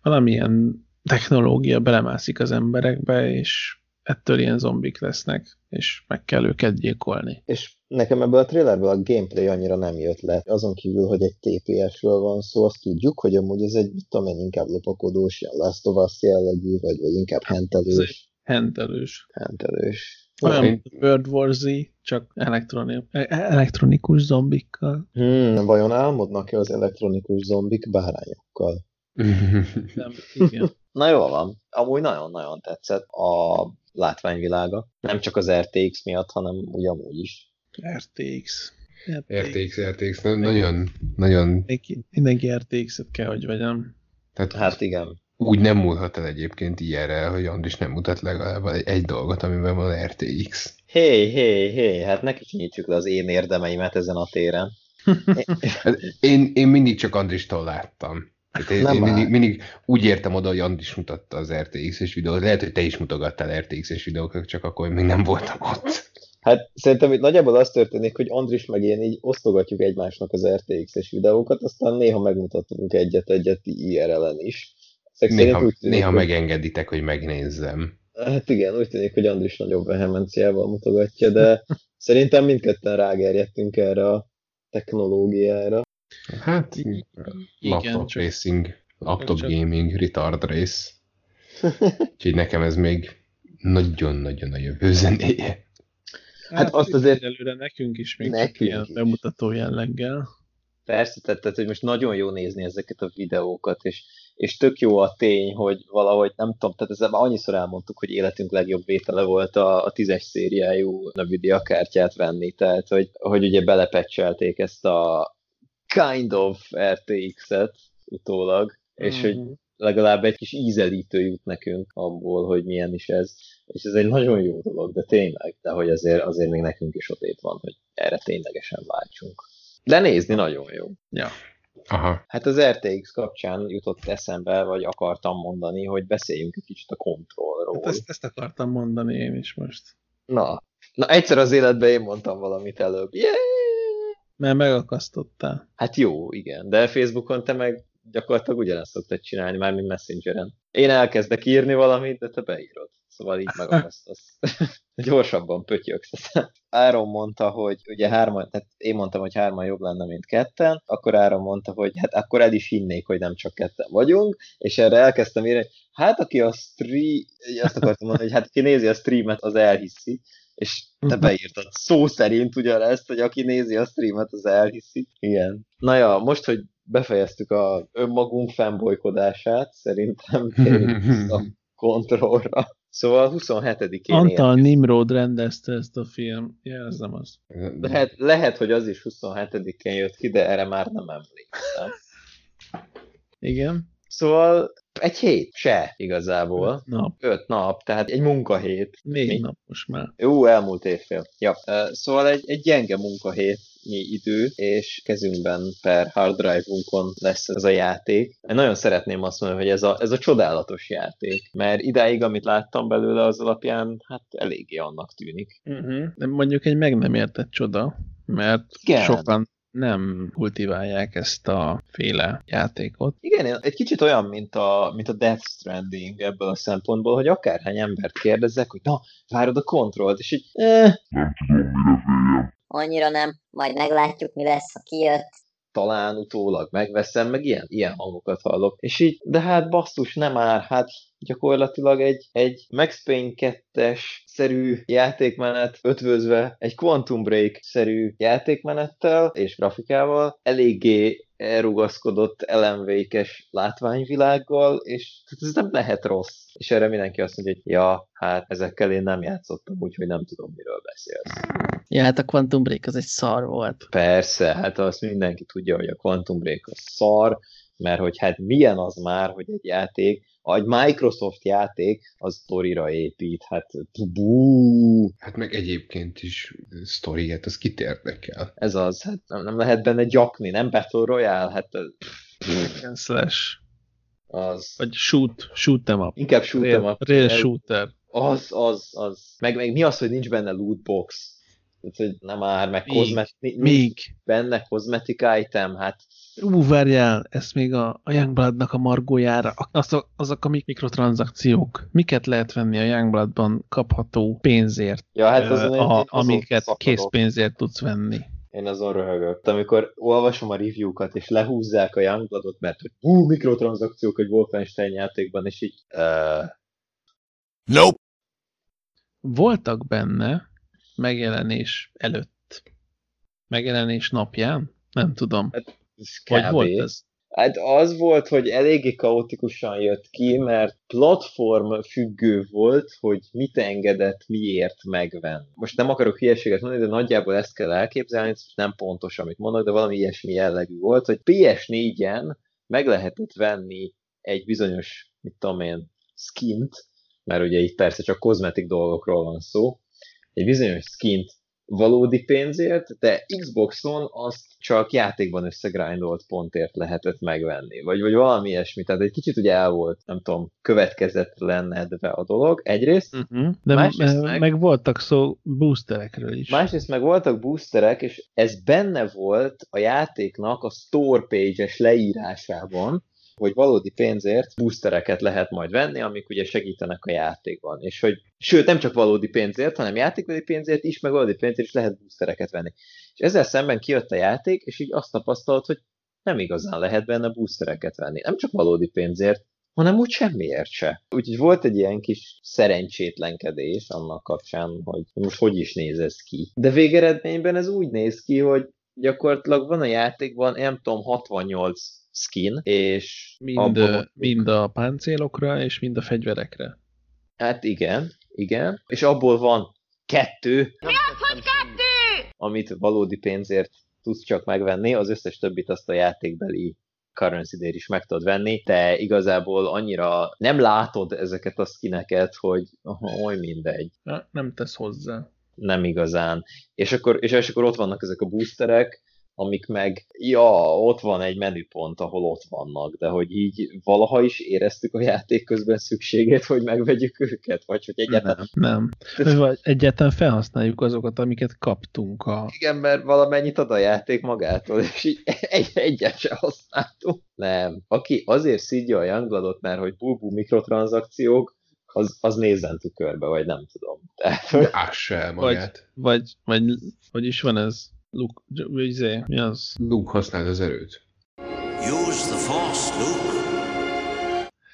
valamilyen technológia belemászik az emberekbe, és ettől ilyen zombik lesznek, és meg kell őket gyilkolni. És nekem ebből a trailerből a gameplay annyira nem jött le. Azon kívül, hogy egy TPS-ről van szó, azt tudjuk, hogy amúgy ez egy, mit tudom én, inkább lopakodós, ilyen Last of Us jellegű, vagy, vagy inkább Ez hentelős. hentelős. Hentelős. Olyan, mint World War Z, csak elektroni, e- elektronikus zombikkal. Hmm, vajon álmodnak-e az elektronikus zombik bárányokkal? Nem, igen. Na jól van. Amúgy nagyon-nagyon tetszett a látványvilága. Nem csak az RTX miatt, hanem úgy amúgy is. RTX. RTX, RTX, na- nagyon, nagyon, Mindenki, mindenki RTX-et kell, hogy vegyem. tehát Hát igen. úgy nem múlhat el egyébként ilyenre, hogy Andris nem mutat legalább egy, egy dolgot, amiben van RTX. Hé, hé, hé, hát ne kicsinyítsük le az én érdemeimet ezen a téren. Hát Én, én mindig csak Andristól láttam. Hát én, Nem én mindig, mindig úgy értem oda, hogy Andris mutatta az RTX-es videót. Lehet, hogy te is mutogattál RTX-es videókat, csak akkor még nem voltam ott. Hát szerintem itt nagyjából az történik, hogy Andris meg én így osztogatjuk egymásnak az RTX-es videókat, aztán néha megmutatunk egyet-egyet IRL-en is. Ezek szerint Néha, úgy tűnik, néha hogy- megengeditek, hogy megnézzem. Hát igen, úgy tűnik, hogy Andris nagyobb vehemenciával mutogatja, de szerintem mindketten rágerjedtünk erre a technológiára. Hát, laptop csak- racing, laptop csak- gaming, retard race. Úgyhogy nekem ez még nagyon-nagyon a jövő zenéje. Hát azt azért- Előre nekünk is még Nekünk csak ilyen is. bemutató jelleggel. Persze, tehát, tehát, hogy most nagyon jó nézni ezeket a videókat, és, és tök jó a tény, hogy valahogy, nem tudom, tehát ezzel már annyiszor elmondtuk, hogy életünk legjobb vétele volt a, a tízes szériájú Nvidia kártyát venni, tehát hogy, hogy ugye belepecselték ezt a kind of RTX-et utólag, és hogy Mhm. Legalább egy kis ízelítő jut nekünk abból, hogy milyen is ez. És ez egy nagyon jó dolog, de tényleg, de hogy azért, azért még nekünk is odét van, hogy erre ténylegesen váltsunk. De nézni nagyon jó. Ja. Aha. Hát az RTX kapcsán jutott eszembe, vagy akartam mondani, hogy beszéljünk egy kicsit a kontrollról. Hát ezt, ezt akartam mondani én is most. Na, na egyszer az életben én mondtam valamit előbb. Yeah! Mert megakasztottál. Hát jó, igen, de Facebookon te meg gyakorlatilag ugyanezt szoktad csinálni, már mint Messengeren. Én elkezdek írni valamit, de te beírod. Szóval így megakasztasz. Gyorsabban pötyöksz. Áron mondta, hogy ugye hárman, tehát én mondtam, hogy hárman jobb lenne, mint ketten, akkor Áron mondta, hogy hát akkor el is hinnék, hogy nem csak ketten vagyunk, és erre elkezdtem írni, hogy hát aki a stream, azt akartam mondani, hogy hát aki nézi a streamet, az elhiszi, és te beírtad szó szerint ugyanezt, hogy aki nézi a streamet, az elhiszi. Igen. Na ja, most, hogy befejeztük a önmagunk fanboykodását, szerintem vissza kontrollra. Szóval 27-én Antal Nimrod rendezte ezt a film. Jelzem azt. lehet, lehet, hogy az is 27-én jött ki, de erre már nem emlékszem. Igen. Szóval egy hét se igazából. Öt nap. Öt nap, tehát egy munkahét. Négy Mi? nap most már. Jó, elmúlt évfél. Ja. Szóval egy, egy gyenge munkahét idő, és kezünkben per hard drive-unkon lesz ez a játék. Én nagyon szeretném azt mondani, hogy ez a, ez a csodálatos játék, mert idáig, amit láttam belőle, az alapján hát eléggé annak tűnik. Uh-huh. De mondjuk egy meg nem értett csoda, mert Igen. sokan nem kultiválják ezt a féle játékot. Igen, egy kicsit olyan, mint a, mint a Death Stranding ebből a szempontból, hogy akárhány embert kérdezzek, hogy na, várod a kontrollt, és így, eh, Annyira nem, majd meglátjuk, mi lesz, ha kijött. talán utólag megveszem, meg ilyen, ilyen hangokat hallok. És így, de hát basszus, nem már, hát gyakorlatilag egy, egy Max Payne 2-es szerű játékmenet ötvözve egy Quantum Break szerű játékmenettel és grafikával eléggé elrugaszkodott elemvékes látványvilággal, és ez nem lehet rossz. És erre mindenki azt mondja, hogy ja, hát ezekkel én nem játszottam, úgyhogy nem tudom, miről beszélsz. Ja, hát a Quantum Break az egy szar volt. Persze, hát azt mindenki tudja, hogy a Quantum Break az szar, mert hogy hát milyen az már, hogy egy játék, egy Microsoft játék, az sztorira épít, hát bú. Hát meg egyébként is sztori, hát az kit érdekel. Ez az, hát nem, nem lehet benne gyakni, nem Battle Royale, hát Igen, slash. az. Vagy shoot, shoot them up. Inkább shoot them up. Real shooter. Az, az, az. Meg, meg mi az, hogy nincs benne lootbox? Tehát, hogy nem már, meg Még, kozmet, nincs még. benne kozmetik item, hát Ú, várjál, ezt még a, a Youngbloodnak a margójára, azok, azok a mik- mikrotranszakciók. Miket lehet venni a Youngbloodban kapható pénzért, Ja, hát azon ö, a, amiket szakadok. készpénzért tudsz venni. Én azon röhögök. Amikor olvasom a review-kat, és lehúzzák a Youngbloodot, mert hogy hú, mikrotranszakciók egy Wolfenstein játékban, és így... Uh, Nope. Voltak benne megjelenés előtt. Megjelenés napján? Nem tudom. ez Hogy volt ez? Hát az volt, hogy eléggé kaotikusan jött ki, mert platform függő volt, hogy mit engedett miért megvenni. Most nem akarok hülyeséget mondani, de nagyjából ezt kell elképzelni, ez nem pontos, amit mondok, de valami ilyesmi jellegű volt, hogy PS4-en meg lehetett venni egy bizonyos, mit tudom én, skint, mert ugye itt persze csak kozmetik dolgokról van szó, egy bizonyos skint valódi pénzért, de Xboxon azt csak játékban összegrindolt pontért lehetett megvenni, vagy, vagy valami ilyesmi, tehát egy kicsit ugye el volt, nem tudom, következetlenedve a dolog, egyrészt, Uh-huh. De Másrészt meg, meg- voltak szó boosterekről is. Másrészt meg voltak boosterek, és ez benne volt a játéknak a store page-es leírásában, hogy valódi pénzért boostereket lehet majd venni, amik ugye segítenek a játékban. És hogy, sőt, nem csak valódi pénzért, hanem játékbeli pénzért is, meg valódi pénzért is lehet boostereket venni. És ezzel szemben kijött a játék, és így azt tapasztalt, hogy nem igazán lehet benne boostereket venni. Nem csak valódi pénzért, hanem úgy semmiért se. Úgyhogy volt egy ilyen kis szerencsétlenkedés annak kapcsán, hogy most hogy is néz ez ki. De végeredményben ez úgy néz ki, hogy gyakorlatilag van a játékban, nem tudom, 68 skin, és Mind, abból- ö, mind a páncélokra, és mind a fegyverekre. Hát igen, igen. És abból van kettő, Mi az, hogy kettő? amit valódi pénzért tudsz csak megvenni, az összes többit azt a játékbeli currency is meg tudod venni, de igazából annyira nem látod ezeket a skineket, hogy oly mindegy. Na, nem tesz hozzá. Nem igazán. És akkor, és, és akkor ott vannak ezek a boosterek, amik meg, ja, ott van egy menüpont, ahol ott vannak, de hogy így valaha is éreztük a játék közben szükségét, hogy megvegyük őket, vagy hogy egyáltalán Nem. nem. Vagy egyáltalán felhasználjuk azokat, amiket kaptunk a... Igen, mert valamennyit ad a játék magától, és így egy, egyet se használtunk. Nem. Aki azért szidja a Youngbloodot, mert hogy bulbú mikrotranszakciók, az, az nézzen tükörbe, vagy nem tudom. Tehát, hogy Ássa el Vagy, magát. vagy, vagy, hogy is van ez? Luke, izé, mi az? Luke használd az erőt. Use the force, Luke.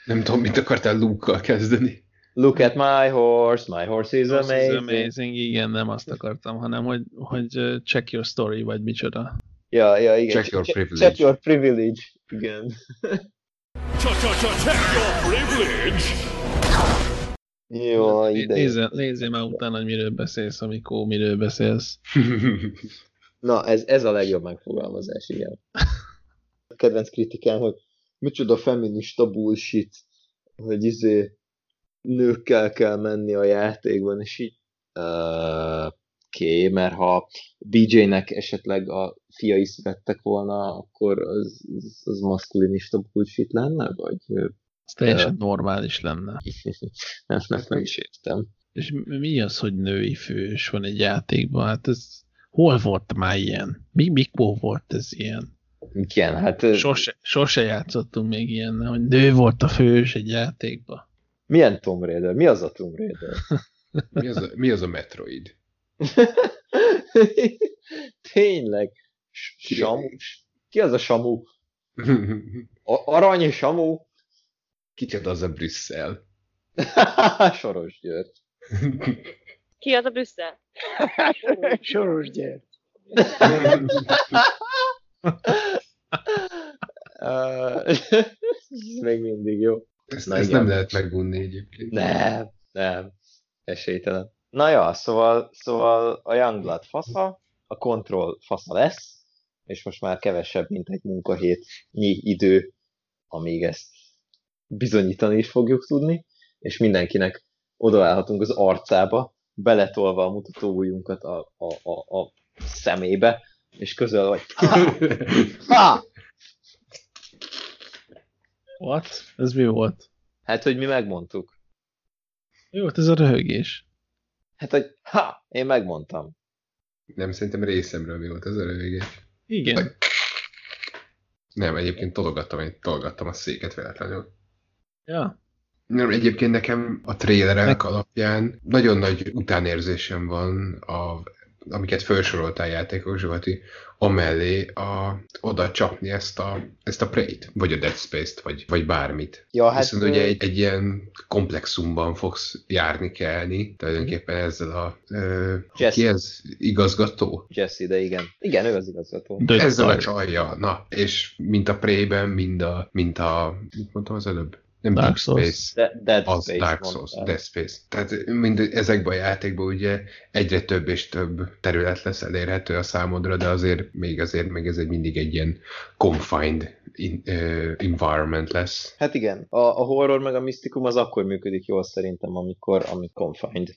Nem tudom, mit akartál Luke-kal kezdeni. look at my horse, my horse is This is amazing. amazing. Igen, nem azt akartam, hanem hogy, hogy check your story, vagy micsoda. Ja, ja, igen. Check your privilege. Check your privilege. Igen. Check your privilege. Jó, ide. Nézzél, nézzél már utána, hogy miről beszélsz, amikor miről beszélsz. Na, ez, ez a legjobb megfogalmazás, igen. A kedvenc kritikám, hogy micsoda feminista bullshit, hogy izé nőkkel kell menni a játékban, és így uh, oké, mert ha BJ-nek esetleg a fiai születtek volna, akkor az, az, az maszkulinista bullshit lenne, vagy Ez teljesen normális lenne. nem, nem, nem is értem. És mi- mi az, hogy női fős van egy játékban? Hát ez hol volt már ilyen? Mi, mikor volt ez ilyen? Igen, hát Sose, sose játszottunk még ilyen, hogy nő volt a fős egy játékban. milyen Tomb Raider? Mi az a Tomb Raider? Mi az a, mi az a Metroid? Tényleg. Samu? Ki az a Samu? A- Arany Samu? Kicsit az a Brüsszel. Soros György. Ki az a Brüsszel? Soros György. Ez még mindig jó. Ezt, Na ezt nem lehet megunni egyébként. Nem, nem. Esélytelen. Na ja, szóval, szóval a Youngblood fasza, a Control fasza lesz, és most már kevesebb, mint egy munkahétnyi idő, amíg ezt bizonyítani is fogjuk tudni, és mindenkinek odaállhatunk az arcába, beletolva a mutatóujjunkat a, a, a, a szemébe, és közöl, hogy ha! What? Ez mi volt? Hát, hogy mi megmondtuk. Mi volt ez a röhögés? Hát, hogy ha! Én megmondtam. Nem, szerintem részemről mi volt az a rövégés. Igen. Nem, egyébként tologattam, egy, tologattam a széket véletlenül. Ja. Nem, egyébként nekem a trélerek alapján nagyon nagy utánérzésem van, a, amiket felsoroltál játékok, Zsolti, amellé a, oda csapni ezt a, ezt a Prey-t, vagy a Dead Space-t, vagy, vagy bármit. Ja, hát, Viszont ö- ugye egy, egy ilyen komplexumban fogsz járni kelni, tulajdonképpen ezzel a... Ö, Jesse. ki ez? Igazgató? Jesse, de igen. Igen, ő az igazgató. Ezzel a csajja, na, és mint a Prey-ben, mind a, mint a, mit mondtam az előbb? Nem Dark Deep Souls. Space. De- Dead az Space Dark mondtál. Souls, Dead Space. Tehát mind ezekben a játékban ugye egyre több és több terület lesz elérhető a számodra, de azért még azért még ez egy mindig egy ilyen confined in, uh, environment lesz. Hát igen, a, a horror meg a misztikum az akkor működik jól szerintem, amikor, amikor confined.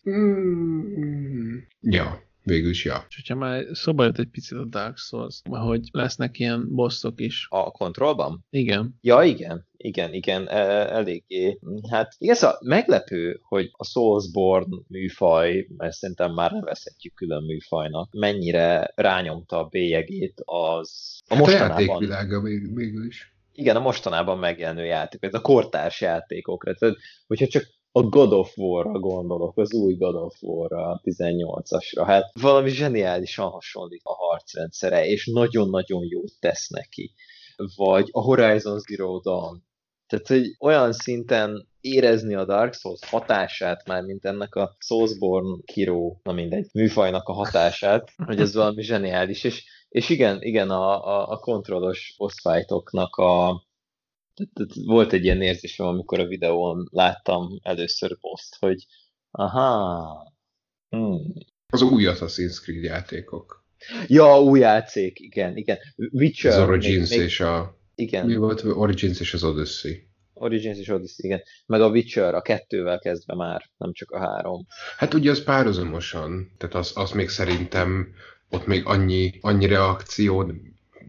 Ja, végül is ja. És hogyha már szóba jött egy picit a Dark Souls, hogy lesznek ilyen bosszok is. A kontrollban? Igen. Ja, igen, igen, igen, e- eléggé. Hát igen, szóval meglepő, hogy a Soulsborne műfaj, mert szerintem már nevezhetjük külön műfajnak, mennyire rányomta a bélyegét az a Hát a mostanában. játékvilága vég, végül is. igen, a mostanában megjelenő játék, ez a kortárs játékokra. Tehát, hogyha csak a God of War-ra gondolok, az új God of War-ra, a 18-asra, hát valami zseniálisan hasonlít a harcrendszere, és nagyon-nagyon jót tesz neki. Vagy a Horizon Zero Dawn. Tehát, hogy olyan szinten érezni a Dark Souls hatását már, mint ennek a Soulsborne kiró, na mindegy, műfajnak a hatását, hogy ez valami zseniális, és, és igen, igen, a, a, a kontrollos boss a, volt egy ilyen érzésem, amikor a videón láttam először poszt, hogy aha, hmm. Az új Assassin's Creed játékok. Ja, új játék, igen, igen. Witcher. Az Origins még, még, és a... Igen. Mi volt? Origins és az Odyssey. Origins és Odyssey, igen. Meg a Witcher, a kettővel kezdve már, nem csak a három. Hát ugye az párhuzamosan, tehát az, az még szerintem ott még annyi, annyi reakció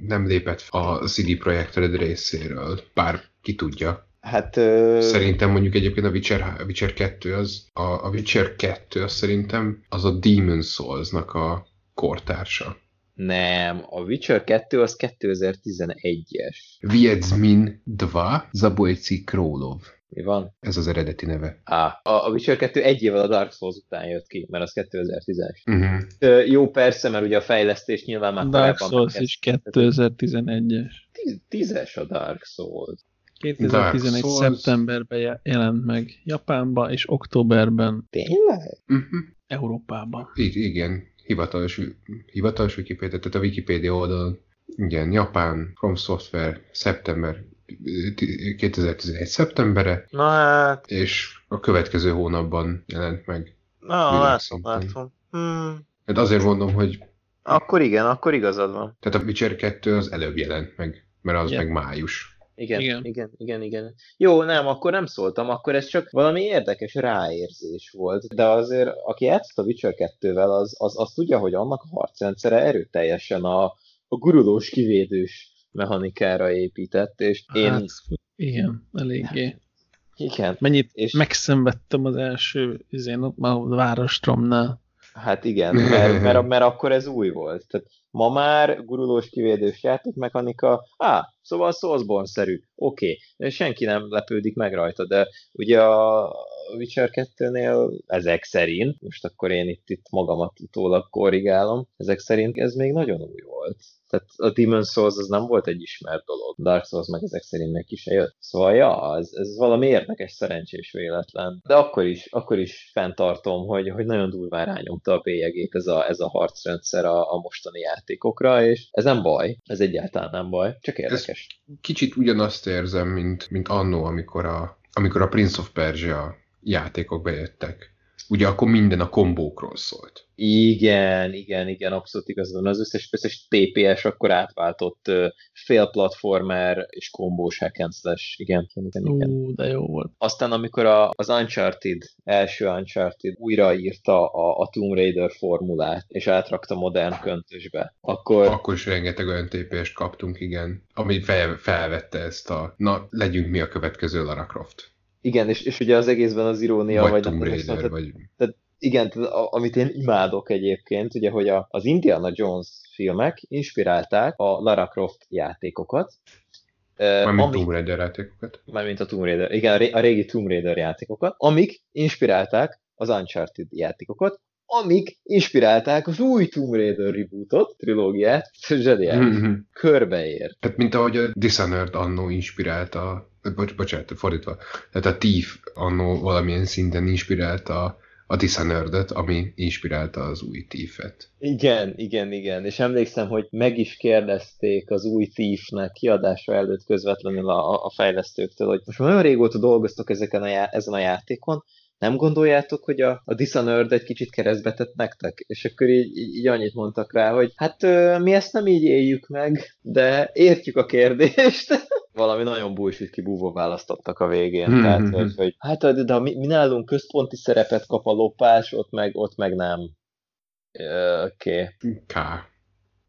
nem lépett a CD Projekt Red részéről, bár ki tudja. Hát... Ö... Szerintem mondjuk egyébként a Witcher, a Witcher 2 az, a, a Witcher 2 az szerintem az a Demon Souls-nak a kortársa. Nem, a Witcher 2 az 2011-es. Wiedźmin 2 Zabójci Królov. Mi van? Ez az eredeti neve. Á, a, a Witcher 2 egy évvel a Dark Souls után jött ki, mert az 2010-es. Uh-huh. Ö, Jó, persze, mert ugye a fejlesztés nyilván már Dark Souls is 2011-es. Tíz- Tízes a Dark Souls. 2011. Souls. szeptemberben je- jelent meg Japánba, és októberben Tényleg? Uh-huh. Európában. I- igen, hivatalos, hivatalos Wikipedia, tehát a Wikipedia oldalon. Igen, Japán, From Software, szeptember, 2011. szeptembere, Na hát, és a következő hónapban jelent meg. na, látom, látom. Hmm. Hát azért mondom, hogy Akkor igen, akkor igazad van. tehát a Witcher 2 az előbb jelent meg, mert az Igen. meg május. Igen, Igen. igen, igen, igen, igen. Jó, nem, akkor nem szóltam, akkor ez csak valami érdekes ráérzés volt. De azért, aki játszott a Witcher 2-vel, az, az, az tudja, hogy annak a harcrendszere erőteljesen a, a gurulós kivédős mechanikára épített, és én... Hát, igen, eléggé. igen, Mennyit És- megszenvedtem az első izén, a várostromnál. Hát igen, mert, mert, mert akkor ez új volt. Tehát ma már gurulós kivédős játékmechanika, á, szóval Soulsborne-szerű, oké, okay. senki nem lepődik meg rajta, de ugye a Witcher 2-nél ezek szerint, most akkor én itt, itt magamat utólag korrigálom, ezek szerint ez még nagyon új volt. Tehát a Demon's Souls az nem volt egy ismert dolog. Dark Souls meg ezek szerint neki se jött. Szóval ja, ez, ez valami érdekes, szerencsés véletlen. De akkor is, akkor is fenntartom, hogy, hogy nagyon durván rányomta a bélyegét ez a, ez a harcrendszer a, a mostani játékokra, és ez nem baj, ez egyáltalán nem baj, csak érdekes. Kicsit ugyanazt érzem, mint, mint annó, amikor a, amikor a Prince of Persia játékok bejöttek. Ugye akkor minden a kombókról szólt. Igen, igen, igen, abszolút igaz van. Az összes, összes TPS akkor átváltott uh, félplatformer és kombós hack and slash. Igen, igen, igen. igen. Ú, de jó volt. Aztán amikor a, az Uncharted, első Uncharted újraírta a, a Tomb Raider formulát, és átrakta modern köntösbe, akkor... Akkor is rengeteg olyan TPS-t kaptunk, igen, ami fel, felvette ezt a, na, legyünk mi a következő Lara Croft. Igen, és, és ugye az egészben az irónia, Vagy, vagy, Tomb nem Raider, mondtad, vagy... tehát igen, tehát amit én imádok egyébként, ugye, hogy a, az Indiana Jones filmek inspirálták a Lara Croft játékokat. Mármint amik- Tomb Raider játékokat. Mármint a Tomb Raider, igen, a ré- a régi Tomb Raider játékokat, amik inspirálták az Uncharted játékokat, amik inspirálták az új Tomb Raider rebootot, trilógiát, zseniális, Mhm. körbeér. Tehát mint ahogy a Dishonored annó inspirálta, bocs, bocsánat, fordítva, tehát a Thief annó valamilyen szinten inspirálta a Dishonored-et, ami inspirálta az új Thief-et. Igen, igen, igen, és emlékszem, hogy meg is kérdezték az új Thiefnek kiadása előtt közvetlenül a, a fejlesztőktől, hogy most már olyan régóta dolgoztok ezeken a ezen a játékon, nem gondoljátok, hogy a, a Dishonored egy kicsit keresztbe tett nektek? És akkor így, így, így annyit mondtak rá, hogy hát ö, mi ezt nem így éljük meg, de értjük a kérdést. Valami nagyon bullshit kibúvó választottak a végén. Mhm, Tehát, mhm. hogy, hogy hát de mi, mi nálunk központi szerepet kap a lopás, ott meg, ott meg nem. Oké. Okay. K.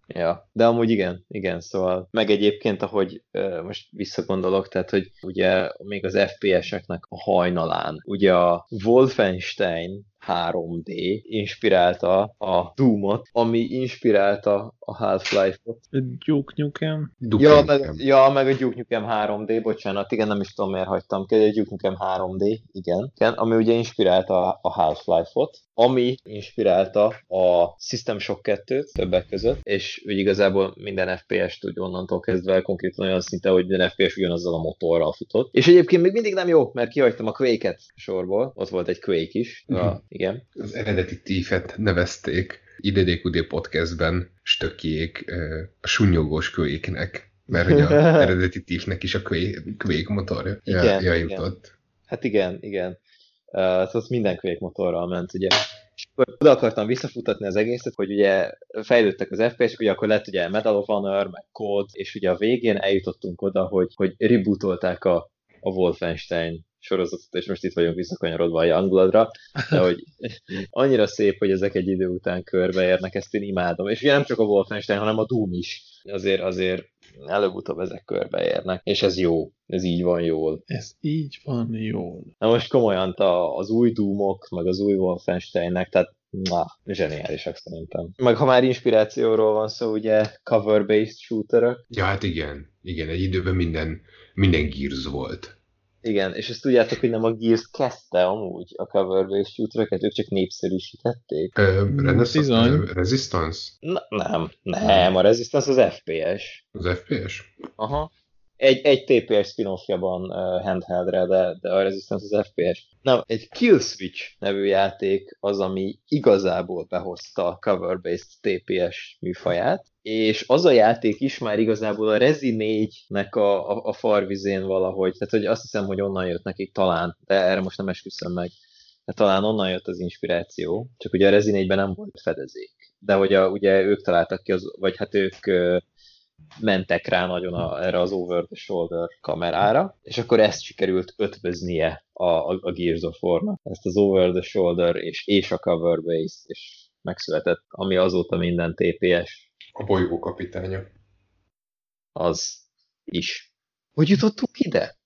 Ja, de amúgy igen, igen, szóval meg egyébként, ahogy ö, most visszagondolok, tehát, hogy ugye még az FPS-eknek a hajnalán, ugye a Wolfenstein 3D inspirálta a Doom-ot, ami inspirálta a Half-Life-ot. Duke Nukem. Ja meg, ja, meg a Duke Nukem 3D, bocsánat, igen, nem is tudom, miért hagytam ki, a Duke Nukem 3D, igen, igen ami ugye inspirálta a Half-Life-ot, ami inspirálta a System Shock 2-t többek között, és úgy igazából minden FPS-t úgy onnantól kezdve konkrétan olyan szinte, hogy minden FPS ugyanazzal a motorral futott. És egyébként még mindig nem jó, mert kihagytam a Quake-et sorból, ott volt egy Quake is, Mhm. a, igen. Az eredeti Thief-et nevezték IDDQD podcastben stökiék a sunyogós kölyéknek, mert hogy az eredeti Thiefnek is a Quake motorja Igen, ja, ja, igen. jutott. Hát igen, igen. Uh, szóval minden Quake motorral ment, ugye. És akkor oda akartam visszafutatni az egészet, hogy ugye fejlődtek az FPS-ek, ugye akkor lett ugye Medal of Honor, meg Code, és ugye a végén eljutottunk oda, hogy, hogy rebootolták a, a Wolfenstein sorozatot, és most itt vagyunk visszakanyarodva a Youngbloodra, de hogy annyira szép, hogy ezek egy idő után körbeérnek, ezt én imádom. És ugye nem csak a Wolfenstein, hanem a Doom is. Azért, azért előbb-utóbb ezek körbeérnek, és ez jó, ez így van jól. Ez így van jól. Na most komolyan az új Doomok, meg az új Wolfensteinnek, tehát na, zseniálisak szerintem. Meg ha már inspirációról van szó, ugye cover-based shooterök. Ja, hát igen. Igen, egy időben minden, minden Gears volt. Igen, és ezt tudjátok, hogy nem a Gears kezdte amúgy a cover-based shootereket, ők csak népszerűsítették. Ö, bizony. Resistance? Na, nem, nem, a Resistance az FPS. Az FPS? Aha. Egy, egy TPS spin-offja van uh, handheldre, de, de a Resistance az FPS. Na, egy Kill Switch nevű játék az, ami igazából behozta a cover-based TPS műfaját, és az a játék is már igazából a Rezi 4-nek a, a, a farvizén valahogy, tehát hogy azt hiszem, hogy onnan jött nekik talán, de erre most nem esküszöm meg. De talán onnan jött az inspiráció, csak ugye a Rezi 4-ben nem volt fedezék. De hogy a, ugye ők találtak ki, az, vagy hát ők mentek rá nagyon a, erre az over the shoulder kamerára, és akkor ezt sikerült ötvöznie a, a, a Gears of War-nak. Ezt az over the shoulder és, és a cover base, és megszületett, ami azóta minden TPS, A bolygó kapitánya. az is. Hogy jutottunk ide?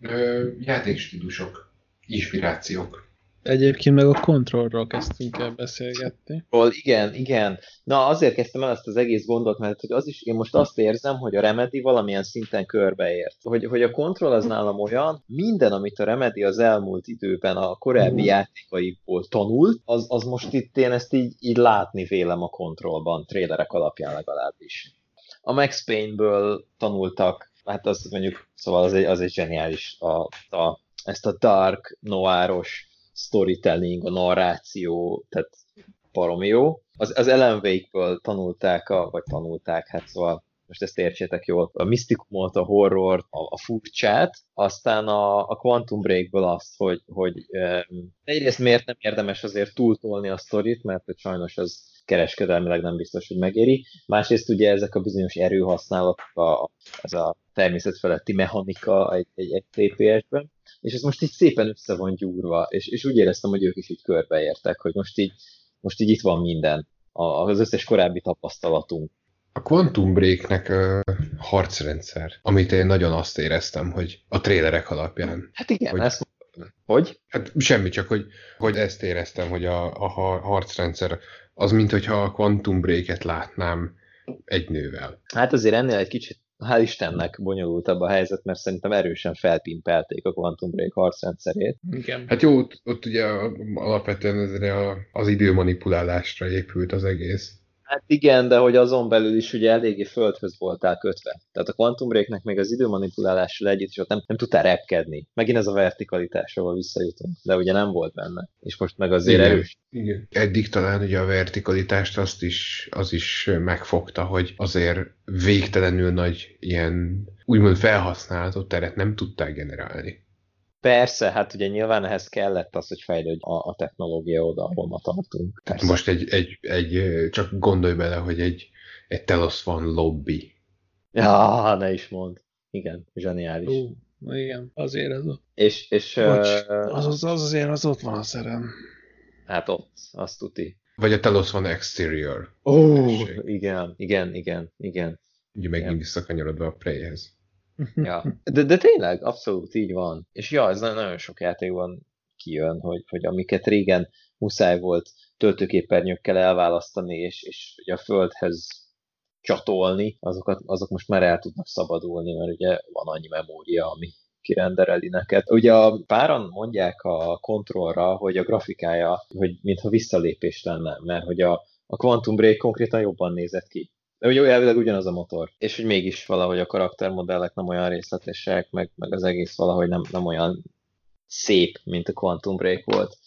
Ö, játékstílusok, inspirációk. Egyébként meg a kontrollról kezdtünk el beszélgetni. Ról, igen, igen. Na, azért kezdtem el ezt az egész gondot, mert hogy az is, én most azt érzem, hogy a Remedy valamilyen szinten körbeért. Hogy, hogy a kontroll az nálam olyan, minden, amit a Remedy az elmúlt időben a korábbi játékaikból tanult, az, az most itt én ezt így, így látni vélem a kontrollban, trélerek alapján legalábbis. A Max Payne-ből tanultak, hát az mondjuk, szóval az egy, az egy zseniális, a, a, ezt a dark, noiros storytelling, a narráció, tehát baromi jó. Az, az Ellen tanulták, a, vagy tanulták, hát szóval most ezt értsétek jól, a misztikumot, a horrort, a, a furcsát, aztán a, a Quantum Breakből azt, hogy, hogy um, egyrészt miért nem érdemes azért túltolni a sztorit, mert hogy sajnos az kereskedelmileg nem biztos, hogy megéri. Másrészt ugye ezek a bizonyos erőhasználatok, a, ez a természetfeletti mechanika egy, egy, egy TPS-ben, és ez most így szépen össze van gyúrva, és, és úgy éreztem, hogy ők is így körbeértek, hogy most így, most így itt van minden, az összes korábbi tapasztalatunk. A Quantum Breaknek ö, harcrendszer, amit én nagyon azt éreztem, hogy a trélerek alapján. Hát igen, hogy, ezt hogy? Hát semmi, csak hogy, hogy ezt éreztem, hogy a, a har- harcrendszer az, mint hogyha a Quantum Break-et látnám egy nővel. Hát azért ennél egy kicsit, hál' Istennek bonyolultabb a helyzet, mert szerintem erősen felpimpelték a Quantum Break harcrendszerét. Igen. Hát jó, ott, ott ugye alapvetően ezre a, az időmanipulálásra épült az egész. Hát igen, de hogy azon belül is ugye eléggé földhöz voltál kötve. Tehát a Quantum Breaknek még az időmanipulálással együtt is ott nem, nem tudtál repkedni. Megint ez a vertikalitás, ahol visszajutunk. De ugye nem volt benne. És most meg azért Igen. erős. Igen. Eddig talán ugye a vertikalitást azt is, az is megfogta, hogy azért végtelenül nagy ilyen úgymond felhasználatot teret nem tudták generálni. Persze, hát ugye nyilván ehhez kellett az, hogy fejlődj a, a technológia oda, ahol ma tartunk. Persze. Most egy, egy, egy, csak gondolj bele, hogy egy, egy Telos van lobby. Ja, ne is mond. Igen, zseniális. Ú, igen, azért ez ott. És, és Bocs, az, az azért az ott van a szerem. hát ott, azt tuti. Vagy a Telos van exterior. Ó, igen, igen, igen, igen. Ugye megint visszakanyarodva a Preyhez. Ja. De, de tényleg, abszolút így van. És ja, ez nagyon sok játékban kijön, hogy, hogy amiket régen muszáj volt töltőképernyőkkel elválasztani, és, és ugye a földhez csatolni, azokat, azok most már el tudnak szabadulni, mert ugye van annyi memória, ami kirendereli neked. Ugye a páran mondják a kontrollra, hogy a grafikája, hogy mintha visszalépés lenne, mert hogy a, a Quantum Break konkrétan jobban nézett ki. De ugye elvileg ugyanaz a motor. És hogy mégis valahogy a karaktermodellek nem olyan részletesek, meg, meg az egész valahogy nem, nem olyan szép, mint a Quantum Break volt.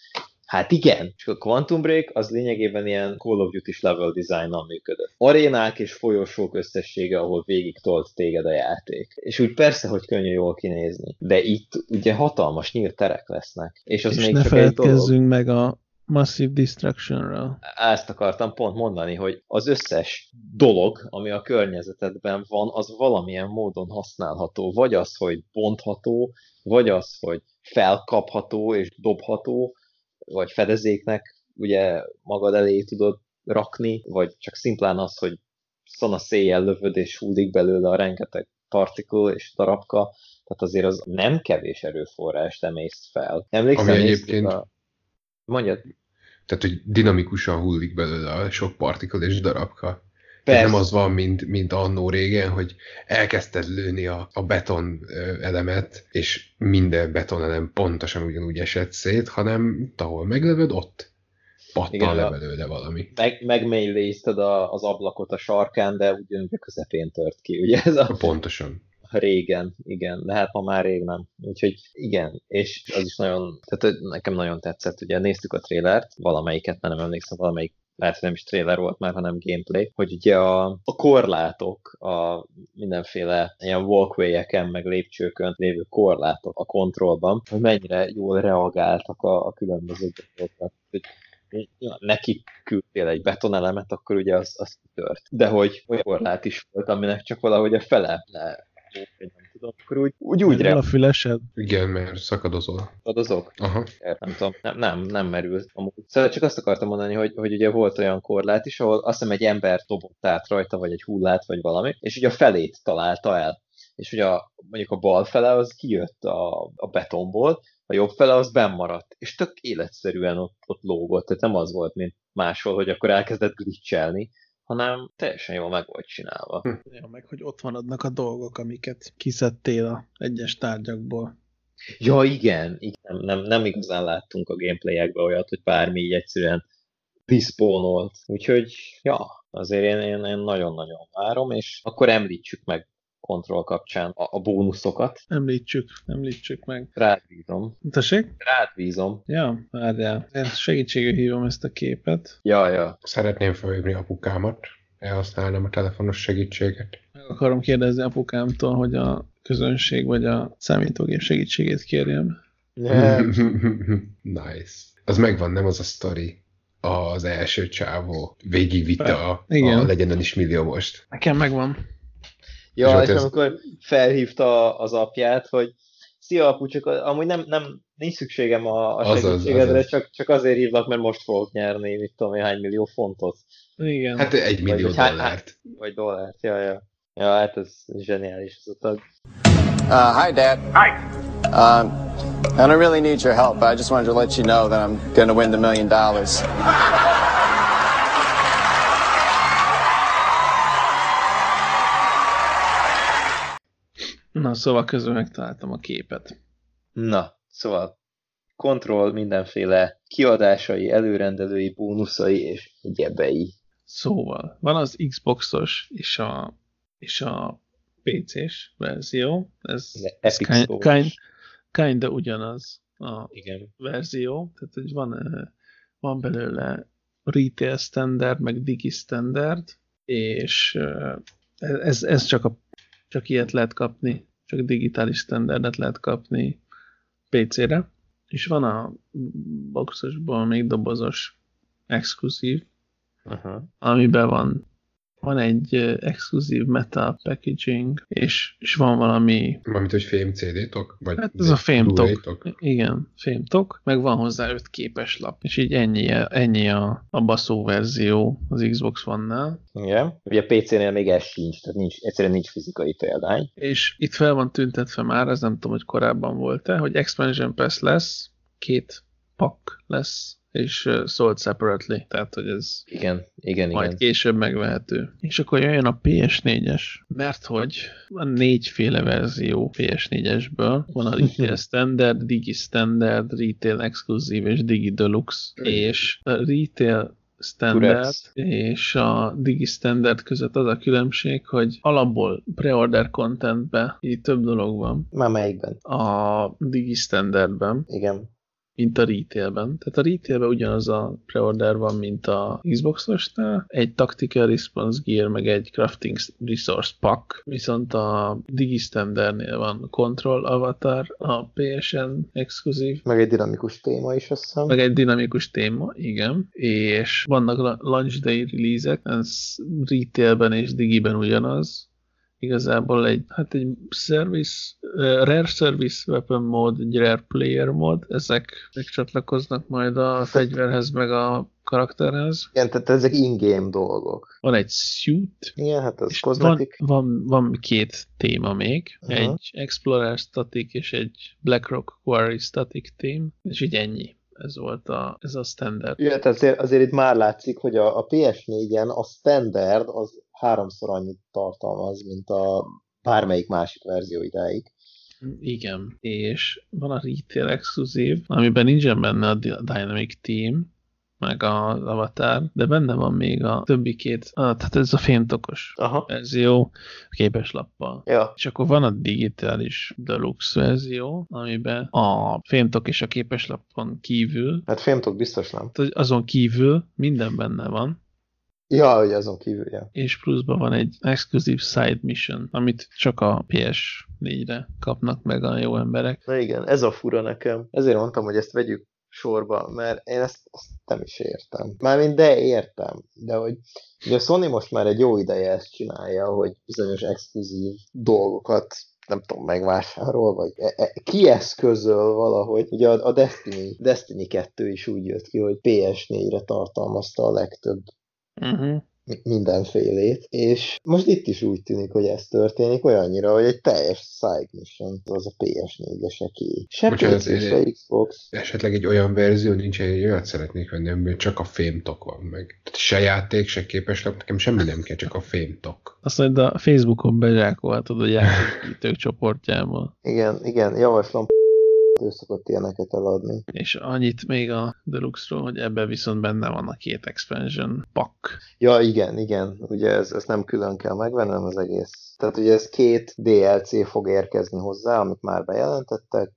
Hát igen, csak a Quantum Break az lényegében ilyen Call of Duty level design működött. Arénák és folyosók összessége, ahol végig tolt téged a játék. És úgy persze, hogy könnyű jól kinézni. De itt ugye hatalmas nyílt terek lesznek. És az És még ne csak egy dolog. feledkezzünk meg a Massive Destruction-ről. Ezt akartam pont mondani, hogy az összes dolog, ami a környezetedben van, az valamilyen módon használható. Vagy az, hogy bontható, vagy az, hogy felkapható és dobható, vagy fedezéknek ugye magad elé tudod rakni, vagy csak szimplán az, hogy szana széjjel lövöd és hullik belőle a rengeteg particle és darabka, tehát azért az nem kevés erőforrás emészt fel. Emlékszel, Ami egyébként- A... Mondjad. Tehát, hogy dinamikusan hullik belőle a sok partikel és darabka. Tehát Tehát Persze. nem az van, mint, mint annó régen, hogy elkezdted lőni a, a beton elemet, és minden beton elem pontosan ugyanúgy esett szét, hanem ahol meglövöd, ott pattan le belőle valami. Meg, megmélylézted az ablakot a sarkán, de ugyanúgy a közepén tört ki, ugye ez a Pontosan. Régen, igen, de hát ma már rég nem. Úgyhogy igen, és az is nagyon, tehát nekem nagyon tetszett, ugye néztük a trélert, valamelyiket, mert nem emlékszem, valamelyik lehet, hogy nem is trailer volt már, hanem gameplay, hogy ugye a, a korlátok, a mindenféle ilyen walkway-eken, meg lépcsőkön lévő korlátok a kontrollban, hogy mennyire jól reagáltak a, a különböző dolgokra. Ja, neki küldtél egy betonelemet, akkor ugye az, az kitört. De hogy olyan korlát is volt, aminek csak valahogy a fele le, vagy nem tudom, akkor úgy, úgy, úgy a fülesed? Igen, mert szakadozol. Adozok? Aha. Nem tudom, nem, nem, nem merült. Amúgy. Szóval csak azt akartam mondani, hogy, hogy ugye volt olyan korlát is, ahol azt hiszem egy ember dobott át rajta, vagy egy hullát, vagy valami, és ugye a felét találta el. És ugye a, mondjuk a bal fele az kijött a, a betonból, a jobb fele az benn maradt, és tök életszerűen ott, ott lógott, tehát nem az volt, mint máshol, hogy akkor elkezdett glitchelni, hanem teljesen jól meg volt csinálva. Hm. Ja, meg hogy ott vannak a dolgok, amiket kiszedtél a egyes tárgyakból. Ja, igen, igen. Nem, nem, nem igazán láttunk a gameplayekben olyat, hogy bármi így egyszerűen respawnolt. Úgyhogy, ja, azért én, én, én nagyon-nagyon várom, és akkor említsük meg kontroll kapcsán a, a bónuszokat. Említsük, említsük meg. Rád bízom. Tessék? Rád bízom. Ja, várjál. Én segítségül hívom ezt a képet. Ja, ja. Szeretném felhívni apukámat, elhasználnám a telefonos segítséget. Meg akarom kérdezni apukámtól, hogy a közönség vagy a számítógép segítségét kérjem. nice. Az megvan, nem az a sztori. Az első csávó végigvitte a, Igen. a legyen is millió most. Nekem megvan. Ja, Zsolt, és ez- amikor felhívta az apját, hogy szia apu, csak a- amúgy nem, nem nincs szükségem a, a Azaz, segítségedre, azaz. Csak, csak azért hívlak, mert most fogok nyerni, mit tudom én, hány millió fontot. Igen. Hát egy millió vagy, hány- dollárt. Vagy dollárt, ja, ja. Ja, hát ez zseniális az utat. Uh, hi, Dad. Hi. Um, I don't really need your help. I just wanted to let you know that I'm going to win the million dollars. Na, szóval közben megtaláltam a képet. Na, szóval kontroll mindenféle kiadásai, előrendelői, bónuszai és egyebei. Szóval, van az Xboxos és a, és a PC-s verzió. Ez, kind, kind, kinda ugyanaz a Igen. verzió. Tehát, hogy van, van belőle retail standard, meg digi standard, és ez, ez csak, a, csak ilyet lehet kapni, csak digitális standardet lehet kapni PC-re. És van a boxosból még dobozos exkluzív, Aha. amiben van van egy exkluzív metal packaging, és, és van valami Valamint, hogy fém CD-tok? Vagy Hát ez a fémtok. Igen, fémtok, meg van hozzá öt képes lap, és így ennyi, ennyi a, a baszó verzió az Xbox One-nál. Igen. Ugye a PC-nél még ez sincs, tehát nincs, egyszerűen nincs fizikai példány. És itt fel van tüntetve már, ez nem tudom, hogy korábban volt-e, hogy Expansion Pass lesz, két pak lesz, és sold separately, tehát hogy ez Igen, igen, majd igen. később megvehető. És akkor jöjjön a PS4-es, mert hogy van négyféle verzió PS4-esből. Van a Retail Standard, Digi Standard, Retail Exclusive és Digi Deluxe. És a Retail Standard Turex. és a Digi Standard között az a különbség, hogy alapból pre-order contentben így több dolog van. Már melyikben? A Digi Standardben Igen. Mint a retailben. Tehát a retailben ugyanaz a preorder van, mint a Xboxosnál, egy Tactical Response Gear, meg egy Crafting Resource Pack, viszont a Digi Standardnél van Control Avatar, a PSN exkluzív, Meg egy dinamikus téma is, azt hiszem. meg egy dinamikus téma, igen, és vannak la- launch day release-ek, ez retailben és digiben ugyanaz, igazából egy, hát egy service, rare service weapon mod, egy rare player mod, ezek megcsatlakoznak majd a fegyverhez, meg a karakterhez. Igen, tehát ezek in-game dolgok. Van egy suit, Igen, hát az és van, kozmetik. van, van két téma még, Aha. egy Explorer Static és egy BlackRock Quarry Static theme, és így ennyi. Ez volt a, ez a standard. Ja, tehát azért, azért itt már látszik, hogy a, a PS4-en a standard az háromszor annyit tartalmaz, mint a bármelyik másik verzió idáig. Igen, és van a retail exkluzív, amiben nincsen benne a Dy- Dynamic Team, meg az Avatar, de benne van még a többi két, a, tehát ez a fémtokos Aha. verzió képeslappal. Ja. És akkor van a digitális deluxe verzió, amiben a fémtok és a képeslapon kívül, Hát fémtok biztos nem. azon kívül minden benne van, Ja, hogy azon kívül, ja. és pluszban van egy exkluzív side mission, amit csak a PS4-re kapnak meg a jó emberek. Na igen, ez a fura nekem. Ezért mondtam, hogy ezt vegyük sorba, mert én ezt, ezt nem is értem. Mármint de értem, de hogy ugye a Sony most már egy jó ideje ezt csinálja, hogy bizonyos exkluzív dolgokat nem tudom, megvásárol, vagy e- e- kieszközöl valahogy. Ugye a, a Destiny, Destiny 2 is úgy jött ki, hogy PS4-re tartalmazta a legtöbb Uh-huh. mi- mindenfélét, és most itt is úgy tűnik, hogy ez történik olyannyira, hogy egy teljes side mission az a PS4-ese ki. Se Bocsánat, PC, se Xbox. Esetleg egy olyan verzió nincs, egy olyat szeretnék venni, amiben csak a fémtok van meg. Tehát se játék, se képeslap, nekem semmi nem kell, csak a fémtok. Azt majd a Facebookon bezsákolhatod a játékítők csoportjából. Igen, igen, javaslom, ő szokott ilyeneket eladni. És annyit még a Deluxe-ról, hogy ebben viszont benne van a két expansion pak. Ja, igen, igen, ugye ez, ez nem külön kell megvennem az egész. Tehát ugye ez két DLC fog érkezni hozzá, amit már bejelentettek,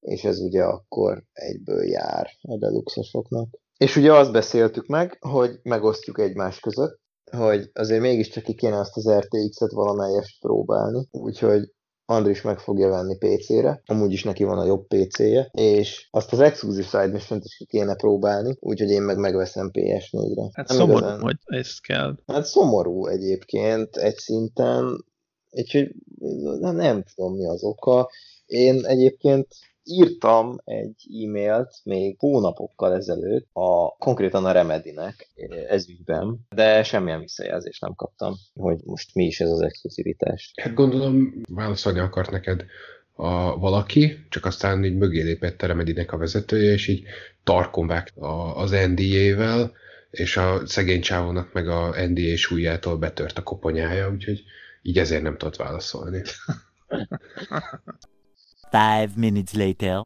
és ez ugye akkor egyből jár a deluxosoknak. És ugye azt beszéltük meg, hogy megosztjuk egymás között, hogy azért mégiscsak ki kéne azt az RTX-et valamelyest próbálni, úgyhogy Andris meg fogja venni PC-re, amúgy is neki van a jobb PC-je, és azt az Exclusive Side mission is ki kéne próbálni, úgyhogy én meg megveszem PS4-re. Hát Nem szomorú, igazán- hogy ezt kell. Hát szomorú egyébként egy szinten, úgyhogy nem, nem tudom mi az oka. Én egyébként írtam egy e-mailt még hónapokkal ezelőtt, a, konkrétan a Remedinek ez ügyben, de semmilyen visszajelzést nem kaptam, hogy most mi is ez az exkluzivitás. Hát gondolom válaszolni akart neked a valaki, csak aztán így mögé lépett a Remedinek a vezetője, és így tarkon a, az NDA-vel, és a szegény csávónak meg a NDA súlyától betört a koponyája, úgyhogy így ezért nem tudott válaszolni. Five minutes later.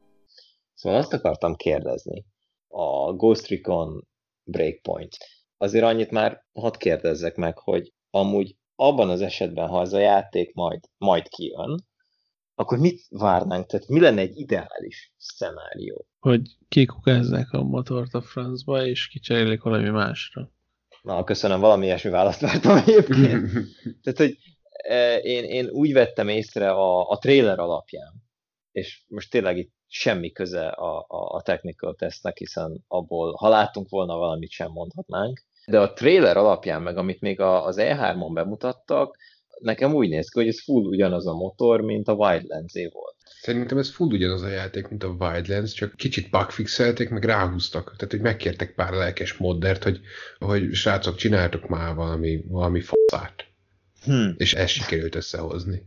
Szóval azt akartam kérdezni, a Ghost Recon Breakpoint. Azért annyit már hadd kérdezzek meg, hogy amúgy abban az esetben, ha ez a játék majd, majd kijön, akkor mit várnánk? Tehát mi lenne egy ideális szenárió? Hogy kikukázzák a motort a francba, és kicserélik valami másra. Na, köszönöm, valami ilyesmi választ vártam egyébként. Tehát, hogy e, én, én úgy vettem észre a, a trailer alapján, és most tényleg itt semmi köze a, a, a technical testnek, hiszen abból, ha láttunk volna valamit, sem mondhatnánk. De a trailer alapján, meg amit még a, az E3-on bemutattak, nekem úgy néz ki, hogy ez full ugyanaz a motor, mint a wildlands volt. Szerintem ez full ugyanaz a játék, mint a Wildlands, csak kicsit bugfixelték, meg ráhúztak. Tehát, hogy megkértek pár lelkes moddert, hogy, hogy srácok, csináltok már valami, valami faszát. Hmm. És ezt sikerült összehozni.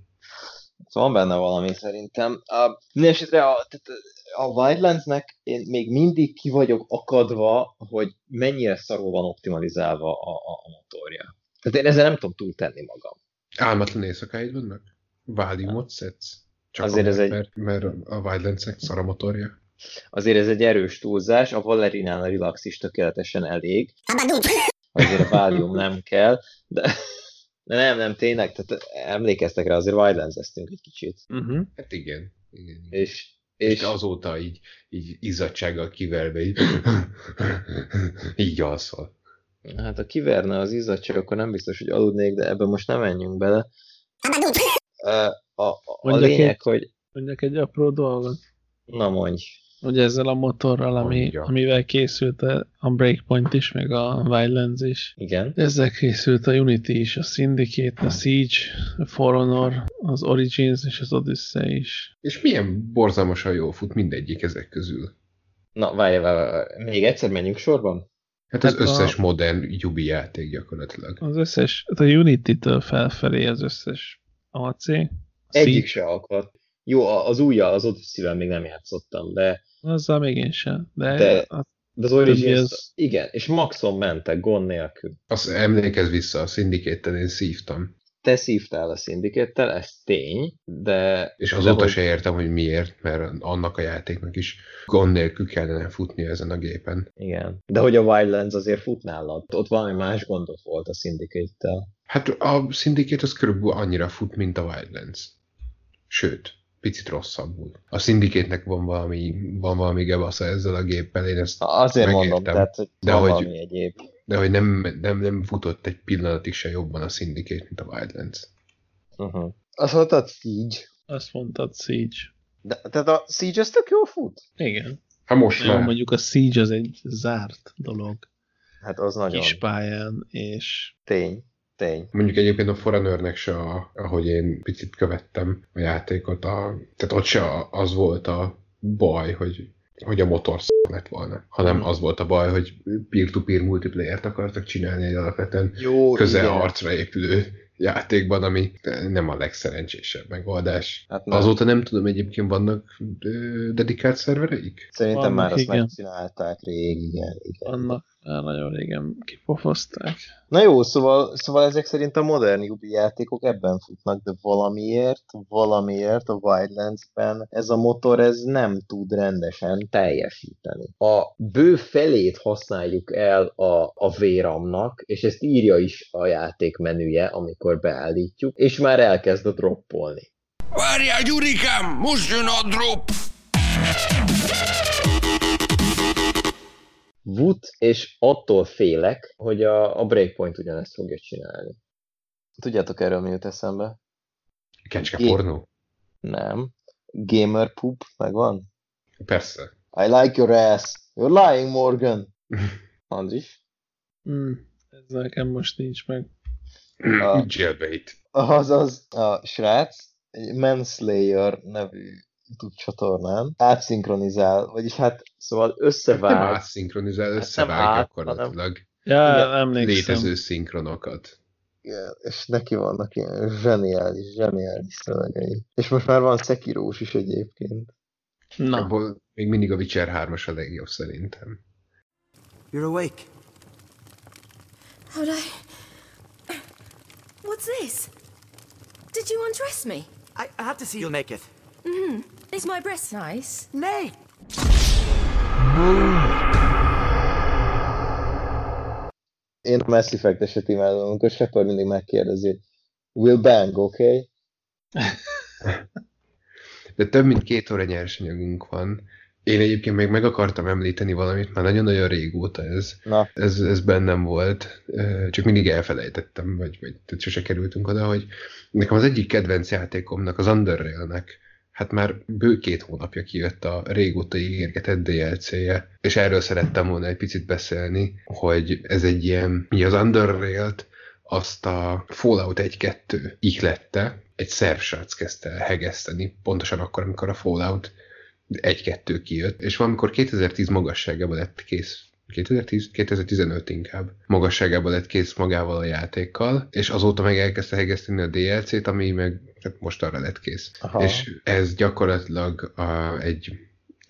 Szóval van benne valami szerintem. A, mindenesetre a, tehát a Wildlandsnek én még mindig ki vagyok akadva, hogy mennyire szarul van optimalizálva a, a, a motorja. Tehát én ezzel nem tudom túltenni magam. Álmatlan éjszakáid vannak? Váliumot szedsz? Csak Azért ez azért, egy- mert, mert a Wildlandsnek szar a motorja. Azért ez egy erős túlzás, a Valerinál a relax is tökéletesen elég. Azért a Valium nem kell, de, de nem, nem, tényleg, tehát emlékeztek rá, azért Wildlands-eztünk egy kicsit. Uh-huh. Hát igen. igen. És, És és azóta így, így izzadsággal kiverve, így, így alszol. hát ha kiverne az izzadság, akkor nem biztos, hogy aludnék, de ebben most nem menjünk bele. A, a, a Mondjak lényeg, egy- hogy Mondjak egy apró dolgot. na mondj, Ugye ezzel a motorral, ami, Mondja. amivel készült a a Breakpoint is, meg a Wildlands is. igen. Ezzel készült a Unity is, a Syndicate, a Siege, a For Honor, az Origins és az Odyssey is. És milyen borzalmasan jól fut mindegyik ezek közül. Na, várj, várj, várj, még egyszer menjünk sorban? Hát az Hát a- összes modern Yubi játék gyakorlatilag. Az összes, hát a Unity-től felfelé az összes AC, a Egyik se akadt. Jó, a- az újja, az Odyssey-vel még nem játszottam, de azzal még én sem, de, De- a De az Origins, az- igen, és maxon mentek, gond nélkül. Azt emlékezz vissza, a syndicate én szívtam. Te szívtál a szindikettel, ez tény, de... És de azóta hogy- se értem, hogy miért, mert annak a játéknak is gond nélkül kellene futni ezen a gépen. Igen. De hogy a Wildlands azért fut nálad. Ott valami más gondot volt a szindikettel. Hát a Syndicate az körülbelül annyira fut, mint a Wildlands. Sőt, picit rosszabbul. A Syndicate-nek van valami, van valami gebasza ezzel a géppel, én ezt Azért mondom, megértem. tehát, hogy de van hogy, valami egyéb. de hogy nem, nem, nem futott egy pillanatig se jobban a Syndicate, mint a Wildlands. Uh-huh. Azt mondtad Siege. Azt mondtad Siege. De, tehát a Siege az tök jól fut? Igen. Hát most Jó, már. mondjuk a Siege az egy zárt dolog. Hát az nagyon Kis pályán, és tény. Tény. Mondjuk egyébként a Foreignernek se, a, ahogy én picit követtem a játékot, a, tehát ott se az volt a baj, hogy, hogy a motor sz- lett volna, hanem az volt a baj, hogy peer-to-peer multiplayer-t akartak csinálni egy alapvetően Jó, közel igen. arcra épülő játékban, ami nem a legszerencsésebb megoldás. Hát nem. Azóta nem tudom, egyébként vannak dedikált szervereik? Szerintem Vannak, már azt igen. megcsinálták rég, igen. igen. annak már nagyon régen kipofozták. Na jó, szóval, szóval ezek szerint a modern Ubi játékok ebben futnak, de valamiért, valamiért a Wildlands-ben ez a motor ez nem tud rendesen teljesíteni. A bő felét használjuk el a, a véramnak, és ezt írja is a játék menüje, amikor beállítjuk, és már elkezd a droppolni. Várjál, Gyurikám, most jön a drop! Wood, és attól félek, hogy a, a Breakpoint ugyanezt fogja csinálni. Tudjátok erről mi jut eszembe? Kecske Gé- pornó? Nem. Gamer poop, megvan? Persze. I like your ass. You're lying, Morgan. Andris? Hmm, ez nekem most nincs meg. A, Jailbait. azaz a srác egy Manslayer nevű YouTube csatornán átszinkronizál, vagyis hát szóval Nem összevág. átszinkronizál, összevág át, gyakorlatilag Ja, Igen, emlékszem. létező szinkronokat. Igen, és neki vannak ilyen zseniális, zseniális szövegei. És most már van Sekirós is egyébként. Na, Abból még mindig a Witcher 3-as a legjobb szerintem. You're awake. How'd I... What's this? Did you undress me? I, I have to see you naked. Mm-hmm. Is my breast nice? Nate! Én a Mass Effect-eset imádom, amikor Shepard mindig megkérdezi, Will bang, okay? De több mint két óra nyersanyagunk van. Én egyébként még meg akartam említeni valamit, már nagyon-nagyon régóta ez, Na. ez, ez bennem volt, csak mindig elfelejtettem, vagy, vagy sose kerültünk oda, hogy nekem az egyik kedvenc játékomnak, az Underrail-nek, hát már bő két hónapja kijött a régóta ígérgetett DLC-je, és erről szerettem volna egy picit beszélni, hogy ez egy ilyen, mi az Underrail-t, azt a Fallout 1-2 ihlette, egy szerb kezdte hegeszteni, pontosan akkor, amikor a Fallout 1-2 kijött, és valamikor 2010 magasságában lett kész 2010, 2015 inkább magasságában lett kész magával a játékkal, és azóta meg elkezdte hegeszteni a DLC-t, ami meg hát most arra lett kész. Aha. És ez gyakorlatilag a, egy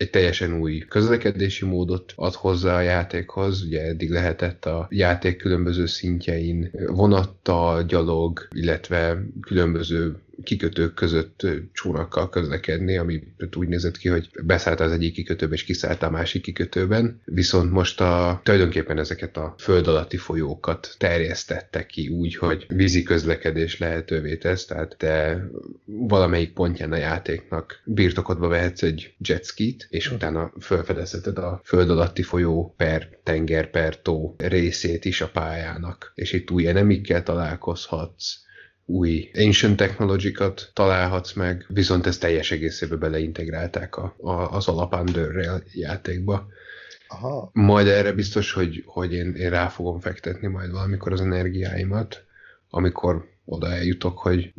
egy teljesen új közlekedési módot ad hozzá a játékhoz. Ugye eddig lehetett a játék különböző szintjein vonattal, gyalog, illetve különböző kikötők között csónakkal közlekedni, ami úgy nézett ki, hogy beszállt az egyik kikötőbe és kiszállt a másik kikötőben. Viszont most a, tulajdonképpen ezeket a föld alatti folyókat terjesztettek ki úgy, hogy vízi közlekedés lehetővé tesz, tehát te valamelyik pontján a játéknak birtokodba vehetsz egy jetskit, és utána felfedezheted a föld alatti folyó per tenger per tó részét is a pályának, és itt új enemikkel találkozhatsz, új ancient technologikat találhatsz meg, viszont ezt teljes egészében beleintegrálták a, a, az alap Underrail játékba. Aha. Majd erre biztos, hogy, hogy én, én rá fogom fektetni majd valamikor az energiáimat, amikor oda eljutok, hogy,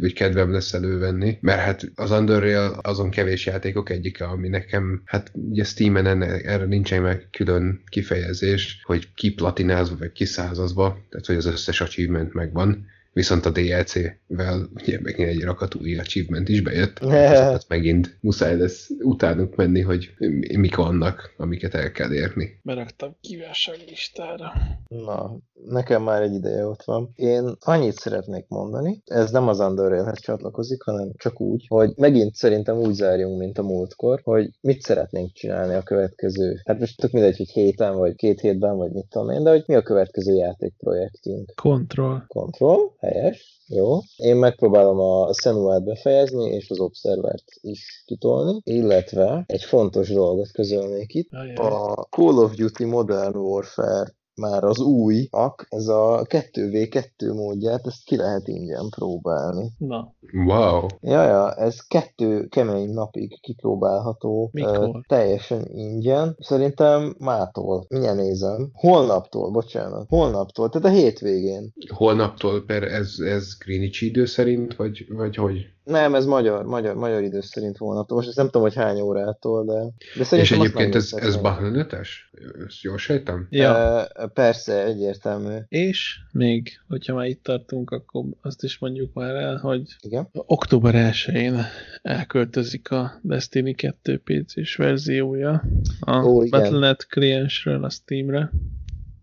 vagy kedvem lesz elővenni, mert hát az Underrail azon kevés játékok egyike, ami nekem, hát ugye Steam-en enne, erre nincsen meg külön kifejezés, hogy ki platinázva, vagy ki százazva, tehát hogy az összes achievement megvan, Viszont a DLC-vel ugye megint egy rakat új achievement is bejött, azokat megint muszáj lesz utánuk menni, hogy mi- mik vannak, amiket el kell érni. Beraktam kívánság listára. Na, nekem már egy ideje ott van. Én annyit szeretnék mondani, ez nem az Underrailhez csatlakozik, hanem csak úgy, hogy megint szerintem úgy zárjunk, mint a múltkor, hogy mit szeretnénk csinálni a következő, hát most tök mindegy, hogy héten, vagy két hétben, vagy mit tudom én, de hogy mi a következő játékprojektünk. Control. Control, helyes, jó. Én megpróbálom a Senuát befejezni, és az Observert is kitolni, illetve egy fontos dolgot közölnék itt. A Call of Duty Modern Warfare már az újnak, ez a 2v2 módját, ezt ki lehet ingyen próbálni. Na, Wow! Ja, ja, ez kettő kemény napig kipróbálható. Mikor? ö, teljesen ingyen. Szerintem mától. Mindjárt nézem. Holnaptól, bocsánat. Holnaptól, tehát a hétvégén. Holnaptól per ez, ez Greenwich idő szerint, vagy, vagy hogy? Nem, ez magyar, magyar, magyar idő szerint holnaptól. Most ezt nem tudom, hogy hány órától, de, de És szerintem azt egyébként ez, ez. Battle.net-es? Ezt jól sejtem? Ja. Ö, persze, egyértelmű. És még, hogyha már itt tartunk, akkor azt is mondjuk már el, hogy Igen. október 1-én elköltözik a Destiny 2 PC-s verziója a Ó, igen. Battle.net kliensről a Steamre.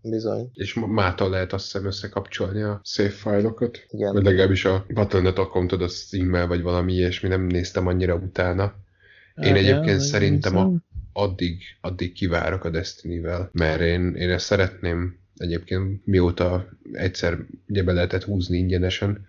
Bizony. És mától lehet azt hiszem összekapcsolni a save fájlokat. Igen. Vagy legalábbis a Battle.net accountod a Steam-mel, vagy valami ilyesmi, nem néztem annyira utána. Én egyébként szerintem a, addig, addig kivárok a Destiny-vel, mert én, én ezt szeretném egyébként mióta egyszer ugye be lehetett húzni ingyenesen,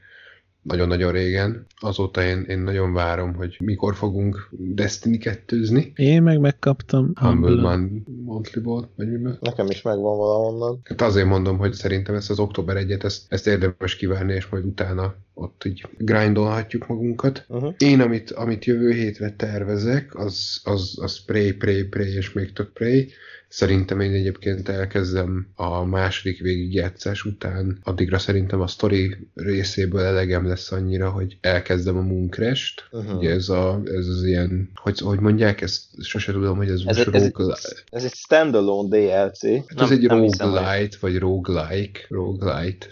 nagyon-nagyon régen. Azóta én, én nagyon várom, hogy mikor fogunk Destiny 2-zni. Én meg megkaptam Humble Humble. Man Monthly-ból, vagy miből? Nekem is megvan valahonnan. Hát azért mondom, hogy szerintem ezt az október 1-et, ezt, ezt érdemes kivárni, és majd utána ott így grindolhatjuk magunkat. Uh-huh. Én, amit, amit jövő hétre tervezek, az, az, az Prey, Prey, Prey és még több Prey. Szerintem én egyébként elkezdem a második végigjátszás után, addigra szerintem a story részéből elegem lesz annyira, hogy elkezdem a Mooncrash-t. Uh-huh. Ugye ez, a, ez az ilyen, hogy, hogy mondják, ezt sose tudom, hogy ez, Ez, most egy- ez, egy, roguelike- ez egy standalone DLC. Hát ez egy nem hiszem, hogy- roguelite, vagy roguelike, roguelite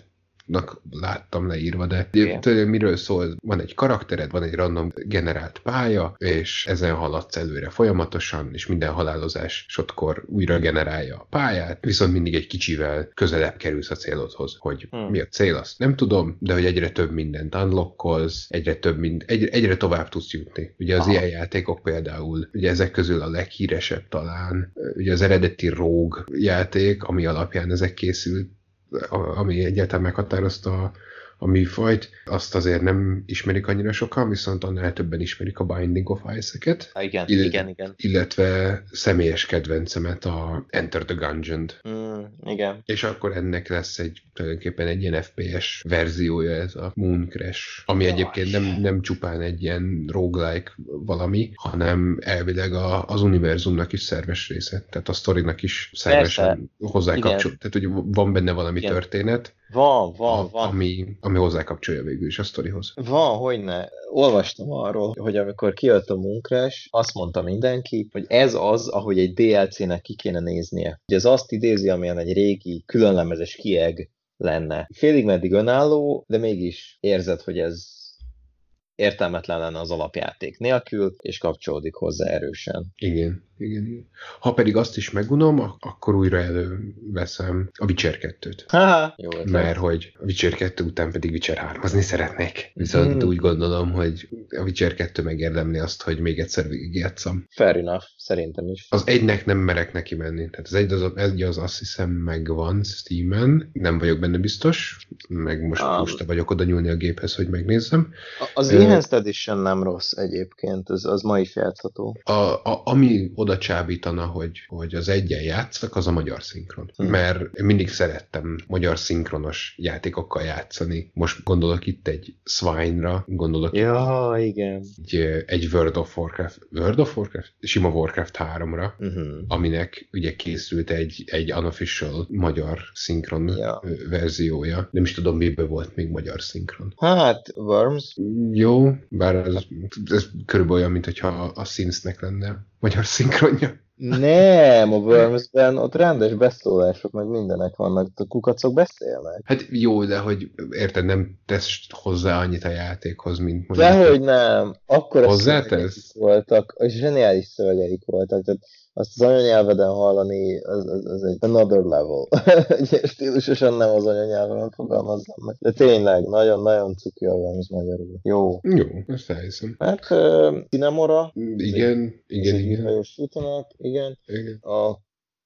nak láttam leírva, de tudod, miről szól? Van egy karaktered, van egy random generált pálya, és ezen haladsz előre folyamatosan, és minden halálozás sotkor újra generálja a pályát, viszont mindig egy kicsivel közelebb kerülsz a célodhoz, hogy Hmm. mi a cél, azt nem tudom, de hogy egyre több mindent unlockolsz, egyre több mind, egyre, egyre tovább tudsz jutni. Ugye az Aha. ilyen játékok például, ugye ezek közül a leghíresebb talán, ugye az eredeti Rogue játék, ami alapján ezek készült, ami egyáltalán meghatározta a műfajt, azt azért nem ismerik annyira sokan, viszont annál többen ismerik a Binding of Isaac-et. Ah, igen, Ill- igen, igen. Illetve személyes kedvencemet, a Enter the Gungeon-t. Mm, igen. És akkor ennek lesz egy tulajdonképpen egy ilyen FPS verziója ez a Moon Crash, ami egyébként nem, nem csupán egy ilyen roguelike valami, hanem elvileg a, az univerzumnak is szerves része. Tehát a sztorinak is szervesen kapcsol. Tehát, hogy van benne valami Igen. történet, Van, van, van. ami, ami hozzá kapcsolja végül is a sztorihoz. Van, hogyne. Olvastam arról, hogy amikor kijött a Mooncrash, azt mondta mindenki, hogy ez az, ahogy egy DLC-nek ki kéne néznie. Ugye ez azt idézi, amilyen egy régi, különlemezes kieg lenne. Félig meddig önálló, de mégis érzed, hogy ez értelmetlen lenne az alapjáték nélkül, és kapcsolódik hozzá erősen. Igen, igen, igen. Ha pedig azt is megunom, ak- akkor újra előveszem a Witcher 2-t. Haha, jó ötlet. Mert hogy a Witcher 2 után pedig Witcher 3 szeretnék. Viszont Mhm. úgy gondolom, hogy a Witcher 2 megérdemli azt, hogy még egyszer végigjátszam. Fair enough, szerintem is. Az egynek nem merek neki menni. Tehát az egy az, egy az azt hiszem megvan Steam-en, nem vagyok benne biztos, meg most Ah. most vagyok oda nyúlni a géphez, hogy megnézzem. Az Ö, Enhanced Edition nem rossz egyébként, az, az ma is játszható. A, a, ami oda csábítana, hogy, hogy az egyen játszak, az a magyar szinkron. Hm. Mert mindig szerettem magyar szinkronos játékokkal játszani. Most gondolok itt egy Swine-ra, gondolok Ja, igen. egy, egy World of Warcraft, World of Warcraft? Sima Warcraft 3-ra, Uh-huh. aminek ugye készült egy, egy unofficial magyar szinkron Ja. verziója. Nem is tudom, miből volt még magyar szinkron. Hát, Worms, Jó, bár ez, ez körülbelül olyan, mint hogyha a Sims-nek lenne magyar szinkronja. Nem, a Worms-ben ott rendes beszólások, meg mindenek vannak, a kukacok beszélnek. Hát jó, de hogy érted, nem tesz hozzá annyit a játékhoz, mint mondjuk. Dehogy nem, akkor Hozzátesz? voltak, és zseniális szövegeik voltak, tehát azt az anyanyelveden hallani, az, az, az egy another level. Stílusosan nem az anyanyelvemen fogalmazzam meg. De tényleg, nagyon-nagyon cuki a Worms magyarul. Jó. Jó, ezt elhiszem. Hát, uh, Cinemora. Igen, igen, igen. hajós igen. Igen.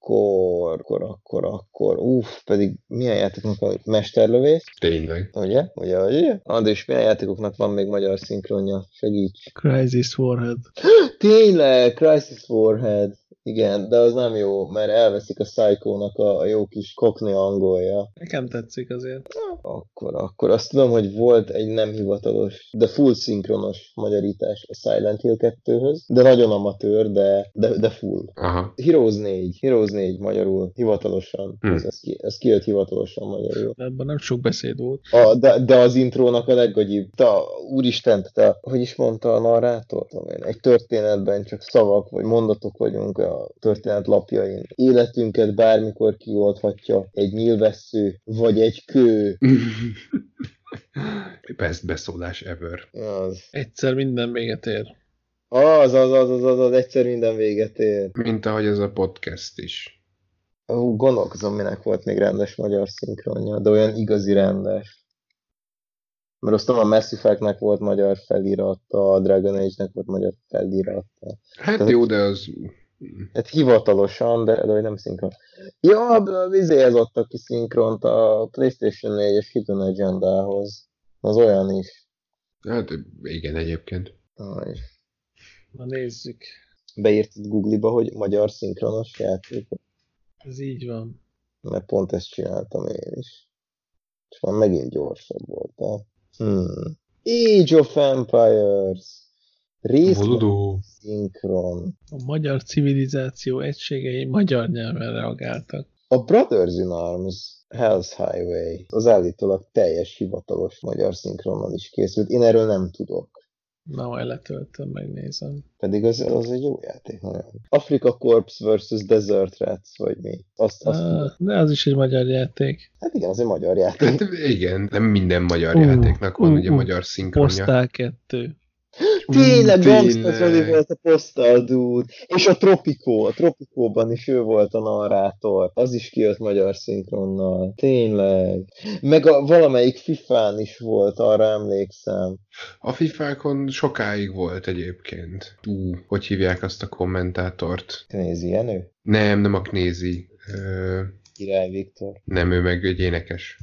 Akkor, akkor, akkor, akkor, uff, pedig milyen játékoknak van Mesterlövész, Tényleg. ugye? Ugye, ugye? Andrés, milyen játékoknak van még magyar szinkronja? Segíts! Crisis Warhead. Tényleg, Crisis Warhead. Igen, de az nem jó, mert elveszik a Psycho-nak a, a jó kis kokni angolja. Nekem tetszik azért. Akkor, akkor azt tudom, hogy volt egy nem hivatalos, de full szinkronos magyarítás a Silent Hill 2-höz, de nagyon amatőr, de, de, de full. Aha. Heroes 4, Heroes 4 magyarul, hivatalosan. Hm. Ez, ez, ki, ez kijött hivatalosan magyarul. De ebben nem sok beszéd volt. A, de, de az intrónak a leggagyibb. Te, úristen, te, hogy is mondta a narrátor? Egy történetben csak szavak vagy mondatok vagyunk a történet lapjain. Életünket bármikor kioldhatja egy nyilvessző, vagy egy kő. Best beszólás ever. Az. Egyszer minden véget ér. Az, az, az, az, az, az egyszer minden véget ér. Mint ahogy ez a podcast is. Ú, gondolkozom, minek volt még rendes magyar szinkronja, de olyan igazi rendes. Mert azt tudom, a Mass Effect-nek volt magyar felirata, a Dragon Age-nek volt magyar felirata. Hát Tehát- jó, de az... Hát hivatalosan, de, de hogy nem szinkron. Ja, vizéhez adtak ki szinkront a PlayStation 4-es Hidden Agendához. Az olyan is. Hát igen, egyébként. Aj. Na nézzük. Beírtad Google-ba, hogy magyar szinkronos játék, Ez így van. mert pont ezt csináltam én is. És már megint gyorsabb voltál. Hmm. Age of Empires. Voodoo. szinkron. A magyar civilizáció egységei magyar nyelven reagáltak. A Brothers in Arms Hell's Highway az állítólag teljes hivatalos magyar szinkronnal is készült. Én erről nem tudok. Na, majd letöltöm, megnézem. Pedig az, az egy jó játék, nagyon. Africa Corps vs. Desert Rats, vagy mi? Azt, azt Ah, de az is egy magyar játék. Hát igen, az egy magyar játék. Hát igen, nem minden magyar Ú, játéknak van ú, ugye ú, magyar szinkronja. Postál 2. Tényleg. Gangsta Zoli volt a Postal Dude, és a Tropico, a Tropicóban is ő volt a narrátor, az is kijött magyar szinkronnal, tényleg. Meg a, valamelyik FIFA-n is volt, arra emlékszem. A FIFA-kon sokáig volt egyébként. Ú, hogy hívják azt a kommentátort? Nézi, Jenő? Nem, nem a Knézi. Ö, Király Viktor. nem, ő meg egy énekes.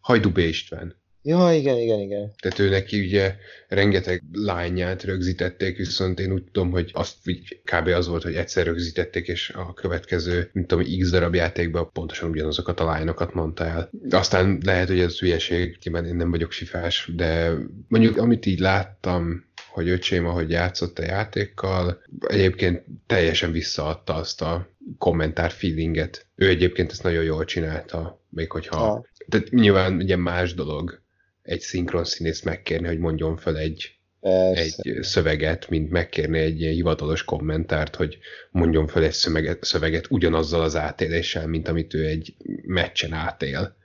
Hajdú B. István. Ja, igen, igen, igen. Tehát ő neki ugye rengeteg lányát rögzítették, viszont én úgy tudom, hogy azt így kb. az volt, hogy egyszer rögzítették, és a következő, mint tudom, x darab játékban pontosan ugyanazokat a lányokat mondta el. Aztán lehet, hogy ez hülyeség, nyilván én nem vagyok fifás, de mondjuk amit így láttam, hogy öcsém, ahogy játszott a játékkal, egyébként teljesen visszaadta azt a kommentár feelinget. Ő egyébként ezt nagyon jól csinálta, még hogyha... Ah. Tehát nyilván ugye más dolog egy szinkron színész megkérni, hogy mondjon fel egy, Persze. egy szöveget, mint megkérni egy ilyen hivatalos kommentárt, hogy mondjon fel egy szöveget, szöveget ugyanazzal az átéléssel, mint amit ő egy meccsen átél.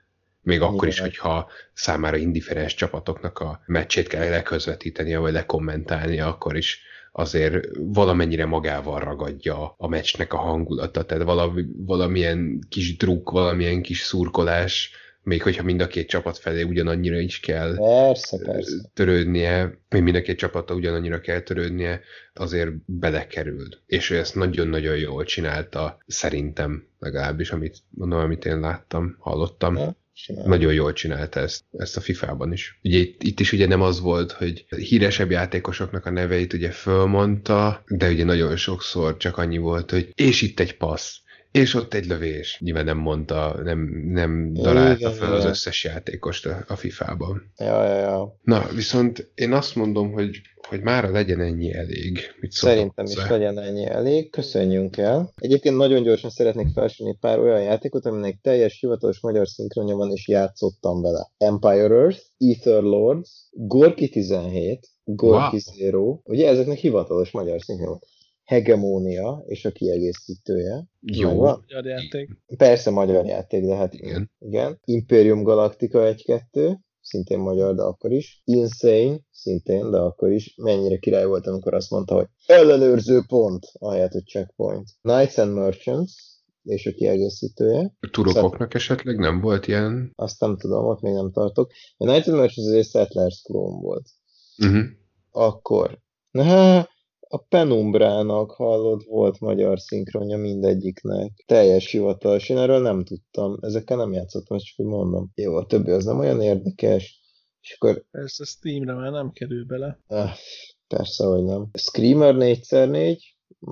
Még akkor is, Igen. hogyha számára indiferens csapatoknak a meccsét kell leközvetítenie, vagy lekommentálnia, akkor is azért valamennyire magával ragadja a meccsnek a hangulata, tehát valami, valamilyen kis druk, valamilyen kis szurkolás, még hogyha mind a két csapat felé ugyanannyira is kell Persze, persze. törődnie, még mind a két csapata ugyanannyira kell törődnie, azért belekerül. És ő ezt nagyon-nagyon jól csinálta, szerintem legalábbis, amit mondom, amit én láttam, hallottam. Ja, simán. Nagyon jól csinálta ezt, ezt a FIFA-ban is. Ugye itt, itt is ugye nem az volt, hogy híresebb játékosoknak a neveit ugye fölmondta, de ugye nagyon sokszor csak annyi volt, hogy és itt egy passz, és ott egy lövés. Nyilván nem mondta, nem, nem Igen, fel az összes játékost a, a FIFA-ban. Ja, ja, ja. Na, viszont én azt mondom, hogy, hogy mára legyen ennyi elég. Mit Szerintem is hozzá? legyen ennyi elég. Köszönjünk el. Egyébként nagyon gyorsan szeretnék felsorolni pár olyan játékot, aminek teljes hivatalos magyar szinkronja van, és játszottam vele. Empire Earth, Ether Lords, Gorky 17, Gorky Wow. Zero, ugye ezeknek hivatalos magyar szinkronja van. Hegemónia és a kiegészítője. Jó. Magyar játék. Persze magyar játék, de hát Igen. igen. Imperium Galactica 1-2, szintén magyar, de akkor is. Insane, szintén, de akkor is. Mennyire király volt, amikor azt mondta, hogy ellenőrző pont, ahelyett, hogy checkpoint. Knights and Merchants, és a kiegészítője. Turokoknak esetleg nem volt ilyen? Azt nem tudom, ott még nem tartok. A Knights and Merchants az egy Settlers Chrome volt. Uh-huh. Akkor. Na, a Penumbrának hallod, volt magyar szinkronja mindegyiknek. Teljes hivatalos. Én erről nem tudtam. Ezekkel nem játszottam, ezt csak úgy mondom. Jó, a többi az nem olyan érdekes. És akkor, Persze Steamre már nem kerül bele. ah, persze, hogy nem. Screamer 4x4,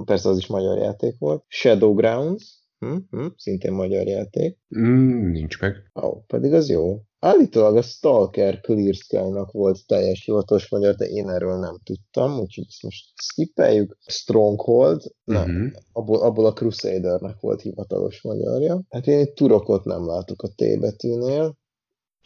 persze az is magyar játék volt. Shadowgrounds, hm, hm, szintén magyar játék. Mm, nincs meg. Ó, oh, pedig az jó. Állítólag a Stalker Clear Sky-nak volt teljes hivatalos magyar, de én erről nem tudtam, úgyhogy ezt most skippeljük. Stronghold, nem, Mhm. abból, abból a Crusadernek volt hivatalos magyarja. Hát én itt turokot nem látok a T betűnél.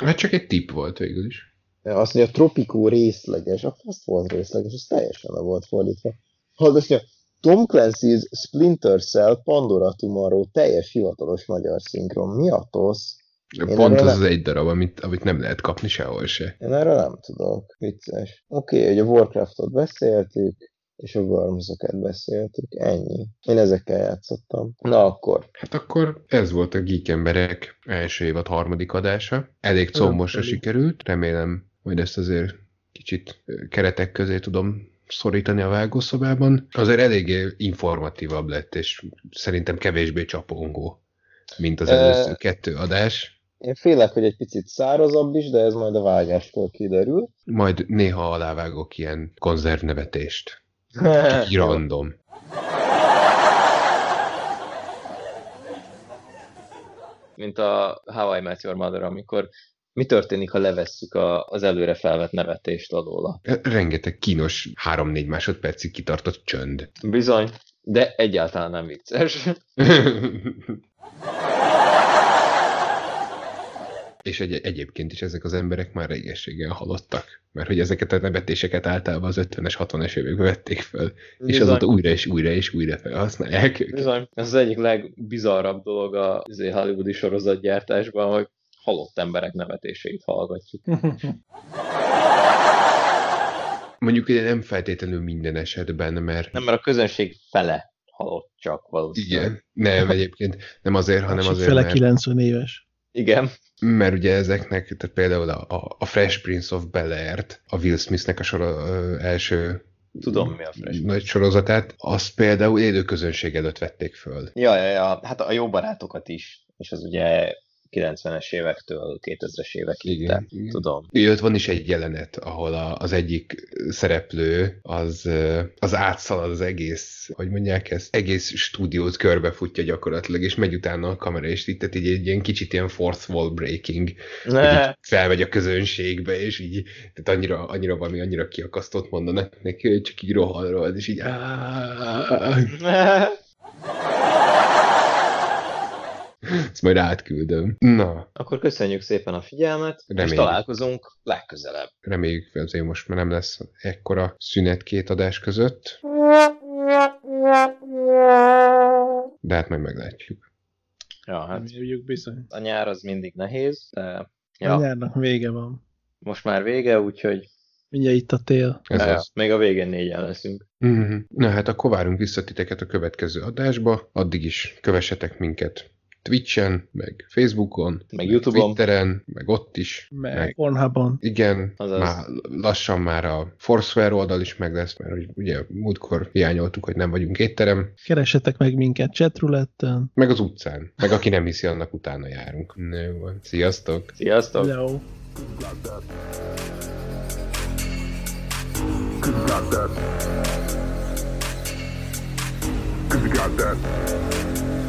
Hát csak egy tipp volt végül is. Azt mondja, Tropico részleges, akkor azt volt részleges, ez teljesen le volt fordítva. Hallod, azt mondja, Tom Clancy's Splinter Cell Pandora Tomorrow teljes hivatalos magyar szinkron. Mi a tosz? Én Pont az nem- az egy darab, amit, amit nem lehet kapni sehol se. Én erről nem tudok. Vicces. Oké, okay, hogy a Warcraftot beszéltük, és a Wormsoket beszéltük. Ennyi. Én ezekkel játszottam. Na akkor. Hát akkor ez volt a Geek Emberek első évad harmadik adása. Elég combosra sikerült, remélem, hogy ezt azért kicsit keretek közé tudom szorítani a vágószobában. Azért eléggé informatívabb lett, és szerintem kevésbé csapongó, mint az előző kettő adás. Én félek, hogy egy picit szárazabb is, de ez majd a vágáskor kiderül. Majd néha alávágok ilyen konzervnevetést. Így random. Mint a How I Met Your Mother, amikor mi történik, ha levesszük a, az előre felvett nevetést alóla. Rengeteg kínos 3-4 másodpercig kitartott csönd. Bizony, de egyáltalán nem vicces. És egy, egyébként is ezek az emberek már régességen halottak. Mert hogy ezeket a nevetéseket általában az 50-es, 60-es években vették föl. És Bizony. azóta újra és újra és újra felhasználják őket. Bizony, ez az egyik legbizarrabb dolog a izé, hollywoodi sorozatgyártásban, hogy halott emberek nevetéseit hallgatjuk. Mondjuk ugye nem feltétlenül minden esetben, mert Nem, mert a közönség fele halott csak valószínűleg. igen, nem egyébként, nem azért, hanem Másik azért, fele mert, 90 éves. Igen. mert ugye ezeknek, tehát például a, a, Fresh Prince of Bel-Air-t, a Will Smithnek a sor, ö, első Tudom, mi a Fresh nagy sorozatát, azt például élő közönség előtt vették föl. Ja, ja, ja, hát a jó barátokat is, és az ugye 90-es évektől 2000-es évekig, Igen, de tudom. Ugye ott van is egy jelenet, ahol a, az egyik szereplő az, az átszalad az egész, hogy mondják ezt, egész stúdiót körbefutja gyakorlatilag, és megy utána a kamera, és itt tehát így egy ilyen kicsit ilyen fourth wall breaking, Ne. felmegy a közönségbe, és így, tehát annyira, annyira valami, annyira kiakasztott mondanak neki, hogy csak így rohan, rohan, és így áááá. Ezt majd átküldöm. Na, Akkor köszönjük szépen a figyelmet, Reméljük. és találkozunk legközelebb. reméljük, hogy azért most már nem lesz ekkora szünet két adás között, de hát majd meglátjuk. Ja, hát Reméljük bizony. a nyár az mindig nehéz, de A ja, nyárnak vége van. most már vége, úgyhogy Mindjárt itt a tél. Ez ja, az. még a végén négyen leszünk. Mhm. Na hát akkor várunk vissza titeket a következő adásba, addig is kövessetek minket Twitchen, meg Facebookon, Meg YouTube-on. Twitteren, meg ott is. Meg Pornhubon. Igen, Azaz. már lassan már a Foursquare oldal is meg lesz, mert ugye múltkor hiányoltuk, hogy nem vagyunk étterem, Keresetek meg minket chatrouletten. meg az utcán, meg aki nem hiszi, annak utána járunk. Jó van. Sziasztok! Sziasztok! Jó. Cause you got that. Cause you got that.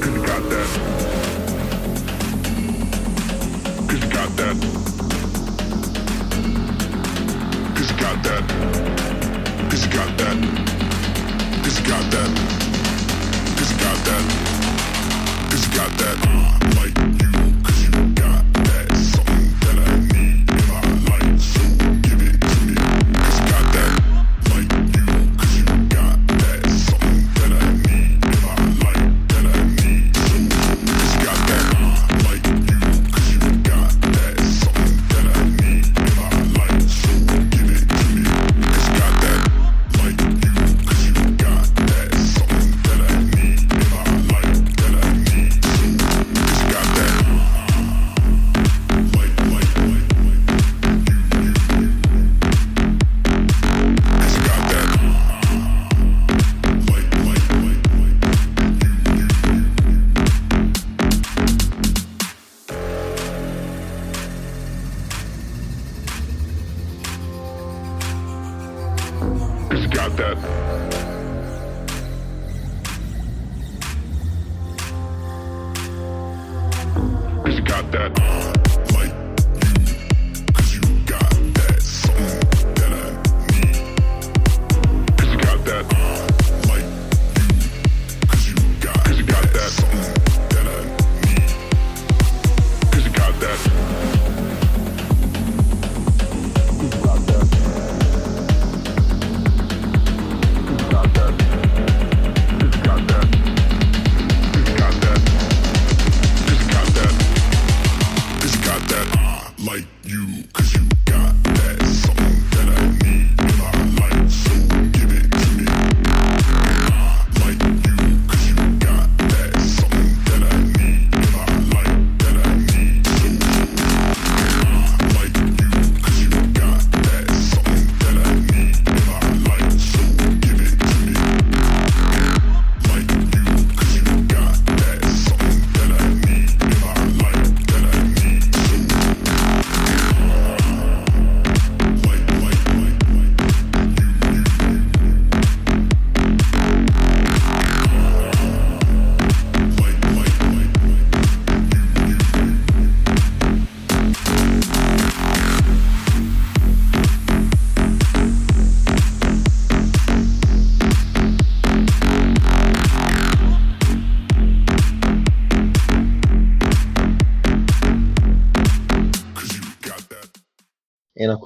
Cause you got that. Cause you got that. Cause you got that.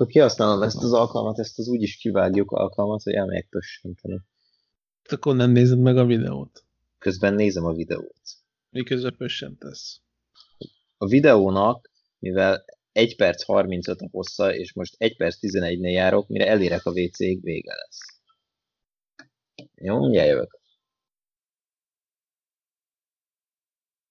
akkor kihasználom ezt az alkalmat, ezt az úgyis kivágjuk alkalmat, hogy elmegyek pössönteni. Hát akkor nem nézed meg a videót. Közben nézem a videót. Miközben pössöntesz. A videónak, mivel 1 perc 35 a hossza, és most 1 perc 11-nél járok, mire elérek a WC-ig, vége lesz. Jó, mindjárt jövök.